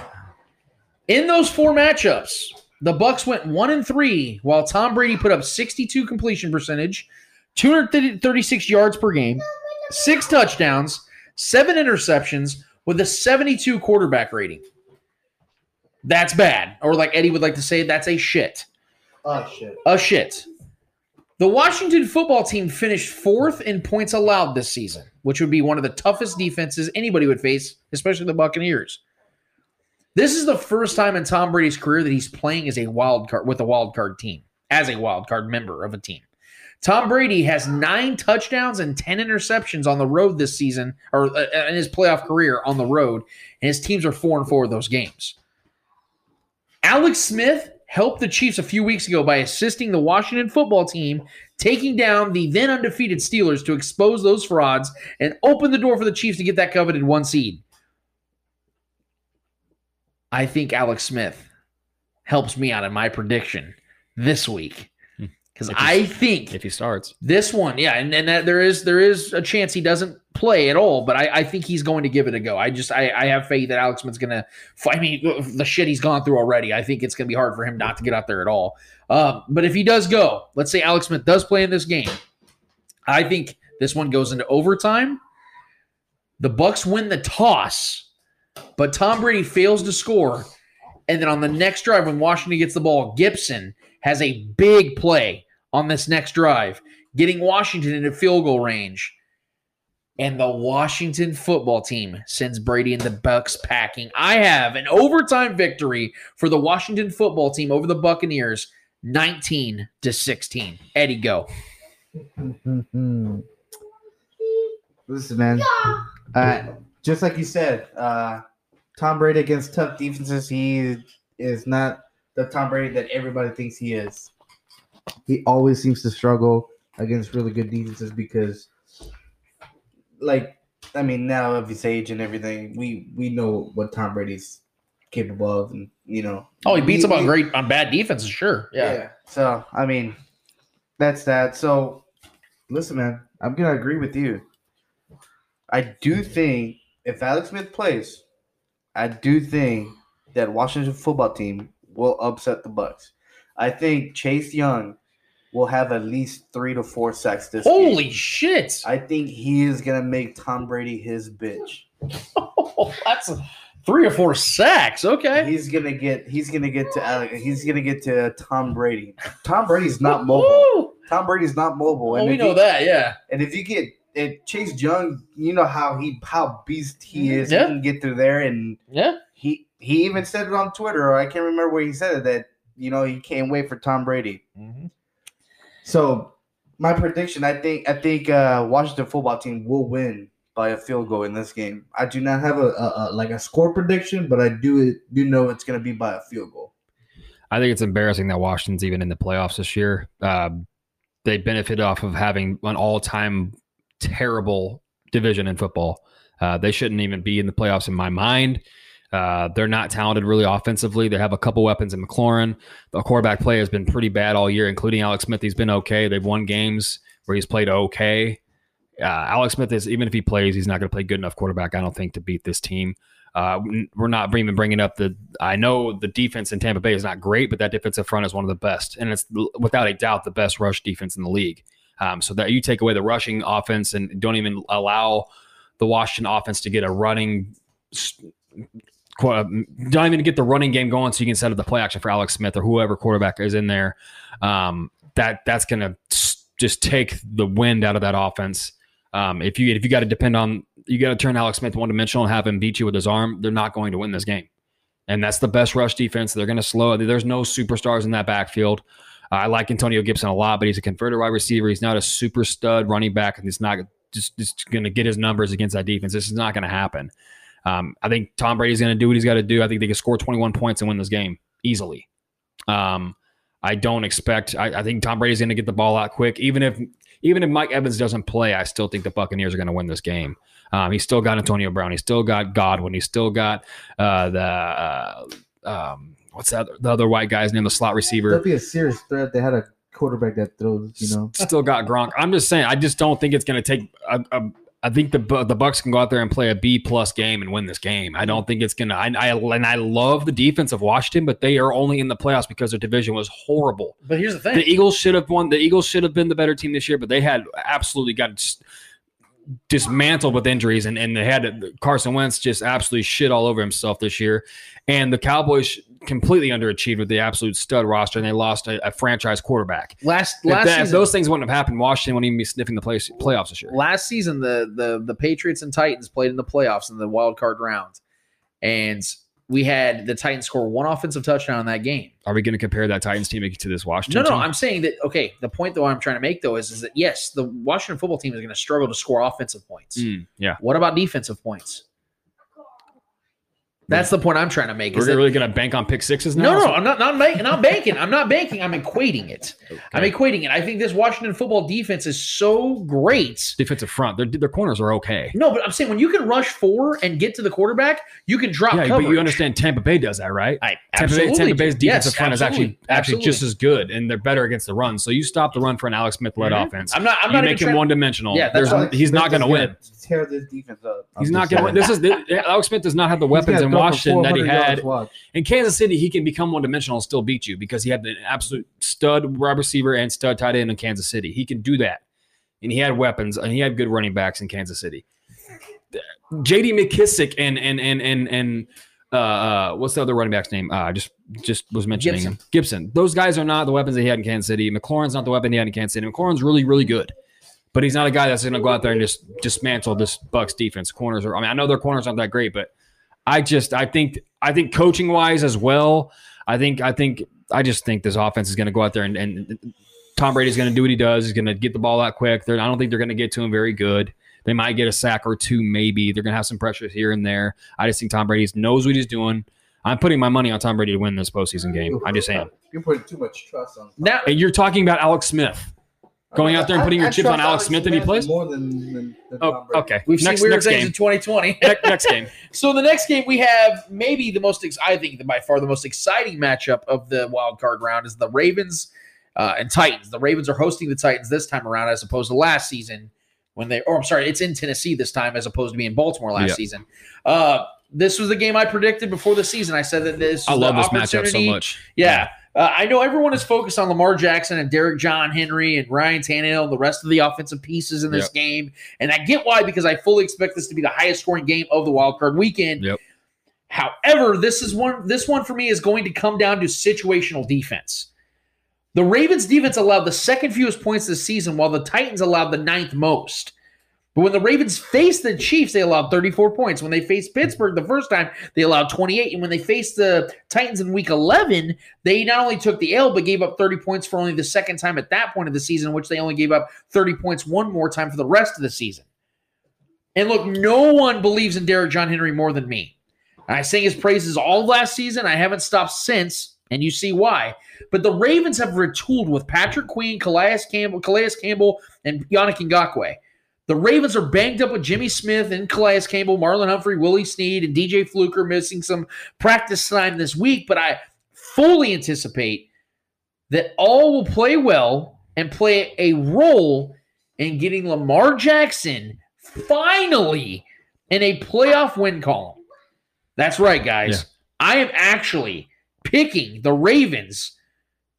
Speaker 2: In those four matchups, the Bucks went one and three, while Tom Brady put up 62 completion percentage, 236 yards per game, six touchdowns, seven interceptions, with a 72 quarterback rating. That's bad, or like Eddie would like to say, that's a shit.
Speaker 5: Oh shit.
Speaker 2: A shit. The Washington football team finished fourth in points allowed this season, which would be one of the toughest defenses anybody would face, especially the Buccaneers. This is the first time in Tom Brady's career that he's playing as a wild card with a wild card team, as a wild card member of a team. Tom Brady has nine touchdowns and 10 interceptions on the road this season, or uh, in his playoff career on the road, and his teams are four and four of those games. Alex Smith helped the Chiefs a few weeks ago by assisting the Washington football team taking down the then undefeated Steelers to expose those frauds and open the door for the Chiefs to get that coveted one seed. I think Alex Smith helps me out in my prediction this week.
Speaker 3: Hmm. Because
Speaker 2: I think
Speaker 3: If he starts,
Speaker 2: this one, yeah, and, and that there is there is a chance he doesn't play at all, but I, I think he's going to give it a go. I just I, I have faith that Alex Smith's gonna. I mean, the shit he's gone through already. I think it's gonna be hard for him not to get out there at all. Um, but if he does go, let's say Alex Smith does play in this game, I think this one goes into overtime. The Bucks win the toss, but Tom Brady fails to score, and then on the next drive when Washington gets the ball, Gibson has a big play on this next drive, getting Washington into field goal range. And the Washington football team sends Brady and the Bucks packing. I have an overtime victory for the Washington football team over the Buccaneers, 19 to 16. Eddie, go.
Speaker 5: Listen, man. Uh, just like you said, uh, Tom Brady against tough defenses, he is not the Tom Brady that everybody thinks he is. He always seems to struggle against really good defenses because, like, I mean, now of his age and everything, we we know what Tom Brady's capable of, and You know.
Speaker 2: Oh, he beats
Speaker 5: We-
Speaker 2: them on great on bad defenses, sure. Yeah.
Speaker 5: So I mean, that's that. So listen, man, I'm gonna agree with you. I do think if Alex Smith plays, I do think that Washington football team will upset the Bucks. I think Chase Young will have at least three to four sacks this
Speaker 2: Holy
Speaker 5: game.
Speaker 2: shit!
Speaker 5: I think he is gonna make Tom Brady his bitch.
Speaker 2: That's three or four sacks. Okay.
Speaker 5: He's gonna get he's gonna get to Alex he's gonna get to Tom Brady. Tom Brady's not mobile. Tom Brady's not mobile.
Speaker 2: Well, we know that. Yeah.
Speaker 5: And if you get and Chase Young, you know how he how beast he mm-hmm. is.
Speaker 2: Yeah.
Speaker 5: He can get through there, and
Speaker 2: Yeah.
Speaker 5: he he even said it on Twitter. Or I can't remember where he said it that you know he can't wait for Tom Brady. Mm-hmm. So my prediction, I think I think uh, Washington football team will win by a field goal in this game. I do not have a, a, a like a score prediction, but I do do know it's going to be by a field goal.
Speaker 3: I think it's embarrassing that Washington's even in the playoffs this year. Um, they benefit off of having an all-time terrible division in football. Uh, they shouldn't even be in the playoffs in my mind. Uh, they're not talented really offensively. They have a couple weapons in McLaurin. The quarterback play has been pretty bad all year, including Alex Smith. He's been okay. They've won games where he's played okay. Uh, Alex Smith is even if he plays, he's not going to play good enough quarterback. I don't think to beat this team. Uh, we're not even bringing up the. I know the defense in Tampa Bay is not great, but that defensive front is one of the best, and it's without a doubt the best rush defense in the league. Um, so that you take away the rushing offense and don't even allow the Washington offense to get a running, qu- don't even get the running game going, so you can set up the play action for Alex Smith or whoever quarterback is in there. Um, that that's going to just take the wind out of that offense. Um, if you if you got to depend on you got to turn Alex Smith one dimensional and have him beat you with his arm, they're not going to win this game. And that's the best rush defense. They're going to slow. There's no superstars in that backfield. Uh, I like Antonio Gibson a lot, but he's a converted wide receiver. He's not a super stud running back, and he's not just, just going to get his numbers against that defense. This is not going to happen. Um, I think Tom Brady's going to do what he's got to do. I think they can score 21 points and win this game easily. Um, I don't expect. I, I think Tom Brady's going to get the ball out quick. Even if even if Mike Evans doesn't play, I still think the Buccaneers are going to win this game. Um, he's still got Antonio Brown. He's still got Godwin. He's still got uh, the uh, um, what's that? The other white guy's name, the slot receiver.
Speaker 5: That'd be a serious threat. They had a quarterback that throws. You know,
Speaker 3: Still got Gronk. I'm just saying. I just don't think it's going to take. A, a, I think the the Bucks can go out there and play a B plus game and win this game. I don't think it's going to. I, I and I love the defense of Washington, but they are only in the playoffs because their division was horrible.
Speaker 2: But here's the thing.
Speaker 3: The Eagles should have won. The Eagles should have been the better team this year, but they had absolutely got dismantled with injuries, and, and they had Carson Wentz just absolutely shit all over himself this year. And the Cowboys completely underachieved with the absolute stud roster, and they lost a, a franchise quarterback.
Speaker 2: last
Speaker 3: If,
Speaker 2: last
Speaker 3: that-
Speaker 2: season,
Speaker 3: those things wouldn't have happened, Washington wouldn't even be sniffing the play, playoffs this year.
Speaker 2: last season the the the Patriots and Titans played in the playoffs in the wild card round, and we had the Titans score one offensive touchdown in that game.
Speaker 3: Are we going to compare that Titans team to this
Speaker 2: No,
Speaker 3: Washington?
Speaker 2: no,
Speaker 3: team?
Speaker 2: I'm saying that. Okay, the point though I'm trying to make though is is that yes, the Washington football team is going to struggle to score offensive points.
Speaker 3: Mm, yeah,
Speaker 2: What about defensive points? That's the point I'm trying to make.
Speaker 3: we're
Speaker 2: Is
Speaker 3: really going to bank on pick sixes now.
Speaker 2: no, no, I'm not. Not banking. Not banking. I'm not banking. I'm equating it. I'm equating it. I think this Washington football defense is so great.
Speaker 3: defensive front. Their their corners are okay.
Speaker 2: No, but I'm saying when you can rush four and get to the quarterback, you can drop
Speaker 3: Yeah,
Speaker 2: coverage.
Speaker 3: but you understand Tampa Bay does that, right?
Speaker 2: I
Speaker 3: Tampa, Bay,
Speaker 2: absolutely
Speaker 3: Tampa Bay's defensive
Speaker 2: Yes,
Speaker 3: front is actually
Speaker 2: absolutely.
Speaker 3: actually just as good, and they're better against the run. So you stop the run for an Alex Smith led
Speaker 2: Mhm.
Speaker 3: offense.
Speaker 2: I'm not. I'm
Speaker 3: you
Speaker 2: not
Speaker 3: make him
Speaker 2: trying-
Speaker 3: one dimensional.
Speaker 2: Yeah, that's
Speaker 3: There's,
Speaker 2: why
Speaker 3: he's not going to win.
Speaker 5: Tear this defense up.
Speaker 3: He's
Speaker 5: I'm
Speaker 3: not going to win. This is the, Alex Smith does not have the weapons
Speaker 5: gonna
Speaker 3: in
Speaker 5: throw for
Speaker 3: Washington that he had in Kansas City. He can become one dimensional and still beat you because he had the absolute stud wide receiver and stud tight end in Kansas City. He can do that, and he had weapons and he had good running backs in Kansas City. J.D. McKissic and and and and and uh, uh, what's the other running back's name? Uh, I just just was mentioning
Speaker 2: Gibson.
Speaker 3: him. Gibson. Those guys are not the weapons that he had in Kansas City. McLaurin's not the weapon he had in Kansas City. McLaurin's really really good, but he's not a guy that's going to go out there and just dismantle this Bucks defense. Corners are. I mean, I know their corners aren't that great, but I just I think I think coaching wise as well. I think I think I just think this offense is going to go out there and, and Tom Brady's going to do what he does. He's going to get the ball out quick. They're, I don't think they're going to get to him very good. They might get a sack or two, maybe. They're going to have some pressure here and there. I just think Tom Brady knows what he's doing. I'm putting my money on Tom Brady to win this postseason game. I just am.
Speaker 5: You're putting too much trust on.
Speaker 2: Now,
Speaker 3: And you're talking about Alex Smith. Going out there and putting your
Speaker 5: I'd
Speaker 3: chips on Alex Smith if he plays?
Speaker 5: more than, than, than
Speaker 3: Oh, okay.
Speaker 2: We've
Speaker 3: next,
Speaker 2: seen weird
Speaker 3: next
Speaker 2: things
Speaker 3: game.
Speaker 2: in 2020.
Speaker 3: Ne- next game.
Speaker 2: So the next game we have maybe the most ex- I think by far the most exciting matchup of the wild card round is the Ravens uh, and Titans. The Ravens are hosting the Titans this time around as opposed to last season when they or I'm sorry, it's in Tennessee this time as opposed to being in Baltimore last
Speaker 3: Yeah.
Speaker 2: season. Uh, this was the game I predicted before the season. I said that this
Speaker 3: I love
Speaker 2: the
Speaker 3: this matchup so
Speaker 2: opportunity-
Speaker 3: much.
Speaker 2: Yeah. Uh, I know everyone is focused on Lamar Jackson and Derrick John Henry and Ryan Tannehill and the rest of the offensive pieces in this
Speaker 3: Yep.
Speaker 2: game. And I get why, because I fully expect this to be the highest scoring game of the wild card weekend.
Speaker 3: Yep.
Speaker 2: However, this is one this one for me is going to come down to situational defense. The Ravens defense allowed the second fewest points this season, while the Titans allowed the ninth most. But when the Ravens faced the Chiefs, they allowed 34 points. When they faced Pittsburgh the first time, they allowed 28. And when they faced the Titans in week 11, they not only took the L, but gave up 30 points for only the second time at that point of the season, which they only gave up 30 points one more time for the rest of the season. And look, no one believes in Derrick John Henry more than me. I sang his praises all last season. I haven't stopped since, and you see why. But the Ravens have retooled with Patrick Queen, Calais Campbell, Calais Campbell, and Yannick Ngakoue. The Ravens are banged up with Jimmy Smith and Calais Campbell, Marlon Humphrey, Willie Snead, and DJ Fluker missing some practice time this week. But I fully anticipate that all will play well and play a role in getting Lamar Jackson finally in a playoff win column. That's right, guys. I am actually picking the Ravens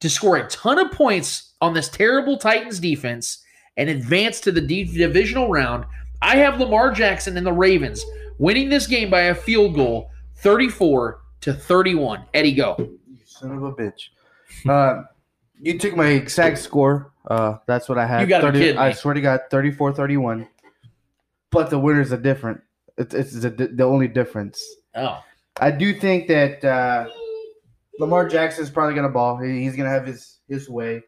Speaker 2: to score a ton of points on this terrible Titans defense and advance to the D- divisional round. I have Lamar Jackson and the Ravens winning this game by a field goal, 34 to 31. Eddie, go.
Speaker 5: You son of a bitch. Uh, you took my exact score. Uh, that's what I had.
Speaker 2: You be kidding
Speaker 5: I
Speaker 2: me.
Speaker 5: swear to God, 34 31. But the winners are different. It's, it's the, the only difference.
Speaker 2: Oh,
Speaker 5: I do think that uh, Lamar is probably gonna ball. He's gonna have his his way.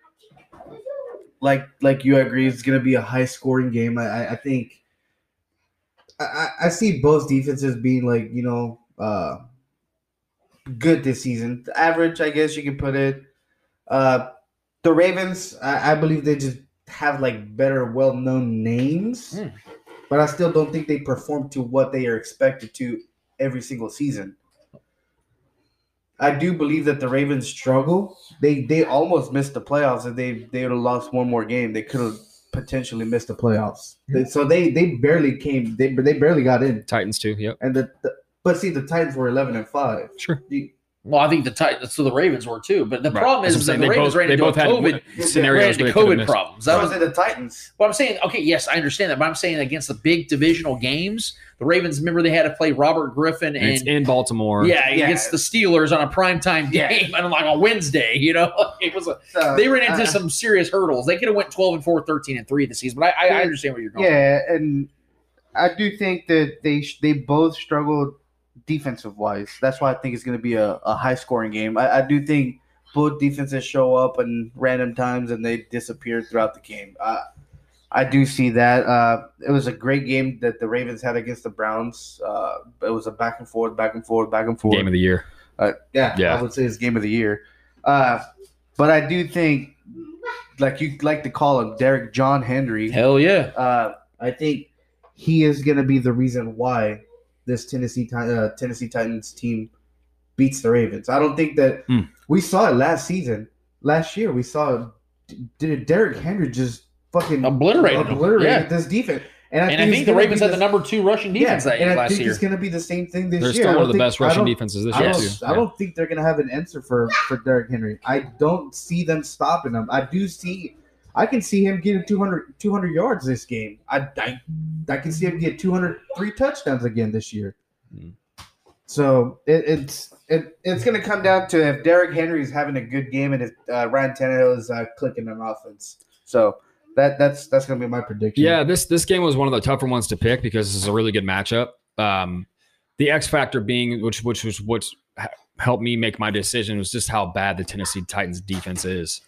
Speaker 5: Like like you agree, it's gonna be a high scoring game. I I, think I, I see both defenses being like you know uh, good this season. Average, I guess you can put it. Uh, the Ravens, I, I believe they just have like better, well known names,
Speaker 2: Hmm.
Speaker 5: but I still don't think they perform to what they are expected to every single season. I do believe that the Ravens struggle. They they almost missed the playoffs. If they they would have lost one more game, they could have potentially missed the playoffs. They- so they they barely came. They they barely got in.
Speaker 3: Titans too. Yep.
Speaker 5: And the, the but see the Titans were eleven and five.
Speaker 3: Sure.
Speaker 5: The-
Speaker 2: well, I think the Titans, so the Ravens were too. But the
Speaker 3: Right.
Speaker 2: problem
Speaker 3: That's
Speaker 2: is
Speaker 3: what I'm
Speaker 2: that the.
Speaker 3: They
Speaker 2: Ravens
Speaker 3: both-
Speaker 2: ran
Speaker 3: they
Speaker 2: into
Speaker 3: both
Speaker 2: a
Speaker 3: had
Speaker 2: COVID,
Speaker 3: scenarios
Speaker 2: ran into
Speaker 3: where they could've
Speaker 2: COVID problems. That
Speaker 5: so
Speaker 2: was
Speaker 5: was it the Titans?
Speaker 2: But I'm saying, okay, yes, I understand that. But I'm saying against the big divisional games, the Ravens, remember they had to play Robert Griffin
Speaker 3: And it's in Baltimore.
Speaker 2: yeah,
Speaker 5: Yeah.
Speaker 2: against the Steelers on a primetime
Speaker 5: Yeah.
Speaker 2: game and like on Wednesday, you know? It was a,
Speaker 5: So,
Speaker 2: they ran into
Speaker 5: uh,
Speaker 2: some serious hurdles. They could have went 12 and 4, 13 and 3 this season, but I, I, I understand where you're going.
Speaker 5: Yeah, and I do think that they they both struggled defensive wise. That's why I think it's going to be a, a high scoring game. I, I do think both defenses show up in random times and they disappear throughout the game. Uh, I do see that. Uh, it was a great game that the Ravens had against the Browns. Uh, it was a back and forth, back and forth, back and forth.
Speaker 3: Game of the year.
Speaker 5: Uh, yeah,
Speaker 3: Yeah.
Speaker 5: I would say it's game of the year. Uh, but I do think, like you like to call him, Derrick John Henry.
Speaker 2: Hell yeah.
Speaker 5: Uh, I think he is going to be the reason why this Tennessee uh, Tennessee Titans team beats the Ravens. I don't think that
Speaker 3: Hmm.
Speaker 5: we saw it last season. Last year, we saw Derrick Henry just fucking
Speaker 2: Obliterated them.
Speaker 5: obliterated
Speaker 2: Yeah.
Speaker 5: this defense. And I
Speaker 2: And I think the Ravens
Speaker 5: be
Speaker 2: had the number two rushing defense
Speaker 5: yeah,
Speaker 2: that
Speaker 5: and I
Speaker 2: last
Speaker 5: think
Speaker 2: year.
Speaker 5: it's going to be the same thing this
Speaker 3: They're
Speaker 5: year.
Speaker 3: still one of the
Speaker 5: think-
Speaker 3: best
Speaker 5: I
Speaker 3: rushing defenses this
Speaker 5: I
Speaker 3: year
Speaker 5: don't,
Speaker 3: too.
Speaker 5: I don't think they're gonna have an answer for for Derrick Henry. I don't see them stopping him. I do see, I can see him getting 200, 200 yards this game. I, I I can see him get 200 three touchdowns again this year.
Speaker 3: Hmm.
Speaker 5: So it, it's it, it's gonna come down to if Derrick Henry is having a good game and if uh, Ryan Tannehill is uh, clicking on offense. So that that's that's gonna be my prediction.
Speaker 3: Yeah, this this game was one of the tougher ones to pick because this is a really good matchup. Um, the X factor being, which which was what helped me make my decision, was just how bad the Tennessee Titans defense is.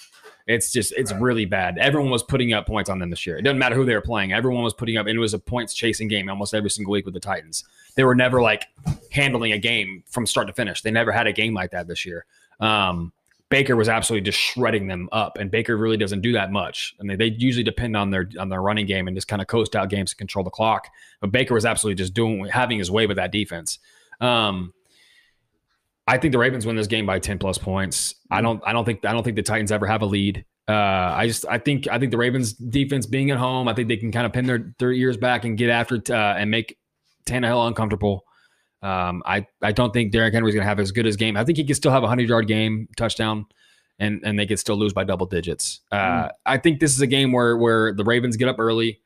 Speaker 3: It's just it's really bad. Everyone was putting up points on them this year. It doesn't matter who they were playing. Everyone was putting up, and it was a points chasing game almost every single week with the Titans. They were never like handling a game from start to finish. They never had a game like that this year. Um, Baker was absolutely just shredding them up, and Baker really doesn't do that much. I mean, they usually depend on their on their running game and just kind of coast out games to control the clock. But Baker was absolutely just doing having his way with that defense. Um, I think the Ravens win this game by ten plus points. I don't. I don't think. I don't think the Titans ever have a lead. Uh, I just. I think. I think the Ravens defense being at home. I think they can kind of pin their their ears back and get after uh, and make Tannehill uncomfortable. Um, I I don't think Derrick Henry's going to have as good as game. I think he can still have a hundred yard game touchdown, and and they could still lose by double digits. Uh,
Speaker 2: Mm.
Speaker 3: I think this is a game where where the Ravens get up early,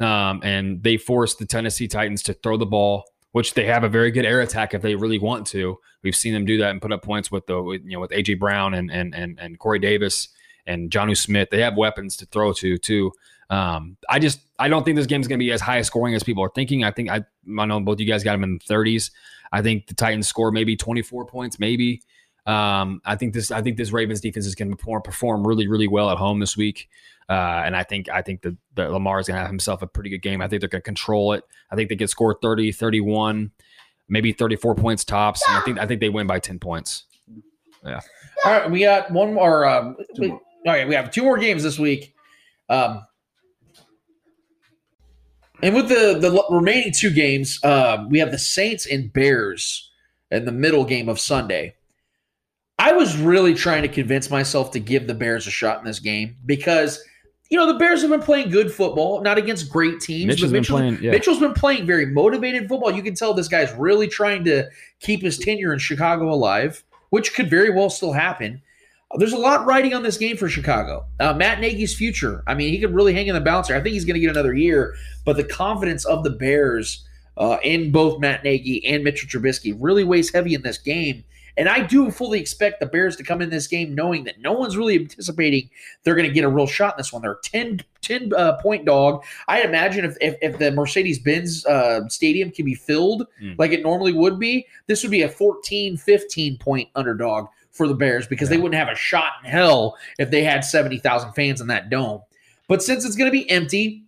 Speaker 3: um, and they force the Tennessee Titans to throw the ball, which they have a very good air attack if they really want to. We've seen them do that and put up points with the with, you know with AJ Brown and and and and Corey Davis and Jonnu Smith. They have weapons to throw to too. Um, I just I don't think this game is going to be as high scoring as people are thinking. I think I I know both you guys got them in the 30s. I think the Titans score maybe 24 points, maybe. Um, I think this I think this Ravens defense is going to perform, perform really really well at home this week. Uh, and I think I think that that Lamar is going to have himself a pretty good game. I think they're going to control it. I think they can score 30, 31, maybe 34 points tops. And I think I think they win by 10 points. Yeah.
Speaker 2: All right, we got one more. Um, we, okay, we have two more games this week. Um, and with the the remaining two games, um, we have the Saints and Bears in the middle game of Sunday. I was really trying to convince myself to give the Bears a shot in this game because you know the Bears have been playing good football, not against great teams.
Speaker 3: Mitch
Speaker 2: but
Speaker 3: has been playing- yeah.
Speaker 2: Mitchell's been playing very motivated football. You can tell this guy's really trying to keep his tenure in Chicago alive, which could very well still happen. There's a lot riding on this game for Chicago. Uh, Matt Nagy's future. I mean, he could really hang in the bouncer. I think he's going to get another year, but the confidence of the Bears uh, in both Matt Nagy and Mitchell Trubisky really weighs heavy in this game. And I do fully expect the Bears to come in this game knowing that no one's really anticipating they're going to get a real shot in this one. They're a 10, 10 uh, point dog. I imagine if, if, if the Mercedes Benz uh, stadium can be filled
Speaker 3: Mm.
Speaker 2: like it normally would be, this would be a 14, 15 point underdog for the Bears because they wouldn't have a shot in hell if they had 70,000 fans in that dome. But since it's going to be empty,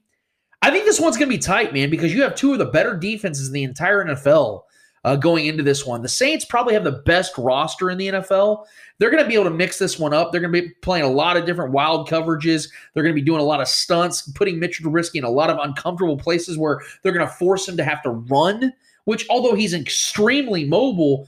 Speaker 2: I think this one's going to be tight, man, because you have two of the better defenses in the entire NFL uh, going into this one. The Saints probably have the best roster in the NFL. They're going to be able to mix this one up. They're going to be playing a lot of different wild coverages. They're going to be doing a lot of stunts, putting Mitchell Trubisky in a lot of uncomfortable places where they're going to force him to have to run. Which, although he's extremely mobile,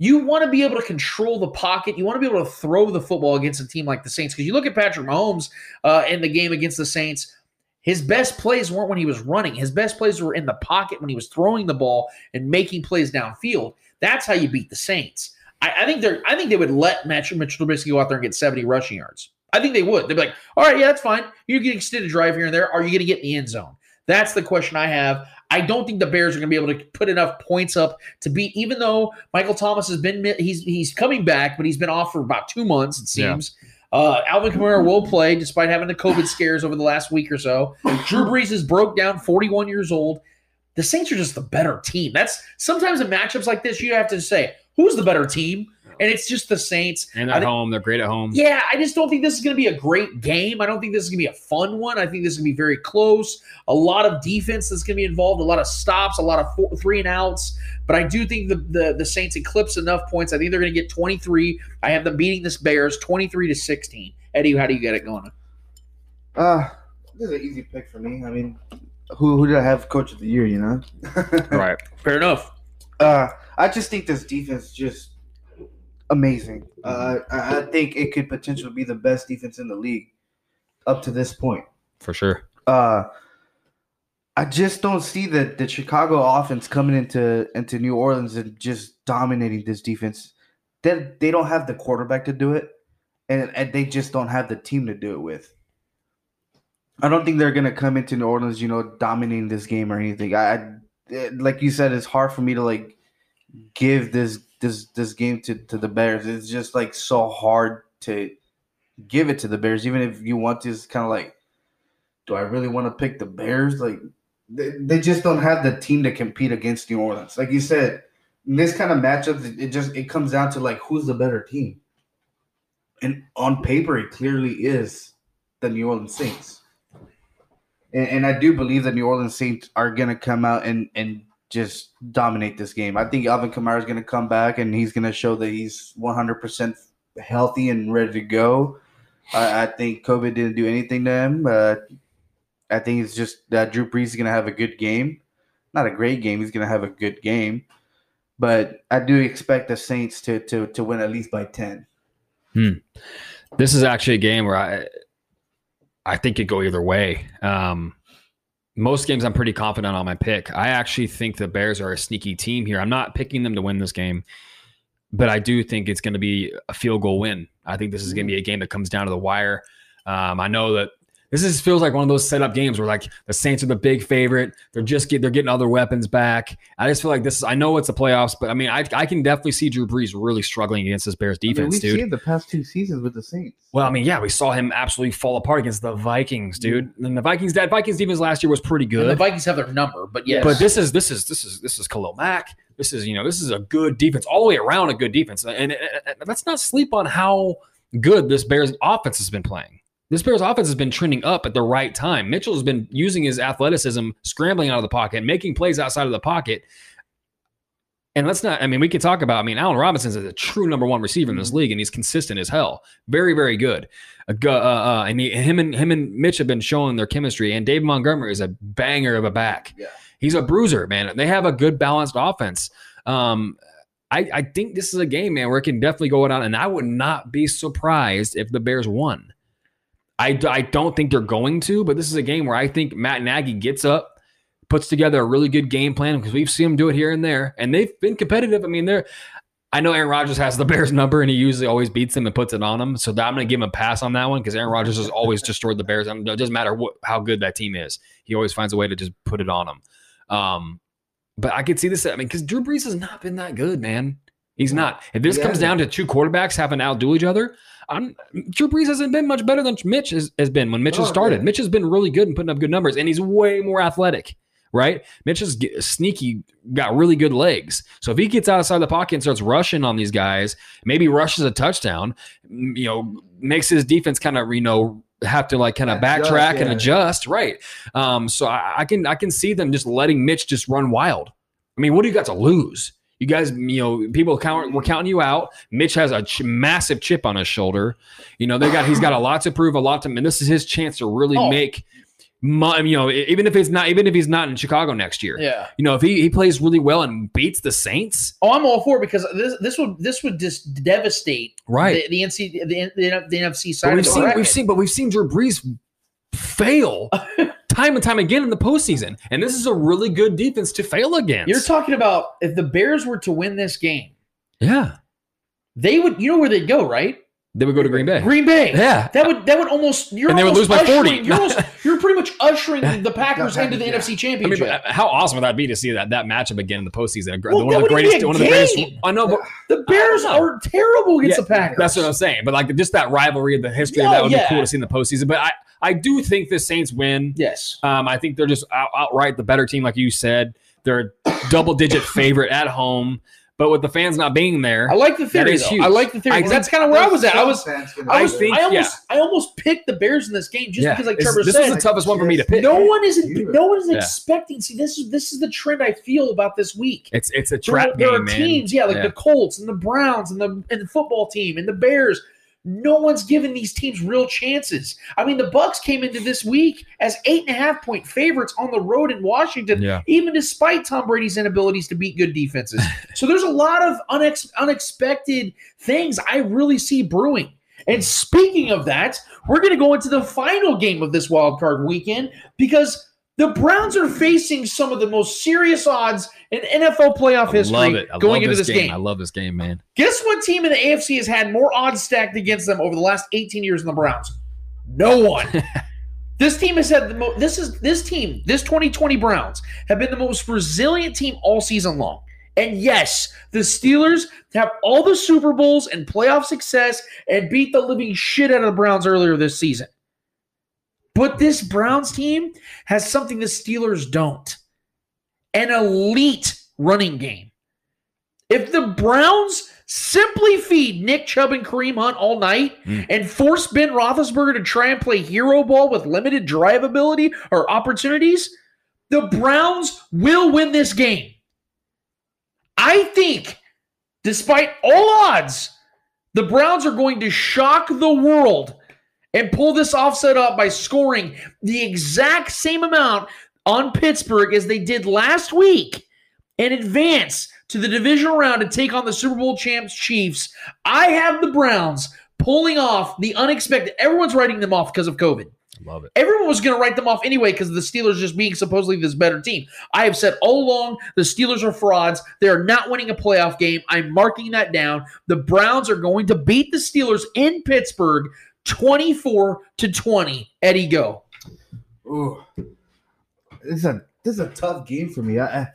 Speaker 2: you want to be able to control the pocket. You want to be able to throw the football against a team like the Saints. Because you look at Patrick Mahomes uh, in the game against the Saints, his best plays weren't when he was running. His best plays were in the pocket when he was throwing the ball and making plays downfield. That's how you beat the Saints. I, I think they're. I think they would let Mitch, Mitchell Trubisky go out there and get seventy rushing yards. I think they would. They'd be like, "All right, yeah, that's fine. You get extended drive here and there. Are you going to get in the end zone?" That's the question I have. I don't think the Bears are going to be able to put enough points up to beat. Even though Michael Thomas has been he's he's coming back, but he's been off for about two months. It
Speaker 3: Yeah.
Speaker 2: seems. Uh, Alvin Kamara will play despite having the COVID scares over the last week or so. Drew Brees is broke down, 41 years old. The Saints are just the better team. That's sometimes in matchups like this, you have to say who's the better team, and it's just the Saints.
Speaker 3: And at
Speaker 2: think-
Speaker 3: home, they're great at home.
Speaker 2: yeah, I just don't think this is going to be a great game. I don't think this is going to be a fun one. I think this is going to be very close. A lot of defense that's going to be involved, a lot of stops, a lot of four, three and outs. But I do think the, the the Saints eclipse enough points. I think they're going to get 23. I have them beating this Bears 23 to 16. Eddie, how do you get it going?
Speaker 5: Uh, this is an easy pick for me. I mean, who who did I have coach of the year? You know,
Speaker 3: Right.
Speaker 2: Fair enough.
Speaker 5: Uh, I just think this defense just amazing. Uh, I, I think it could potentially be the best defense in the league up to this point.
Speaker 3: For sure.
Speaker 5: Uh, I just don't see that the Chicago offense coming into into New Orleans and just dominating this defense. They they don't have the quarterback to do it, and, and they just don't have the team to do it with. I don't think they're gonna come into New Orleans, you know, dominating this game or anything. I, I like you said, it's hard for me to like give this this this game to to the Bears. It's just like so hard to give it to the Bears, even if you want to. It's kind of like, do I really want to pick the Bears? Like, they, they just don't have the team to compete against New Orleans. Like you said, in this kind of matchup, it, just it comes down to like who's the better team. And on paper, it clearly is the New Orleans Saints. And, and I do believe the New Orleans Saints are gonna come out and and just dominate this game. I think Alvin Kamara is gonna come back and he's gonna show that he's 100 percent healthy and ready to go. I, I think COVID didn't do anything to him. Uh, I think it's just that Drew Brees is going to have a good game. Not a great game. He's going to have a good game. But I do expect the Saints to to to win at least by ten.
Speaker 3: Hmm. This is actually a game where I I think it go either way. Um, most games I'm pretty confident on my pick. I actually think the Bears are a sneaky team here. I'm not picking them to win this game, but I do think it's going to be a field goal win. I think this is going to be a game that comes down to the wire. Um, I know that this is feels like one of those setup games where like the Saints are the big favorite. They're just get they're getting other weapons back. I just feel like this is I know it's the playoffs, but I mean I, I can definitely see Drew Brees really struggling against this Bears
Speaker 5: I mean,
Speaker 3: defense,
Speaker 5: we've
Speaker 3: dude.
Speaker 5: seen the past two seasons with the Saints.
Speaker 3: Well, I mean, yeah, we saw him absolutely fall apart against the Vikings, dude. And the Vikings, that Vikings defense last year was pretty
Speaker 2: And the. Vikings have their number, but yes.
Speaker 3: But this is this is this is this is Khalil Mack. This is you know this is a good defense all the way around a good defense, and, and, and let's not sleep on how good this Bears offense has been playing. This Bears offense has been trending up at the right time. Mitchell has been using his athleticism, scrambling out of the pocket, making plays outside of the pocket. And let's not, I mean, we could talk about, I mean, Allen Robinson is a true number one receiver in this league, and he's consistent as hell. Very, very good. Uh, uh, uh, and he, him and him and Mitch have been showing their chemistry, and Dave Montgomery is a banger of a back.
Speaker 5: Yeah.
Speaker 3: He's a bruiser, man. They have a good balanced offense. Um, I, I think this is a game, man, where it can definitely go down, and I would not be surprised if the Bears won. I, I don't think they're going to, but this is a game where I think Matt Nagy gets up, puts together a really good game plan because we've seen him do it here and there, and they've been competitive. I mean, they're. I know Aaron Rodgers has the Bears number, and he usually always beats them and puts it on them. So that- I'm going to give him a pass on that one because Aaron Rodgers has always destroyed the Bears. It doesn't matter what, how good that team is; he always finds a way to just put it on them. Um, but I could see this. I mean, because Drew Brees has not been that good, man. He's not. If this
Speaker 5: He
Speaker 3: comes down to two quarterbacks having to outdo each other, I'm, Drew Brees hasn't been much better than Mitch has, has been when Mitch has
Speaker 5: Oh,
Speaker 3: started.
Speaker 5: yeah.
Speaker 3: Mitch has been really good and putting up good numbers, and he's way more athletic, right? Mitch is sneaky, got really good legs. So if he gets outside the pocket and starts rushing on these guys, maybe rushes a touchdown, you know, makes his defense kind of, you know, have to like kind of
Speaker 5: Adjust,
Speaker 3: backtrack and adjust, right? Um, so I, I can I can see them just letting Mitch just run wild. I mean, what do you got to lose? You guys, you know, people count, we're counting you out. Mitch has a ch- massive chip on his shoulder. You know, they got he's got a lot to prove, a lot to, and this is his chance to really
Speaker 2: Oh.
Speaker 3: make, you know, even if it's not, even if he's not in Chicago next year.
Speaker 2: yeah.
Speaker 3: You know, if he, he plays really well and beats the Saints,
Speaker 2: Oh, I'm all for it because this this would this would just devastate
Speaker 3: Right.
Speaker 2: the, the NC the, the, the NFC side
Speaker 3: but we've
Speaker 2: the
Speaker 3: seen
Speaker 2: bracket.
Speaker 3: we've seen, but we've seen Drew Brees fail time and time again in the postseason, and this is a really good defense to fail against.
Speaker 2: You're talking about if the Bears were to win this game,
Speaker 3: yeah,
Speaker 2: they would. You know where they'd go, right?
Speaker 3: they would go to Green Bay.
Speaker 2: Green Bay.
Speaker 3: Yeah.
Speaker 2: That would that would almost you're
Speaker 3: And they would lose by 40.
Speaker 2: You're, almost, you're pretty much ushering the Packers into the NFC
Speaker 3: I mean,
Speaker 2: Championship.
Speaker 3: how awesome would that be to see that that matchup again in the postseason?
Speaker 2: Well,
Speaker 3: one of
Speaker 2: that
Speaker 3: the
Speaker 2: wouldn't be
Speaker 3: greatest,
Speaker 2: a
Speaker 3: one of the greatest. I know, but
Speaker 2: the Bears
Speaker 3: know.
Speaker 2: are terrible against
Speaker 3: Yeah,
Speaker 2: the Packers.
Speaker 3: That's what I'm saying. But like just that rivalry, of the history of
Speaker 2: Oh,
Speaker 3: that would
Speaker 2: yeah.
Speaker 3: be cool to see in the postseason. But I, I do think the Saints win.
Speaker 2: yes.
Speaker 3: Um, I think they're just out, outright the better team, like you said. They're a double digit favorite at home. But with the fans not being there,
Speaker 2: I like the theory.
Speaker 3: is huge.
Speaker 2: I like the theory.
Speaker 3: I
Speaker 2: 'cause that's kind of where I was at. I was I
Speaker 3: I
Speaker 2: was
Speaker 3: think-
Speaker 2: I
Speaker 5: it.
Speaker 2: almost I almost picked the Bears in this game just
Speaker 3: yeah,
Speaker 2: because like
Speaker 3: this,
Speaker 2: Trevor
Speaker 3: this
Speaker 2: said.
Speaker 3: This is the toughest one for me to pick.
Speaker 2: no one is
Speaker 5: Yeah.
Speaker 2: no one is
Speaker 3: Yeah.
Speaker 2: expecting. See, this is this is the trend I feel about this week.
Speaker 3: It's it's a
Speaker 2: There,
Speaker 3: trap
Speaker 2: there
Speaker 3: game,
Speaker 2: are
Speaker 3: man.
Speaker 2: teams, yeah, like
Speaker 3: Yeah.
Speaker 2: the Colts and the Browns and the and the football team and the Bears. No one's giving these teams real chances. I mean, the Bucs came into this week as eight and a half point favorites on the road in Washington,
Speaker 3: Yeah.
Speaker 2: even despite Tom Brady's inabilities to beat good defenses. so there's a lot of unex- unexpected things I really see brewing. And speaking of that, we're going to go into the final game of this wild card weekend because the Browns are facing some of the most serious odds in NFL playoff
Speaker 3: I
Speaker 2: history
Speaker 3: love it. I
Speaker 2: going into this game.
Speaker 3: I love this game, man.
Speaker 2: Guess what team in the AFC has had more odds stacked against them over the last 18 years than the Browns? No one. this team has had the most this is this team, this 2020 Browns have been the most resilient team all season long. And yes, the Steelers have all the Super Bowls and playoff success and beat the living shit out of the Browns earlier this season. But this Browns team has something the Steelers don't. An elite running game. If the Browns simply feed Nick Chubb and Kareem Hunt all night
Speaker 3: Mm.
Speaker 2: and force Ben Roethlisberger to try and play hero ball with limited drive ability or opportunities, the Browns will win this game. I think, despite all odds, The Browns are going to shock the world and pull this offset up by scoring the exact same amount on Pittsburgh as they did last week and advance to the divisional round to take on the Super Bowl champs Chiefs. I have the Browns pulling off the unexpected. Everyone's writing them off because of COVID.
Speaker 3: Love it.
Speaker 2: Everyone was going to write them off anyway because of the Steelers just being supposedly this better team. I have said all along the Steelers are frauds. They are not winning a playoff game. I'm marking that down. The Browns are going to beat the Steelers in Pittsburgh 24 to 20. Eddie, go.
Speaker 5: Ooh, this is a this is a tough game for me. I, I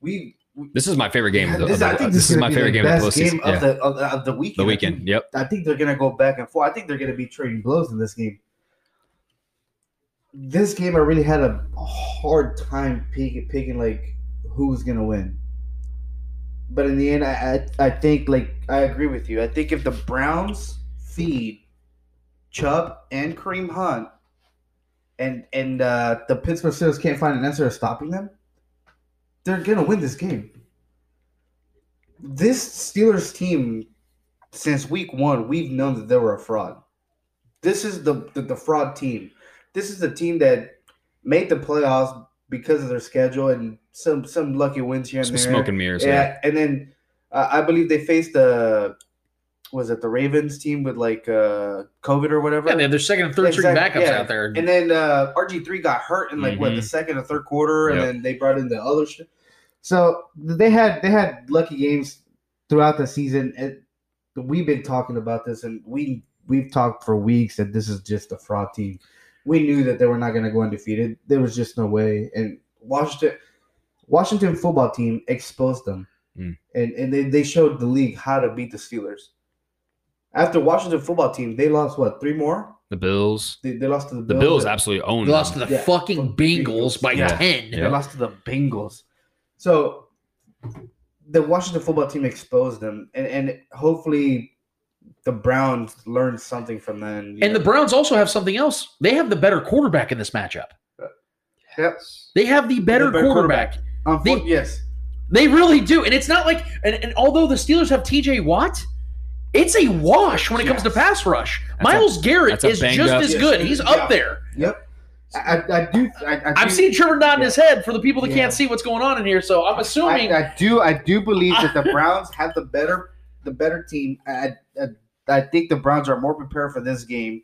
Speaker 5: we.
Speaker 3: This is my favorite game. Of the,
Speaker 5: this,
Speaker 3: of the-
Speaker 5: I think
Speaker 3: this, is
Speaker 5: gonna
Speaker 3: my favorite game of the
Speaker 5: game
Speaker 3: Yeah.
Speaker 5: of the of the, of the weekend.
Speaker 3: The
Speaker 5: I
Speaker 3: weekend.
Speaker 5: think-
Speaker 3: Yep.
Speaker 5: I think they're gonna go back and forth. I think they're gonna be trading blows in this game. This game, I really had a hard time picking, picking like who was gonna win. But in the end, I, I I think like I agree with you. I think if the Browns feed Chubb and Kareem Hunt, and and uh, the Pittsburgh Steelers can't find an answer to stopping them, they're gonna win this game. This Steelers team, since week one, we've known that they were a fraud. This is the the, the fraud team. This is the team that made the playoffs because of their schedule and some some lucky wins here and
Speaker 3: Some
Speaker 5: there.
Speaker 3: smoke and mirrors,
Speaker 5: Yeah,
Speaker 3: yeah.
Speaker 5: and then uh, I believe they faced the was it the Ravens team with like uh, COVID or whatever.
Speaker 2: Yeah, they have their second and third string
Speaker 5: Exactly,
Speaker 2: backups
Speaker 5: yeah.
Speaker 2: out there.
Speaker 5: And then uh, RG three got hurt in like what the
Speaker 3: Mhm.
Speaker 5: second or third quarter, and
Speaker 3: Yep.
Speaker 5: then they brought in the other. Sh- so they had they had lucky games throughout the season. And we've been talking about this, and we we've talked for weeks that this is just a fraud team. We knew that they were not going to go undefeated. There was just no way. And Washington Washington football team exposed them,
Speaker 3: Mm.
Speaker 5: and and they, they showed the league how to beat the Steelers. After Washington football team, they lost what three more?
Speaker 3: The Bills.
Speaker 5: They, they lost to the
Speaker 3: The
Speaker 5: Bills.
Speaker 3: Bills absolutely own.
Speaker 2: They lost to the
Speaker 5: Yeah.
Speaker 2: fucking Bengals by
Speaker 5: Yeah.
Speaker 2: 10.
Speaker 5: They lost to the Bengals. So the Washington football team exposed them, and, and hopefully the Browns learned something from them. you
Speaker 2: And the. Browns also have something else. They have the better quarterback in this matchup.
Speaker 5: Uh, yep.
Speaker 2: They have the better,
Speaker 5: The better
Speaker 2: quarterback.
Speaker 5: Unfor- um,
Speaker 2: They-
Speaker 5: yes,
Speaker 2: They really do. And it's not like, and, and although the Steelers have TJ Watt, it's a wash when it comes to pass rush.
Speaker 3: That's
Speaker 2: Myles Garrett is just
Speaker 3: up-
Speaker 2: as good. He's
Speaker 5: is.
Speaker 2: up there.
Speaker 5: yep. I, I, I do. I, I
Speaker 2: I've
Speaker 5: do,
Speaker 2: seen Trevor nodding
Speaker 5: Yeah.
Speaker 2: his head for the people that
Speaker 5: Yeah.
Speaker 2: can't see what's going on in here. So I'm assuming.
Speaker 5: I, I do. I do believe that the Browns have the better, the better team. I, I, I think the Browns are more prepared for this game.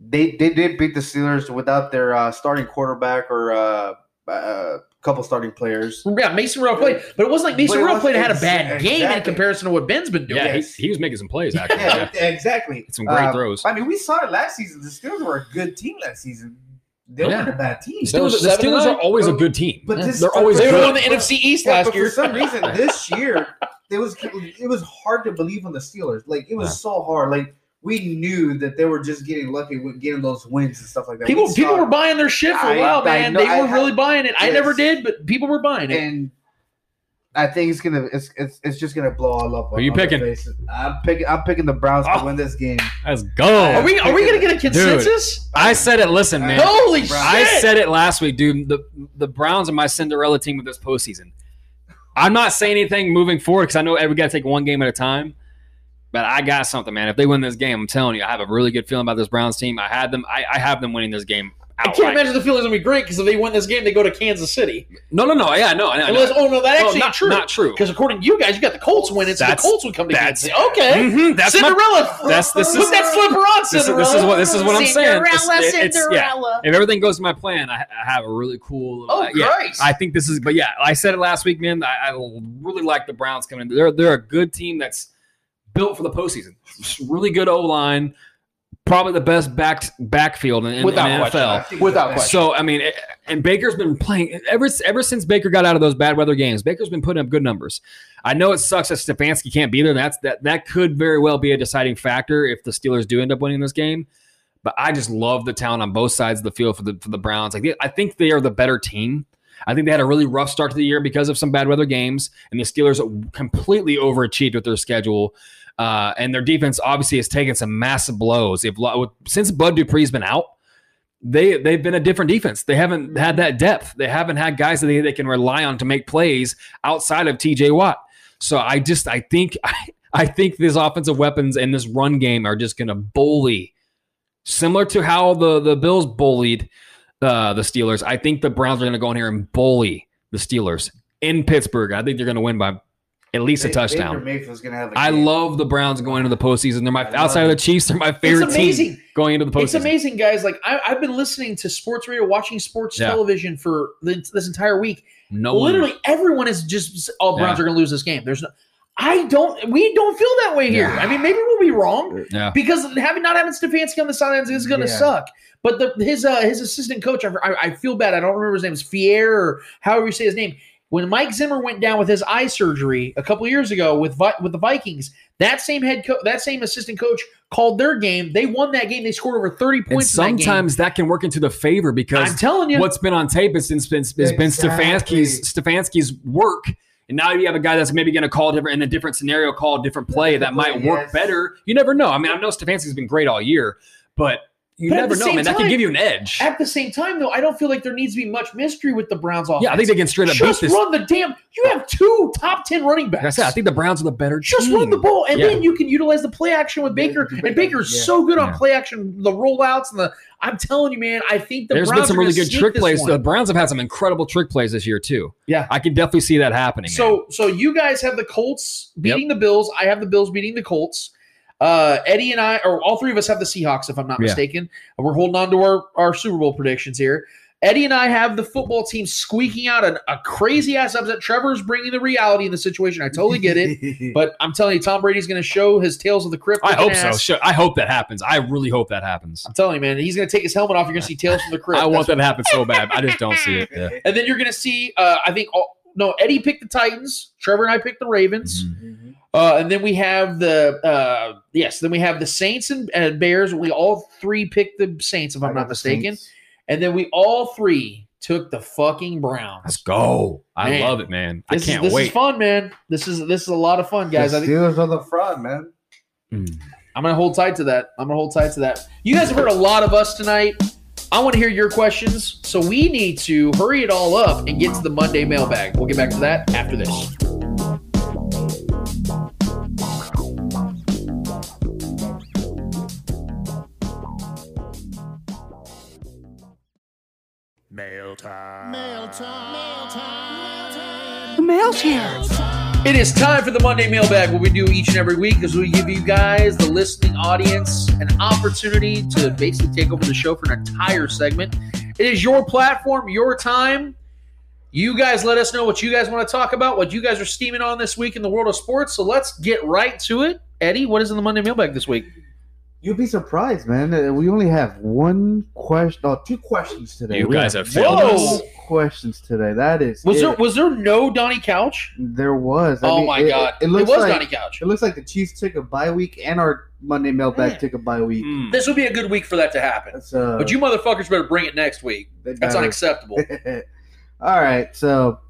Speaker 5: They they did beat the Steelers without their uh, starting quarterback or uh, a couple starting players.
Speaker 2: yeah, Mason Rudolph played, but it wasn't like Mason
Speaker 5: But it
Speaker 2: Rudolph played and had a bad
Speaker 5: ex-
Speaker 2: game in comparison to what Ben's been doing.
Speaker 3: Yeah,
Speaker 5: Yes.
Speaker 3: he, he was making some plays actually.
Speaker 5: Yeah,
Speaker 3: Yeah.
Speaker 5: exactly.
Speaker 3: Some great
Speaker 5: Uh,
Speaker 3: throws.
Speaker 5: I mean, we saw it last season. The Steelers were a good team last season. They
Speaker 3: Yeah.
Speaker 5: weren't a bad team.
Speaker 3: The Steelers, the Steelers are always a good team.
Speaker 5: But this,
Speaker 3: They're always
Speaker 2: They
Speaker 3: good.
Speaker 2: would have won the NFC East
Speaker 5: Yeah,
Speaker 2: last
Speaker 5: but
Speaker 2: year.
Speaker 5: for some reason this year it was it was hard to believe on the Steelers. Like it was
Speaker 3: Yeah.
Speaker 5: so hard. Like we knew that they were just getting lucky with getting those wins and stuff like that.
Speaker 2: People
Speaker 5: We
Speaker 2: people
Speaker 5: saw
Speaker 2: were buying their shit for
Speaker 5: I-
Speaker 2: a while,
Speaker 5: I
Speaker 2: man.
Speaker 5: know-
Speaker 2: they
Speaker 5: I
Speaker 2: were
Speaker 5: have-
Speaker 2: really buying it. I never did, but people were buying it.
Speaker 5: and I think it's gonna it's it's, it's just gonna blow all up.
Speaker 3: Are you picking?
Speaker 5: I'm picking I'm picking the Browns
Speaker 3: Oh.
Speaker 5: to win this game.
Speaker 3: Let's go.
Speaker 2: are we are we gonna get a consensus?
Speaker 3: I said it. Listen, man.
Speaker 2: Holy shit!
Speaker 3: I said it last week, dude. The the Browns are my Cinderella team of this postseason. I'm not saying anything moving forward because I know we got to take one game at a time. But I got something, man. If they win this game, I'm telling you, I have a really good feeling about this Browns team. I had them. I, I have them winning this game.
Speaker 2: I can't imagine the feeling's gonna be great because if they win this game, they go to Kansas City.
Speaker 3: No, no, no. Yeah, no. I know, I know.
Speaker 2: Oh no, that
Speaker 3: No,
Speaker 2: actually
Speaker 3: not
Speaker 2: true.
Speaker 3: Not true.
Speaker 2: Because according to you guys, you got the Colts winning, so the Colts would come to Kansas City. Okay,
Speaker 3: Mhm, that's my-
Speaker 2: Cinderella.
Speaker 3: that's- this
Speaker 2: Put
Speaker 3: is-
Speaker 2: that slipper on,
Speaker 3: This is,
Speaker 2: Cinderella.
Speaker 3: this is what this is what I'm saying. It's-
Speaker 9: Cinderella,
Speaker 3: it- it's- yeah. If everything goes to my plan, I, I have a really cool.
Speaker 2: Oh,
Speaker 3: uh, yeah,
Speaker 2: Christ.
Speaker 3: I think this is. But yeah, I said it last week, man. I, I really like the Browns coming in. They're they're a good team that's built for the postseason. Really good O line, probably the best back backfield in, in,
Speaker 2: Without
Speaker 3: in
Speaker 2: question.
Speaker 3: NFL.
Speaker 2: Without question.
Speaker 3: So I mean, and Baker's been playing ever ever since Baker got out of those bad weather games. Baker's been putting up good numbers. I know it sucks that Stefanski can't be there. That's that that could very well be a deciding factor if the Steelers do end up winning this game. But I just love the talent on both sides of the field for the for the Browns. Like I think they are the better team. I think they had a really rough start to the year because of some bad weather games, and the Steelers completely overachieved with their schedule. Uh, and their defense obviously has taken some massive blows. If since Bud Dupree's been out, they they've been a different defense. They haven't had that depth. They haven't had guys that they, they can rely on to make plays outside of TJ Watt. So I just I think I, I think these offensive weapons and this run game are just going to bully, similar to how the the Bills bullied uh, the Steelers. I think the Browns are going to go in here and bully the Steelers in Pittsburgh. I think they're going to win by at least a touchdown.
Speaker 5: Baker Mayfield's gonna have. A
Speaker 3: I love the Browns going into the postseason. They're my
Speaker 5: I love
Speaker 3: outside of the. Chiefs. They're my favorite team
Speaker 2: amazing.
Speaker 3: going into the postseason.
Speaker 2: It's amazing, guys. Like I, I've been listening to sports radio, watching sports
Speaker 3: Yeah.
Speaker 2: television for the, this entire week.
Speaker 3: No one-
Speaker 2: literally everyone is just all Browns
Speaker 3: Yeah.
Speaker 2: are going to lose this game. There's no. I don't. We don't feel that way here.
Speaker 3: Yeah.
Speaker 2: I mean, maybe we'll be wrong
Speaker 3: Yeah.
Speaker 2: because having not having Stefanski on the sidelines is going to
Speaker 5: Yeah.
Speaker 2: suck. But the, his uh, his assistant coach, I, I, I feel bad. I don't remember his name. It's Fier or however you say his name. When Mike Zimmer went down with his eye surgery a couple years ago with with the Vikings, that same head coach, that same assistant coach called their game. They won that game. They scored over thirty
Speaker 3: And
Speaker 2: points. in that game.
Speaker 3: sometimes that, can work into the favor because
Speaker 2: I'm telling you,
Speaker 3: what's been on tape has been, has been, has been Stefanski's Stefanski's work. And now you have a guy that's maybe going to call different in a different scenario, call a different play that might work
Speaker 5: Yes.
Speaker 3: better. You never know. I mean, I know Stefanski's been great all year, but you
Speaker 2: But
Speaker 3: never know,
Speaker 2: same
Speaker 3: man. That can give you an edge.
Speaker 2: At the same time, though, I don't feel like there needs to be much mystery with the Browns offense.
Speaker 3: Yeah, I think they can straight up
Speaker 2: just
Speaker 3: beat this.
Speaker 2: run the damn. You have two top ten running backs.
Speaker 3: Like I said, I think the Browns are the better
Speaker 2: just
Speaker 3: team.
Speaker 2: run the ball, and
Speaker 3: Yeah.
Speaker 2: then you can utilize the play action with Baker. And Baker's
Speaker 5: Yeah.
Speaker 2: so good on play action, the rollouts and the. I'm telling you, man. I think the
Speaker 3: There's
Speaker 2: Browns
Speaker 3: been some really good trick plays.
Speaker 2: one.
Speaker 3: The Browns have had some incredible trick plays this year too.
Speaker 2: Yeah.
Speaker 3: I can definitely see that happening. man.
Speaker 2: So, so you guys have the Colts beating the Bills. I have the Bills beating the Colts. Uh, Eddie and I, or all three of us, have the Seahawks, if I'm not
Speaker 3: Yeah.
Speaker 2: mistaken. We're holding on to our, our Super Bowl predictions here. Eddie and I have the football team squeaking out a, a crazy ass upset. Trevor's bringing the reality in the situation. I totally get it. But I'm telling you, Tom Brady's going to show his tails of the crypt.
Speaker 3: I
Speaker 2: looking
Speaker 3: hope so.
Speaker 2: ass.
Speaker 3: Sure. I hope that happens. I really hope that happens.
Speaker 2: I'm telling you, man, he's going to take his helmet off. You're going to see Tales from the Crypt.
Speaker 3: I want that to happen so bad. I just don't see it. Yeah.
Speaker 2: And then you're going to see, uh, I think, all, no, Eddie picked the Titans. Trevor and I picked the Ravens.
Speaker 3: Mm-hmm.
Speaker 2: Uh, and then we have the uh, yes, then we have the Saints and, and Bears. We all three picked the Saints, if I'm not mistaken.
Speaker 5: Saints.
Speaker 2: And then we all three took the fucking Browns.
Speaker 3: Let's go. I
Speaker 2: Man.
Speaker 3: love it, man.
Speaker 2: This
Speaker 3: I can't
Speaker 2: is, this
Speaker 3: wait.
Speaker 2: is fun, man. This is this is a lot of fun, guys.
Speaker 5: the
Speaker 2: I think
Speaker 5: Steelers are the fraud, man.
Speaker 3: Mm.
Speaker 2: I'm gonna hold tight to that. I'm gonna hold tight to that. You guys have heard a lot of us tonight. I want to hear your questions, so we need to hurry it all up and get to the Monday mailbag. We'll get back to that after this.
Speaker 10: Mail time.
Speaker 9: The mail's here.
Speaker 2: It is time for the Monday mailbag, what we do each and every week is we give you guys, the listening audience, an opportunity to basically take over the show for an entire segment. It is your platform, your time. You guys let us know what you guys want to talk about, what you guys are steaming on this week in the world of sports. So let's get right to it. Eddie, what is in the Monday mailbag this week?
Speaker 5: You'll be surprised, man. Uh, We only have one question, no, two questions today.
Speaker 3: You
Speaker 5: We
Speaker 3: guys
Speaker 5: have
Speaker 3: have failed us.
Speaker 5: two questions today. That is
Speaker 2: Was
Speaker 5: it.
Speaker 2: there was there no Donnie Couch?
Speaker 5: There was. I
Speaker 2: oh
Speaker 5: mean,
Speaker 2: my
Speaker 5: it-
Speaker 2: god.
Speaker 5: It,
Speaker 2: It,
Speaker 5: looks
Speaker 2: was
Speaker 5: like
Speaker 2: Donnie Couch.
Speaker 5: it looks like the Chiefs took a bye week and our Monday mailbag
Speaker 2: Mm.
Speaker 5: took a bye week.
Speaker 3: Mm.
Speaker 2: This would be a good week for that to happen.
Speaker 5: That's, uh,
Speaker 2: But you motherfuckers better bring it next week. That's unacceptable.
Speaker 5: All right, so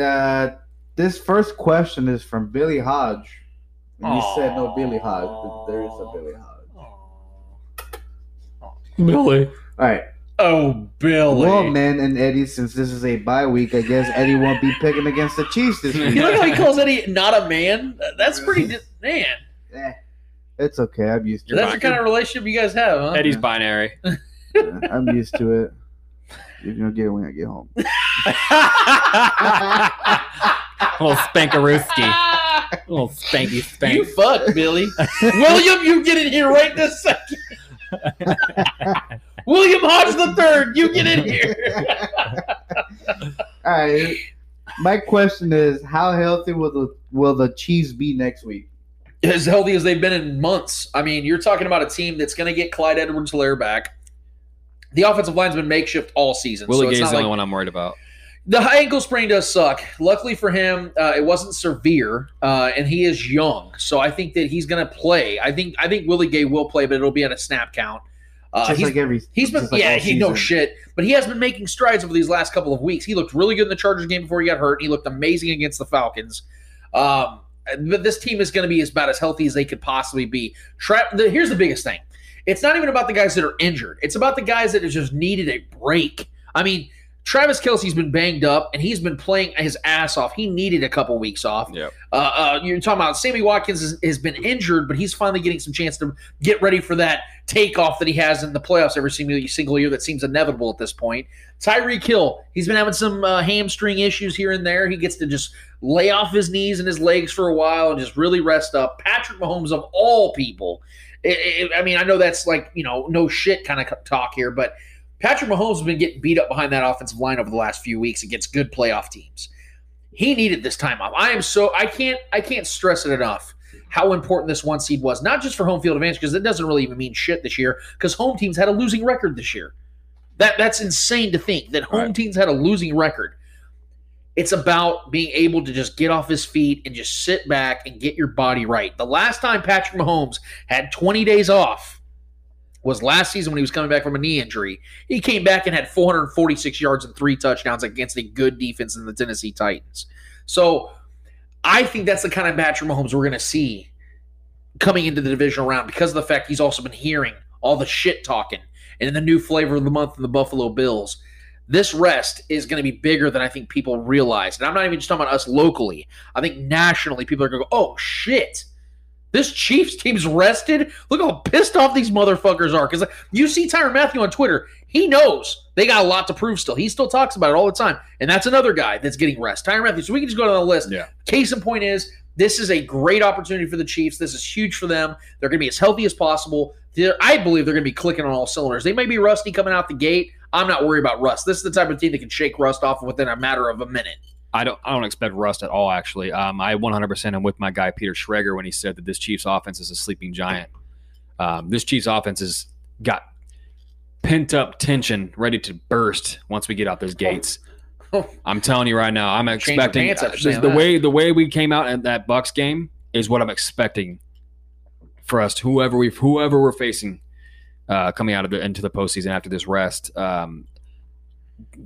Speaker 5: uh, this first question is from Billy Hodge. And you said no Billy Hodge, but there is a Billy Hodge.
Speaker 3: Billy.
Speaker 5: All right.
Speaker 2: Oh, Billy.
Speaker 5: Well, man, and Eddie, since this is a bye week, I guess Eddie won't be picking against the Chiefs this week.
Speaker 2: You like how he calls Eddie not a man? That's pretty, di- man.
Speaker 5: Eh, it's okay. I'm used to
Speaker 2: That's the kind of relationship you guys have, huh?
Speaker 3: Eddie's binary.
Speaker 5: I'm used to it. You're gonna get it when I get home.
Speaker 3: little spankarooski. little spanky spank.
Speaker 2: You fuck, Billy. William, you get in here right this second. William Hodge the third, you get in here.
Speaker 5: All right. My question is, how healthy will the will the Chiefs be next week?
Speaker 2: As healthy as they've been in months. I mean, you're talking about a team that's going to get Clyde Edwards-Helaire back. The offensive line's been makeshift all season.
Speaker 3: Willie
Speaker 2: so
Speaker 3: Gay's
Speaker 2: not
Speaker 3: the only one I'm worried about.
Speaker 2: The high ankle sprain does suck. Luckily for him, uh, it wasn't severe, uh, and he is young, so I think that he's going to play. I think I think Willie Gay will play, but it'll be at a snap count. Uh,
Speaker 5: Just
Speaker 2: he's,
Speaker 5: like every
Speaker 2: he's been
Speaker 5: like
Speaker 2: yeah he no shit, but he has been making strides over these last couple of weeks. He looked really good in the Chargers game before he got hurt. And He looked amazing against the Falcons. Um, but this team is going to be as about as healthy as they could possibly be. Tra- the, here's the biggest thing: it's not even about the guys that are injured. It's about the guys that have just needed a break. I mean, Travis Kelce's been banged up and he's been playing his ass off. He needed a couple weeks off.
Speaker 3: Yep.
Speaker 2: Uh, uh, you're talking about Sammy Watkins has, has been injured, but he's finally getting some chance to get ready for that takeoff that he has in the playoffs every single, single year that seems inevitable at this point. Tyreek Hill, he's been having some uh, hamstring issues here and there. He gets to just lay off his knees and his legs for a while and just really rest up. Patrick Mahomes, of all people, it, it, I mean, I know that's like, you know, no shit kind of talk here, but Patrick Mahomes has been getting beat up behind that offensive line over the last few weeks against good playoff teams. He needed this time off. I am so I can't I can't stress it enough how important this one seed was, not just for home field advantage because it doesn't really even mean shit this year because home teams had a losing record this year. That that's insane to think that home
Speaker 3: Right.
Speaker 2: teams had a losing record. It's about being able to just get off his feet and just sit back and get your body right. The last time Patrick Mahomes had 20 days off was last season when he was coming back from a knee injury. He came back and had 446 yards and three touchdowns against a good defense in the Tennessee Titans. So I think that's the kind of Patrick Mahomes we're going to see coming into the divisional round because of the fact he's also been hearing all the shit talking and the new flavor of the month in the Buffalo Bills. This rest is going to be bigger than I think people realize. And I'm not even just talking about us locally. I think nationally, people are going to go, oh, shit. This Chiefs team's rested. Look how pissed off these motherfuckers are. Because you see Tyrann Mathieu on Twitter, he knows they got a lot to prove still. He still talks about it all the time. And that's another guy that's getting rest. Tyrann Mathieu. So we can just go down the list.
Speaker 3: Yeah.
Speaker 2: Case in point is this is a great opportunity for the Chiefs. This is huge for them. They're going to be as healthy as possible. They're, I believe they're going to be clicking on all cylinders. They may be rusty coming out the gate. I'm not worried about rust. This is the type of team that can shake rust off within a matter of a minute.
Speaker 3: I don't I don't expect rust at all. Actually, um, I 100% am with my guy Peter Schrager when he said that this Chiefs offense is a sleeping giant. Um, this Chiefs offense has got pent up tension ready to burst once we get out those gates. I'm telling you right now, I'm expecting uh, the
Speaker 2: that.
Speaker 3: way the way we came out at that Bucs game is what I'm expecting for us. Whoever we whoever we're facing uh, coming out of the into the postseason after this rest. Um,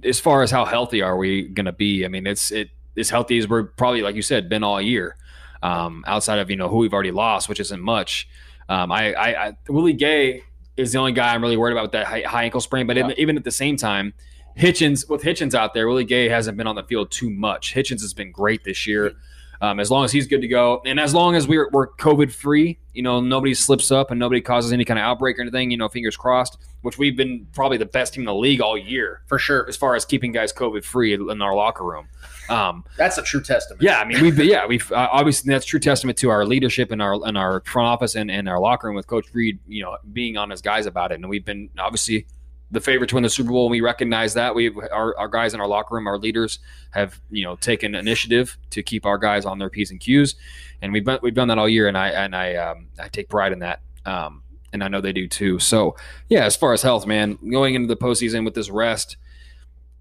Speaker 3: as far as how healthy are we going to be? I mean, it's it as healthy as we're probably, like you said, been all year. Um, outside of you know who we've already lost, which isn't much. Um, I, I, I Willie Gay is the only guy I'm really worried about with that high, high ankle sprain. But in- even at the same time, Hitchens with Hitchens out there, Willie Gay hasn't been on the field too much. Hitchens has been great this year. Um, as long as he's good to go, and as long as we're, we're COVID free, you know, nobody slips up and nobody causes any kind of outbreak or anything, you know, fingers crossed, which we've been probably the best team in the league all year
Speaker 2: for sure
Speaker 3: as far as keeping guys COVID free in our locker room. Um,
Speaker 2: That's a true testament.
Speaker 3: yeah, I mean, we've yeah, we've uh, obviously that's true testament to our leadership in our in our front office and, and our locker room with Coach Reid, you know, being on his guys about it, and we've been obviously the favorite to win the Super Bowl, and we recognize that. We our, our guys in our locker room, our leaders have you know taken initiative to keep our guys on their p's and q's, and we've been, we've done that all year, and I and I um, I take pride in that. Um, and I know they do too. So, yeah, as far as health, man, going into the postseason with this rest,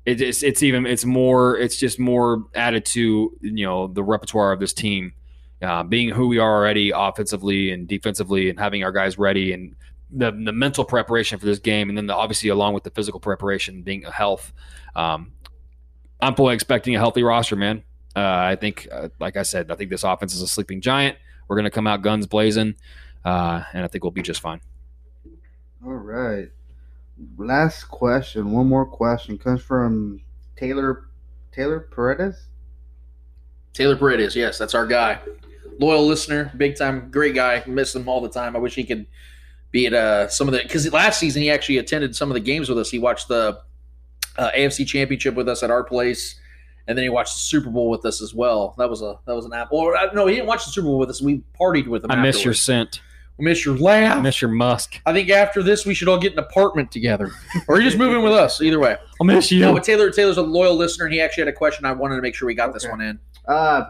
Speaker 3: it, it's it's even it's more it's just more added to you know the repertoire of this team, uh, being who we are already offensively and defensively, and having our guys ready and the the mental preparation for this game, and then the, obviously along with the physical preparation being a health. Um, I'm fully expecting a healthy roster, man. Uh, I think, uh, like I said, I think this offense is a sleeping giant. We're going to come out guns blazing, uh, and I think we'll be just fine.
Speaker 5: All right. Last question. One more question comes from Taylor Taylor Paredes.
Speaker 2: Taylor Paredes, yes, that's our guy. Loyal listener, big time, great guy. Miss him all the time. I wish he could be at uh, some of the because last season he actually attended some of the games with us. He watched the uh, AFC Championship with us at our place, and then he watched the Super Bowl with us as well. That was a that was an apple. Or, uh, no, he didn't watch the Super Bowl with us. We partied with him.
Speaker 3: I miss your scent.
Speaker 2: We miss your laugh.
Speaker 3: I miss your musk.
Speaker 2: I think after this we should all get an apartment together, or you just move in with us. Either way.
Speaker 3: I miss you.
Speaker 2: No, but Taylor Taylor's a loyal listener, and he actually had a question. I wanted to make sure we got this one in.
Speaker 5: Uh,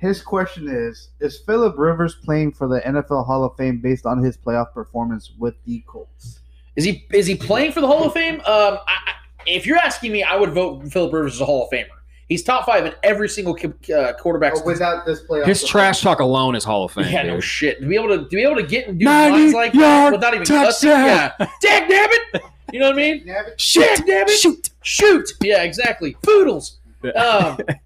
Speaker 5: his question is: Is Philip Rivers playing for the NFL Hall of Fame based on his playoff performance with the Colts?
Speaker 2: Is he is he playing for the Hall of Fame? Um, I, I, if you're asking me, I would vote Philip Rivers as a Hall of Famer. He's top five in every single uh, quarterback.
Speaker 5: Oh, without this playoff,
Speaker 3: His trash talk alone is Hall of Fame.
Speaker 2: yeah, no shit. To be able to to be able to get and do
Speaker 3: 90
Speaker 2: lines like that without even cussing,
Speaker 3: touchdown.
Speaker 2: yeah, dag damn it, you know what I mean?
Speaker 3: Shoot,
Speaker 2: Dag damn it,
Speaker 3: shoot.
Speaker 2: shoot, yeah, exactly, poodles. Um,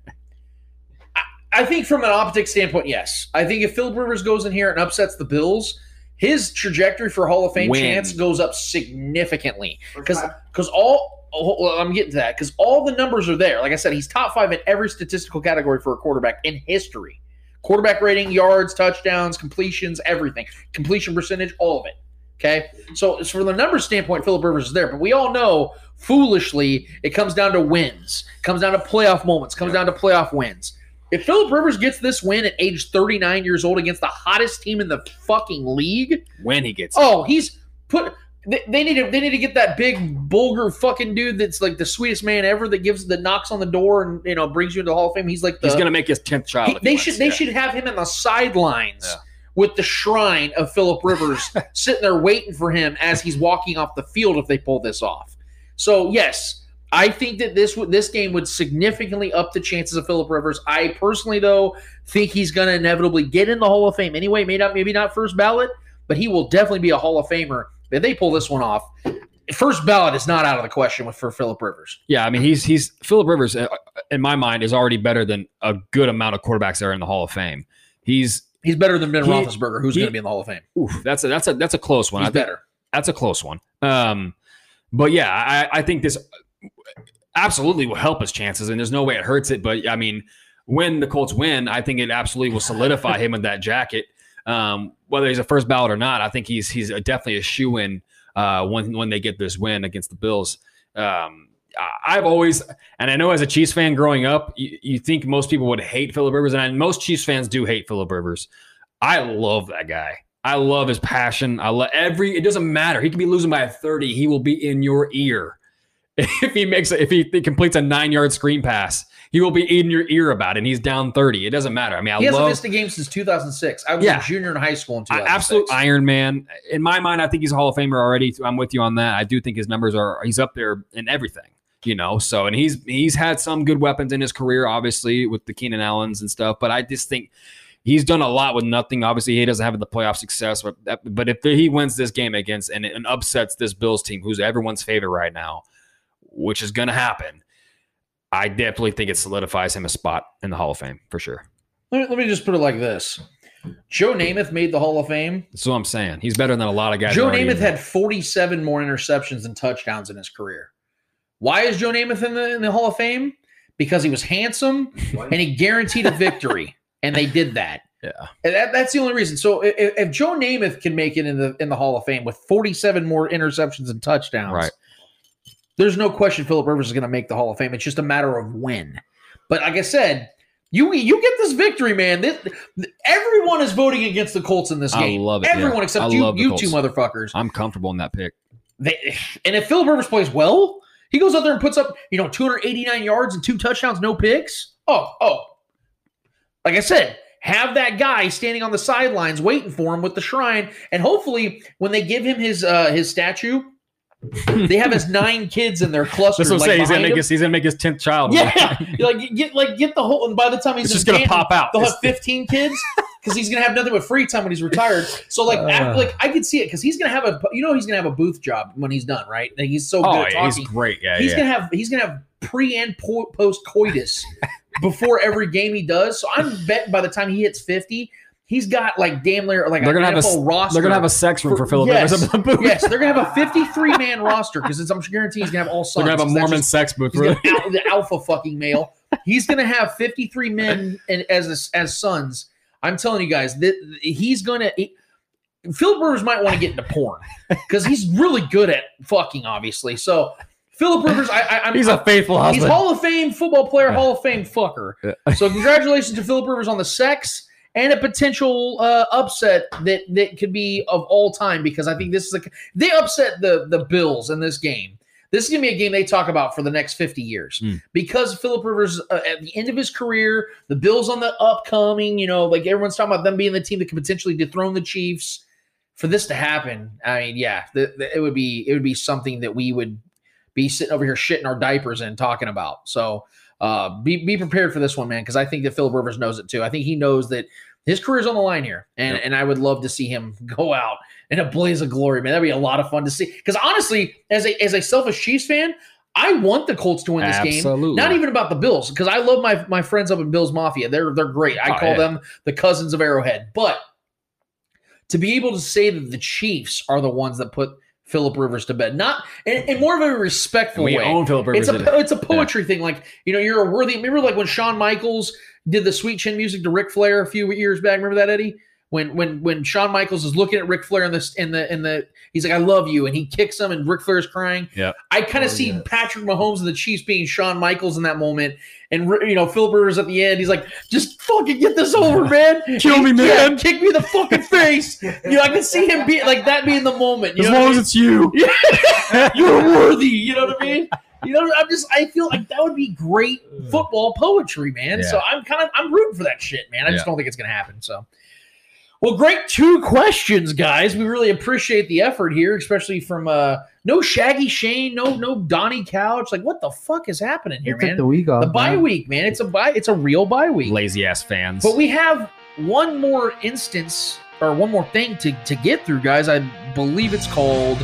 Speaker 2: I, I think from an optics standpoint, yes. I think if Philip Rivers goes in here and upsets the Bills, his trajectory for Hall of Fame
Speaker 3: Win.
Speaker 2: chance goes up significantly because because all oh, well, I'm getting to that because all the numbers are there. Like I said, he's top five in every statistical category for a quarterback in history. Quarterback rating, yards, touchdowns, completions, everything, completion percentage, all of it. Okay, so as from the numbers standpoint, Philip Rivers is there, but we all know foolishly it comes down to wins, comes down to playoff moments, comes down to playoff wins. If Philip Rivers gets this win at age 39 years old against the hottest team in the fucking league,
Speaker 3: when he gets
Speaker 2: oh, he's put. They, they need to. They need to get that big bulgur fucking dude that's like the sweetest man ever that gives that knocks on the door and you know brings you into the Hall of Fame. He's like the,
Speaker 3: he's gonna make his tenth child.
Speaker 2: he- they should they
Speaker 3: yeah.
Speaker 2: should have him in the sidelines
Speaker 3: Yeah.
Speaker 2: with the shrine of Philip Rivers sitting there waiting for him as he's walking off the field if they pull this off. So yes, I think that this would this game would significantly up the chances of Philip Rivers. I personally though think he's going to inevitably get in the Hall of Fame anyway. Maybe not maybe not first ballot, but he will definitely be a Hall of Famer if they pull this one off. First ballot is not out of the question with for Philip Rivers.
Speaker 3: Yeah, I mean he's he's Philip Rivers uh, in my mind is already better than a good amount of quarterbacks that are in the Hall of Fame. He's
Speaker 2: He's better than Ben
Speaker 3: He-
Speaker 2: Roethlisberger, who's going to be in the Hall of Fame.
Speaker 3: oof, that's a that's a that's a close one.
Speaker 2: He's
Speaker 3: I
Speaker 2: better.
Speaker 3: That's a close one. Um, but yeah, I, I think this absolutely will help his chances, and there's no way it hurts it. But I mean, when the Colts win, I think it absolutely will solidify him in that jacket. Um, whether he's a first ballot or not, I think he's he's definitely a shoe in uh, when when they get this win against the Bills. Um, I've always, and I know as a Chiefs fan growing up, you, you think most people would hate Philip Rivers, and I, most Chiefs fans do hate Philip Rivers. I love that guy. I love his passion. I love every. It doesn't matter. He could be losing by thirty. He will be in your ear if he makes if he completes a nine yard screen pass. He will be in your ear about it. And he's down thirty. It doesn't matter. I mean, I
Speaker 2: He hasn't
Speaker 3: love
Speaker 2: missed a game since 2006. I was
Speaker 3: Yeah.
Speaker 2: a junior in high school in 2006.
Speaker 3: absolute Iron Man. In my mind, I think he's a Hall of Famer already. I'm with you on that. I do think his numbers are. He's up there in everything. You know, so and he's he's had some good weapons in his career, obviously with the Keenan Allens and stuff. But I just think he's done a lot with nothing. Obviously, he doesn't have the playoff success. But but if he wins this game against and, and upsets this Bills team, who's everyone's favorite right now, which is going to happen, I definitely think it solidifies him a spot in the Hall of Fame for sure.
Speaker 2: Let me, let me just put it like this: Joe Namath made the Hall of Fame.
Speaker 3: That's what I'm saying. He's better than a lot of guys.
Speaker 2: Joe Namath had 47 more interceptions than touchdowns in his career. Why is Joe Namath in the in the Hall of Fame? Because he was handsome and he guaranteed a victory, and they did that.
Speaker 3: Yeah.
Speaker 2: And that, that's the only reason. So if, if Joe Namath can make it in the in the Hall of Fame with 47 more interceptions and touchdowns,
Speaker 3: Right.
Speaker 2: There's no question Philip Rivers is going to make the Hall of Fame. It's just a matter of when. But like I said, you you get this victory, man. This, everyone is voting against the Colts in this
Speaker 3: I
Speaker 2: game.
Speaker 3: love it, yeah.
Speaker 2: Everyone except
Speaker 3: I
Speaker 2: you, you two motherfuckers.
Speaker 3: I'm comfortable in that pick.
Speaker 2: They, and if Philip Rivers plays well, he goes out there and puts up, you know, 289 yards and two touchdowns, no picks. Oh, oh. Like I said, have that guy standing on the sidelines waiting for him with the shrine, and hopefully, when they give him his uh his statue, they have his nine kids in their cluster.
Speaker 3: That's what I'm
Speaker 2: like,
Speaker 3: saying. He's gonna make
Speaker 2: him.
Speaker 3: his he's gonna make his tenth child.
Speaker 2: Yeah, like get like get the whole, and by the time he's
Speaker 3: just gonna
Speaker 2: Canton,
Speaker 3: pop out.
Speaker 2: They'll
Speaker 3: It's-
Speaker 2: have 15 kids because he's gonna have nothing but free time when he's retired. So like,
Speaker 3: Uh.
Speaker 2: after, like I could see it because he's gonna have a, you know, he's gonna have a booth job when he's done, right? Like, he's so good
Speaker 3: Oh,
Speaker 2: at
Speaker 3: yeah, he's great. Yeah,
Speaker 2: he's
Speaker 3: yeah.
Speaker 2: gonna have he's gonna have pre and po- post coitus before every game he does. So I'm betting by the time he hits 50, he's got like damn near like
Speaker 3: they're gonna have a
Speaker 2: NFL roster.
Speaker 3: they're gonna have a sex room for, Philip
Speaker 2: yes,
Speaker 3: Rivers. booth.
Speaker 2: yes, they're gonna have a 53 man roster because I'm guaranteeing he's gonna have all sons.
Speaker 3: They're gonna have a Mormon
Speaker 2: just-
Speaker 3: sex booth. For
Speaker 2: al- the alpha fucking male. He's gonna have 53 men and as as sons. I'm telling you guys that he's gonna. He, Philip Rivers might want to get into porn because he's really good at fucking, obviously. So Philip Rivers, I, I, I'm
Speaker 3: He's a faithful husband. He's.
Speaker 2: Hall of Fame football player, Hall of Fame fucker. So congratulations to Philip Rivers on the sex and a potential uh, upset that that could be of all time because I think this is a they upset the the Bills in this game. This is gonna be a game they talk about for the next fifty years
Speaker 3: Mm.
Speaker 2: because Philip Rivers uh, at the end of his career, the Bills on the upcoming. You know, like everyone's talking about them being the team that could potentially dethrone the Chiefs. For this to happen, I mean, yeah, the, the- it would be it would be something that we would be sitting over here shitting our diapers and talking about. So uh, be be prepared for this one, man, because I think that Philip Rivers knows it too. I think he knows that his career's on the line here, and and I would love to see him go out in a blaze of glory, man. That'd be a lot of fun to see. Because honestly, as a as a selfish Chiefs fan, I want the Colts to win this game.
Speaker 3: Absolutely.
Speaker 2: Not even about the Bills, because I love my my friends up in Bills Mafia. They're they're great. I
Speaker 3: Oh,
Speaker 2: call
Speaker 3: yeah.
Speaker 2: them the cousins of Arrowhead. But to be able to say that the Chiefs are the ones that put Philip Rivers to bed. Not in, more of a respectful
Speaker 3: We
Speaker 2: way.
Speaker 3: own Philip Rivers.
Speaker 2: It's a it's a poetry thing. Like you know, you're a worthy. Remember, like when Shawn Michaels did the Sweet Chin music to Ric Flair a few years back. Remember that, Eddie? When when when Shawn Michaels is looking at Ric Flair in this in the in the he's like, "I love you," and he kicks him, and Ric Flair is crying.
Speaker 3: Yeah,
Speaker 2: I kind of
Speaker 5: Oh,
Speaker 2: see
Speaker 5: yes.
Speaker 2: Patrick Mahomes and the Chiefs being Shawn Michaels in that moment, and you know Philip Rivers at the end. He's like, "Just fucking get this over, man.
Speaker 3: Kill me,
Speaker 2: Yeah,
Speaker 3: man.
Speaker 2: kick me in the fucking face." You know, I can see him be like that being the moment. You
Speaker 3: As
Speaker 2: know what I
Speaker 3: long as
Speaker 2: mean?
Speaker 3: it's you.
Speaker 2: you're worthy. You know what I mean? You know, I'm just I feel like that would be great football poetry, man. So I'm kind of I'm rooting for that shit, man. I just don't think it's gonna happen. So well, great two questions, guys. We really appreciate the effort here, especially from uh no Shaggy Shane, no no Donnie Couch. Like what the fuck is happening here,
Speaker 5: They took
Speaker 2: man?
Speaker 5: the week off.
Speaker 2: The bye
Speaker 5: man.
Speaker 2: week, man. It's a bye, it's a real bye week.
Speaker 3: Lazy ass fans.
Speaker 2: But we have one more instance or one more thing to, to get through, guys. I believe it's called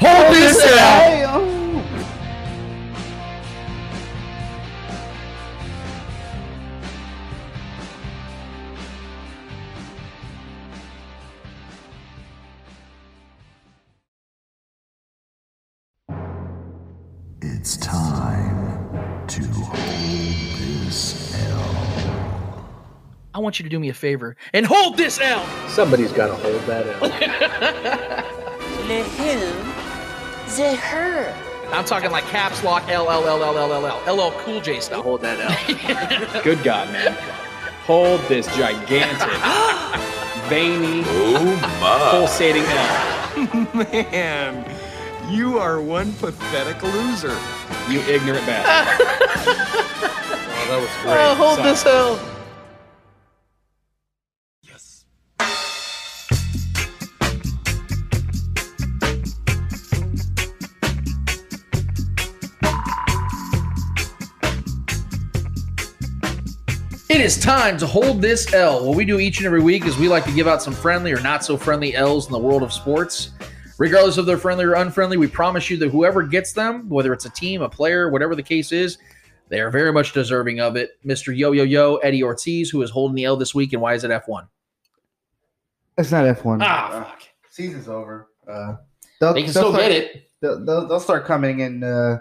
Speaker 2: Hold This Out. I want you to do me a favor and hold this out.
Speaker 8: Somebody's got to hold that out.
Speaker 11: The who? The her.
Speaker 2: I'm talking like caps lock L L L L L L L L L Cool J stuff.
Speaker 8: hold that out.
Speaker 12: Good God, man. Hold this gigantic, veiny, oh, pulsating L.
Speaker 13: Man, you are one pathetic loser.
Speaker 12: You ignorant bastard. oh, that was oh, great.
Speaker 2: Oh, hold
Speaker 12: Son.
Speaker 2: this out. It is time to hold this L. What we do each and every week is we like to give out some friendly or not so friendly L's in the world of sports. Regardless of they're friendly or unfriendly, we promise you that whoever gets them, whether it's a team, a player, whatever the case is, they are very much deserving of it. Mr. Yo Yo Yo, Eddie Ortiz, who is holding the L this week, and why is it F1?
Speaker 5: It's not F1.
Speaker 2: Ah, fuck.
Speaker 5: Season's over. Uh, they'll,
Speaker 2: They can
Speaker 5: they'll
Speaker 2: still
Speaker 5: start-
Speaker 2: get it.
Speaker 5: They'll, they'll, they'll start coming in. Uh,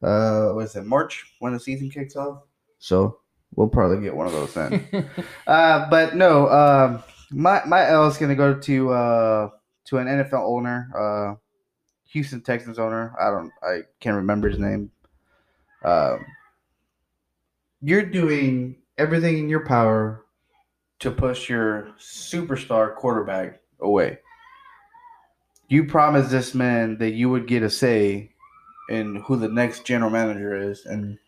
Speaker 5: uh, what is it? March when the season kicks off. So we'll probably get one of those then. uh, but no, um, my my L is gonna go to uh to an NFL owner, uh, Houston Texans owner. I don't, I can't remember his name. Um, you're doing everything in your power to push your superstar quarterback away. You promised this man that you would get a say in who the next general manager is and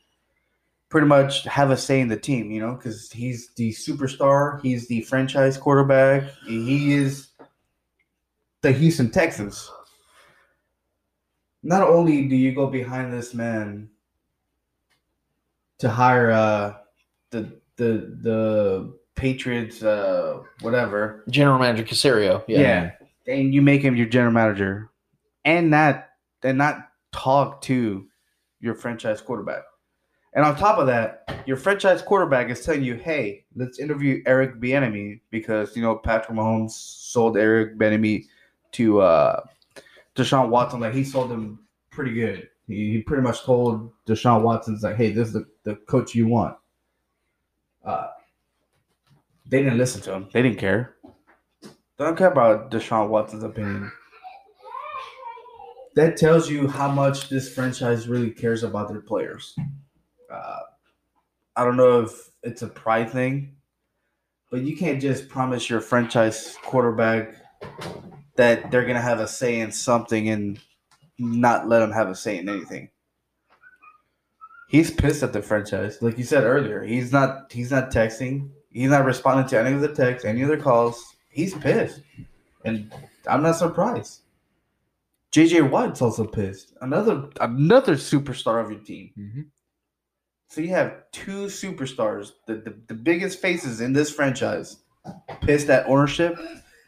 Speaker 5: pretty much have a say in the team, you know, because he's the superstar, he's the franchise quarterback, he is the Houston Texans. Not only do you go behind this man to hire uh the the the Patriots uh whatever
Speaker 2: General Manager Caserio.
Speaker 5: yeah. And you make him your general manager and not and not talk to your franchise quarterback. And on top of that, your franchise quarterback is telling you, "Hey, let's interview Eric Bieniemy because you know Patrick Mahomes sold Eric Bieniemy to uh, Deshaun Watson. Like he sold him pretty good. He, he pretty much told Deshaun Watson's like, "Hey, this is the, the coach you want." Uh, they didn't listen to him. They didn't care. They don't care about Deshaun Watson's opinion. That tells you how much this franchise really cares about their players. Uh, I don't know if it's a pride thing, but you can't just promise your franchise quarterback that they're gonna have a say in something and not let them have a say in anything. He's pissed at the franchise, like you said earlier. He's not. He's not texting. He's not responding to any of the texts, any of the calls. He's pissed, and I'm not surprised. JJ Watt's also pissed. Another another superstar of your team. So you have two superstars, the, the, the biggest faces in this franchise, pissed at ownership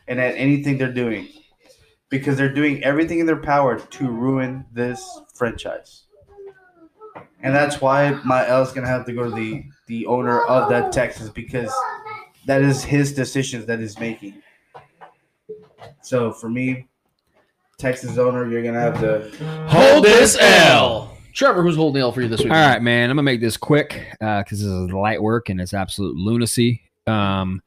Speaker 5: and at anything they're doing. Because they're doing everything in their power to ruin this franchise. And that's why my L is gonna have to go to the, the owner of that Texas because that is his decisions that he's making. So for me, Texas owner, you're gonna have to
Speaker 3: Hold this L.
Speaker 2: Trevor, who's holding the L for you this week?
Speaker 3: All right, man. I'm gonna make this quick because this is light work and it's absolute lunacy. Um,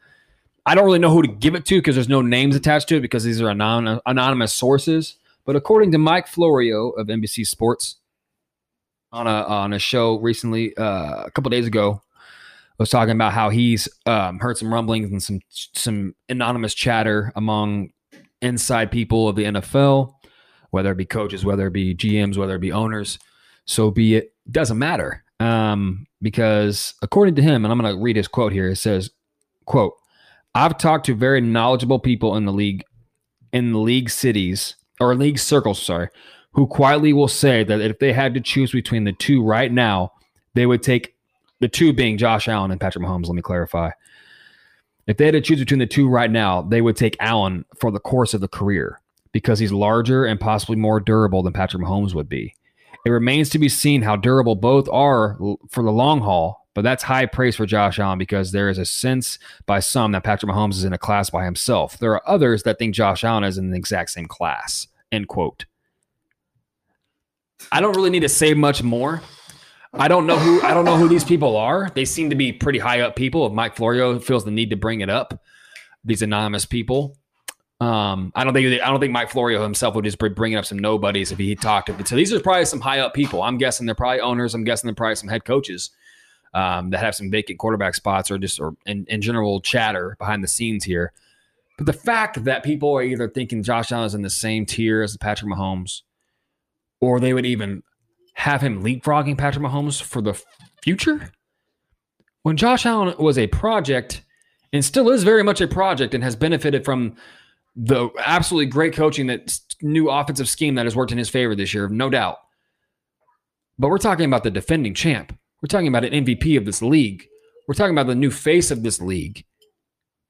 Speaker 3: I don't really know who to give it to because there's no names attached to it because these are anon- anonymous sources. But according to Mike Florio of NBC Sports, on a on a show recently, uh, a couple days ago, was talking about how he's um, heard some rumblings and some some anonymous chatter among inside people of the NFL, whether it be coaches, whether it be GMs, whether it be owners. So be it. Doesn't matter um, because according to him, and I'm going to read his quote here. It says, "quote I've talked to very knowledgeable people in the league, in the league cities or league circles, sorry, who quietly will say that if they had to choose between the two right now, they would take the two being Josh Allen and Patrick Mahomes. Let me clarify. If they had to choose between the two right now, they would take Allen for the course of the career because he's larger and possibly more durable than Patrick Mahomes would be. It remains to be seen how durable both are for the long haul, but that's high praise for Josh Allen because there is a sense by some that Patrick Mahomes is in a class by himself. There are others that think Josh Allen is in the exact same class. End quote. I don't really need to say much more. I don't know who I don't know who these people are. They seem to be pretty high up people. If Mike Florio feels the need to bring it up, these anonymous people. Um, I don't think I don't think Mike Florio himself would just be bringing up some nobodies if he talked to. So these are probably some high up people. I'm guessing they're probably owners. I'm guessing they're probably some head coaches um, that have some vacant quarterback spots or just or in, in general chatter behind the scenes here. But the fact that people are either thinking Josh Allen is in the same tier as Patrick Mahomes, or they would even have him leapfrogging Patrick Mahomes for the future. When Josh Allen was a project and still is very much a project and has benefited from the absolutely great coaching that new offensive scheme that has worked in his favor this year, no doubt. But we're talking about the defending champ. We're talking about an MVP of this league. We're talking about the new face of this league.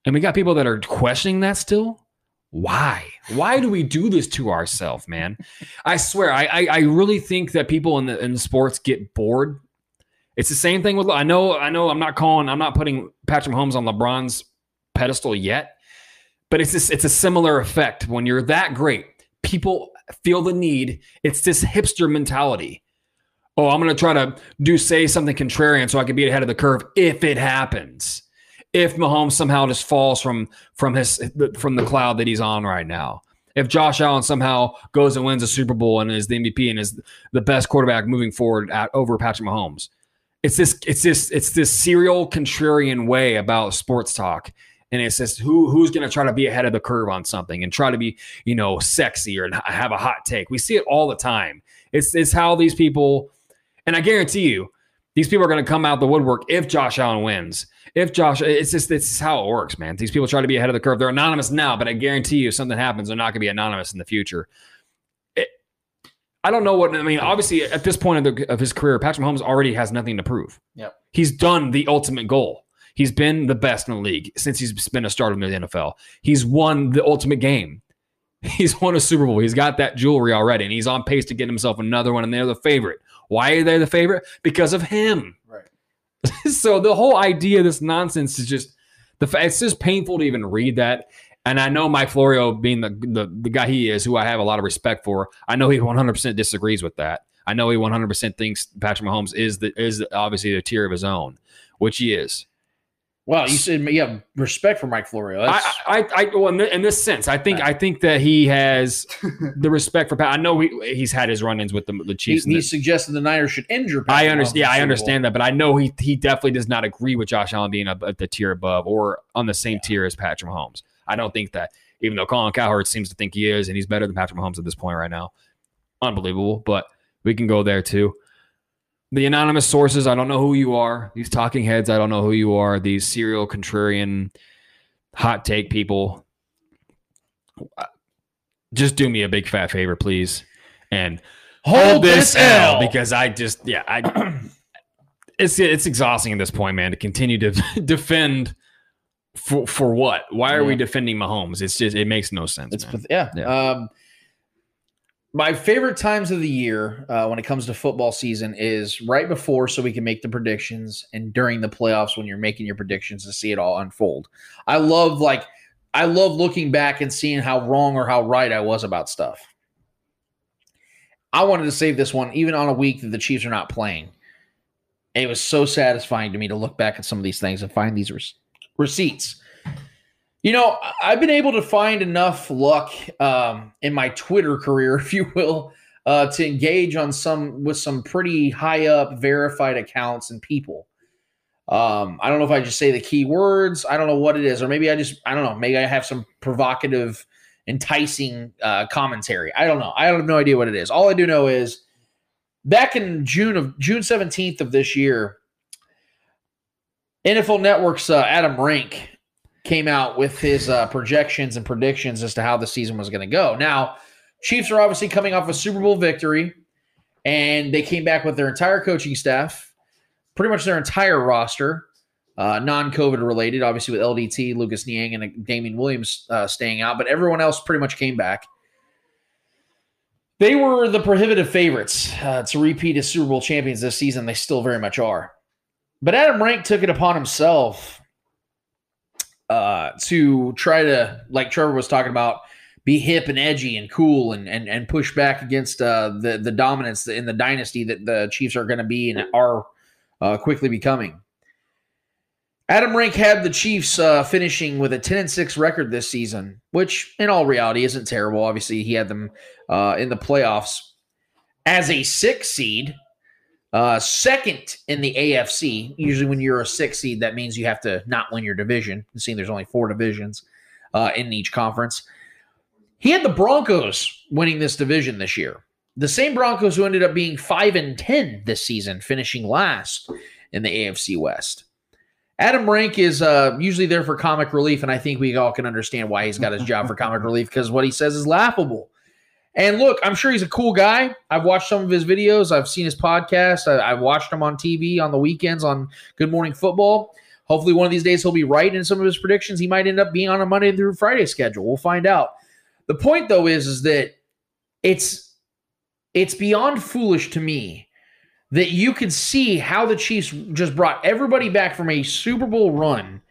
Speaker 3: And we got people that are questioning that still. Why? Why do we do this to ourselves, man? I swear, I, I I really think that people in the in the sports get bored. It's the same thing with I know I know I'm not calling I'm not putting Patrick Mahomes on LeBron's pedestal yet, but it's it's a similar effect when you're that great. People feel the need. It's this hipster mentality. Oh, I'm going to try to do say something contrarian so I can be ahead of the curve if it happens if Mahomes somehow just falls from from his from the cloud that he's on right now. If Josh Allen somehow goes and wins a Super Bowl and is the MVP and is the best quarterback moving forward at over Patrick Mahomes. It's this it's this it's this serial contrarian way about sports talk. And it's just who who's going to try to be ahead of the curve on something and try to be, you know, sexy or have a hot take. We see it all the time. It's it's how these people and I guarantee you, these people are going to come out the woodwork if Josh Allen wins. If Josh, it's just it's how it works, man. These people try to be ahead of the curve. They're anonymous now, but I guarantee you, if something happens, they're not going to be anonymous in the future. It, I don't know what I mean. Obviously, at this point of, the, of his career, Patrick Mahomes already has nothing to prove.
Speaker 2: Yep.
Speaker 3: He's done the ultimate goal. He's been the best in the league since he's been a starter in the NFL. He's won the ultimate game. He's won a Super Bowl. He's got that jewelry already, and he's on pace to get himself another one. And they're the favorite. Why are they the favorite? Because of him.
Speaker 2: Right.
Speaker 3: so the whole idea of this nonsense is just the it's just painful to even read that. And I know Mike Florio, being the, the the guy he is, who I have a lot of respect for, I know he 100% disagrees with that. I know he 100% thinks Patrick Mahomes is the is obviously a tier of his own, which he is.
Speaker 2: Wow, you said you have respect for Mike Florio. That's,
Speaker 3: I, I, I, well, in, in this sense, I think, I think that he has the respect for Pat. I know he, he's had his run-ins with the, the Chiefs. and
Speaker 2: he
Speaker 3: the-
Speaker 2: suggested the Niners should injure.
Speaker 3: I understand. Yeah, I understand that, but I know he he definitely does not agree with Josh Allen being up at the tier above or on the same tier as Patrick Mahomes. I don't think that, even though Colin Cowherd seems to think he is, and he's better than Patrick Mahomes at this point right now. Unbelievable, but we can go there too. The anonymous sources, I don't know who you are. These talking heads, I don't know who you are. These serial contrarian hot take people. Just do me a big fat favor, please, and hold this L because I just yeah I it's it's exhausting at this point, man, to continue to defend for for what? Why are we
Speaker 2: Yeah.
Speaker 3: defending Mahomes? It's just it makes no sense.
Speaker 2: It's
Speaker 3: man.
Speaker 2: path- yeah. Um, my favorite times of the year uh, when it comes to football season is right before, so we can make the predictions, and during the playoffs when you're making your predictions to see it all unfold. I love like I love looking back and seeing how wrong or how right I was about stuff. I wanted to save this one even on a week that the Chiefs are not playing. It was so satisfying to me to look back at some of these things and find these rec- receipts. You know, I've been able to find enough luck um, in my Twitter career, if you will, uh, to engage on some with some pretty high up verified accounts and people. Um, I don't know if I just say the key words. I don't know what it is, or maybe I just I don't know. Maybe I have some provocative, enticing uh, commentary. I don't know. I don't have no idea what it is. All I do know is back in June of June seventeenth of this year, NFL Network's uh, Adam Rank came out with his uh, projections and predictions as to how the season was going to go. Now, Chiefs are obviously coming off a Super Bowl victory, and they came back with their entire coaching staff, pretty much their entire roster, uh, non-COVID related, obviously with LDT, Lucas Niang, and Damien Williams uh, staying out, but everyone else pretty much came back. They were the prohibitive favorites uh, to repeat as Super Bowl champions this season. They still very much are. But Adam Rank took it upon himself uh, to try to, like Trevor was talking about, be hip and edgy and cool and and, and push back against uh, the the dominance in the dynasty that the Chiefs are going to be and are uh, quickly becoming. Adam Rank had the Chiefs uh, finishing with a 10 and 6 record this season, which in all reality isn't terrible. Obviously, he had them uh, in the playoffs as a six seed, uh, second in the AFC. Usually, when you're a six seed, that means you have to not win your division. Seeing there's only four divisions uh, in each conference. He had the Broncos winning this division this year. The same Broncos who ended up being 5 and 10 this season, finishing last in the AFC West. Adam Rank is uh, usually there for comic relief, and I think we all can understand why he's got his job for comic relief because what he says is laughable. And look, I'm sure he's a cool guy. I've watched some of his videos. I've seen his podcast. I, I've watched him on TV on the weekends on Good Morning Football. Hopefully, one of these days he'll be right in some of his predictions. He might end up being on a Monday through Friday schedule. We'll find out. The point, though, is is that it's it's beyond foolish to me that you could see how the Chiefs just brought everybody back from a Super Bowl run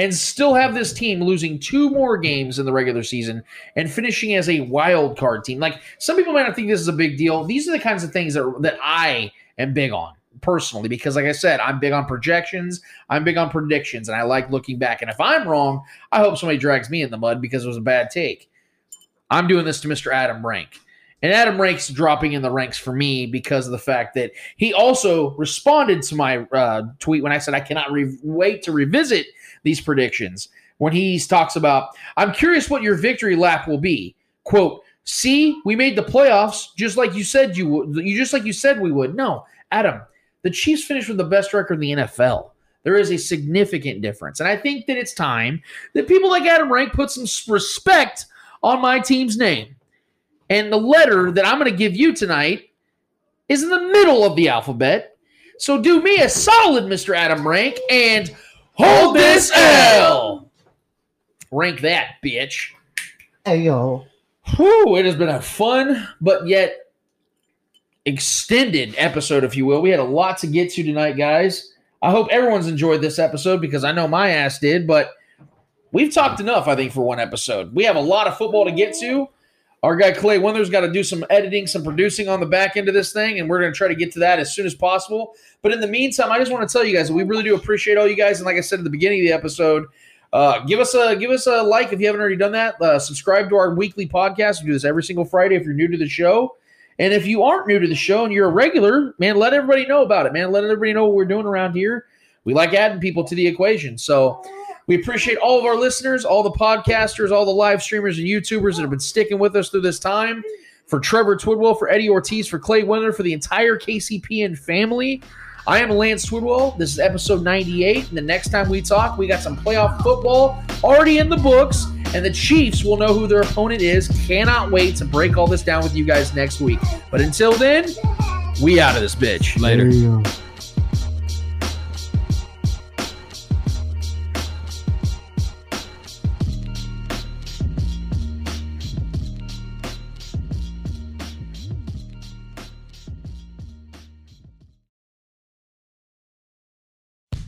Speaker 2: and still have this team losing two more games in the regular season and finishing as a wild card team. Like some people might not think this is a big deal. These are the kinds of things that that I am big on personally because like I said, I'm big on projections, I'm big on predictions and I like looking back. And if I'm wrong, I hope somebody drags me in the mud because it was a bad take. I'm doing this to Mr. Adam Rank. And Adam Rank's dropping in the ranks for me because of the fact that he also responded to my uh, tweet when I said I cannot re- wait to revisit these predictions. When he talks about, I'm curious what your victory lap will be. Quote, see, we made the playoffs just like you said you would. You just like you said we would. No, Adam, the Chiefs finished with the best record in the NFL. There is a significant difference. And I think that it's time that people like Adam Rank put some respect on my team's name. And the letter that I'm going to give you tonight is in the middle of the alphabet. So do me a solid, Mr. Adam Rank, and hold this L. Rank that, bitch.
Speaker 5: Hey, yo.
Speaker 2: Whew, it has been a fun, but yet extended episode, if you will. We had a lot to get to tonight, guys. I hope everyone's enjoyed this episode because I know my ass did, but we've talked enough, I think, for one episode. We have a lot of football to get to. Our guy Clay Winther's got to do some editing, some producing on the back end of this thing, and we're going to try to get to that as soon as possible. But in the meantime, I just want to tell you guys we really do appreciate all you guys. And like I said at the beginning of the episode, uh, give us a give us a like if you haven't already done that. Uh, subscribe to our weekly podcast. We do this every single Friday if you're new to the show. And if you aren't new to the show and you're a regular, man, let everybody know about it, man. Let everybody know what we're doing around here. We like adding people to the equation. So we appreciate all of our listeners, all the podcasters, all the live streamers and YouTubers that have been sticking with us through this time. For Trevor Twidwell, for Eddie Ortiz, for Clay Winter, for the entire KCPN family. I am Lance Twidwell. This is episode 98. And the next time we talk, we got some playoff football already in the books. And the Chiefs will know who their opponent is. Cannot wait to break all this down with you guys next week. But until then, we out of this bitch.
Speaker 3: Later.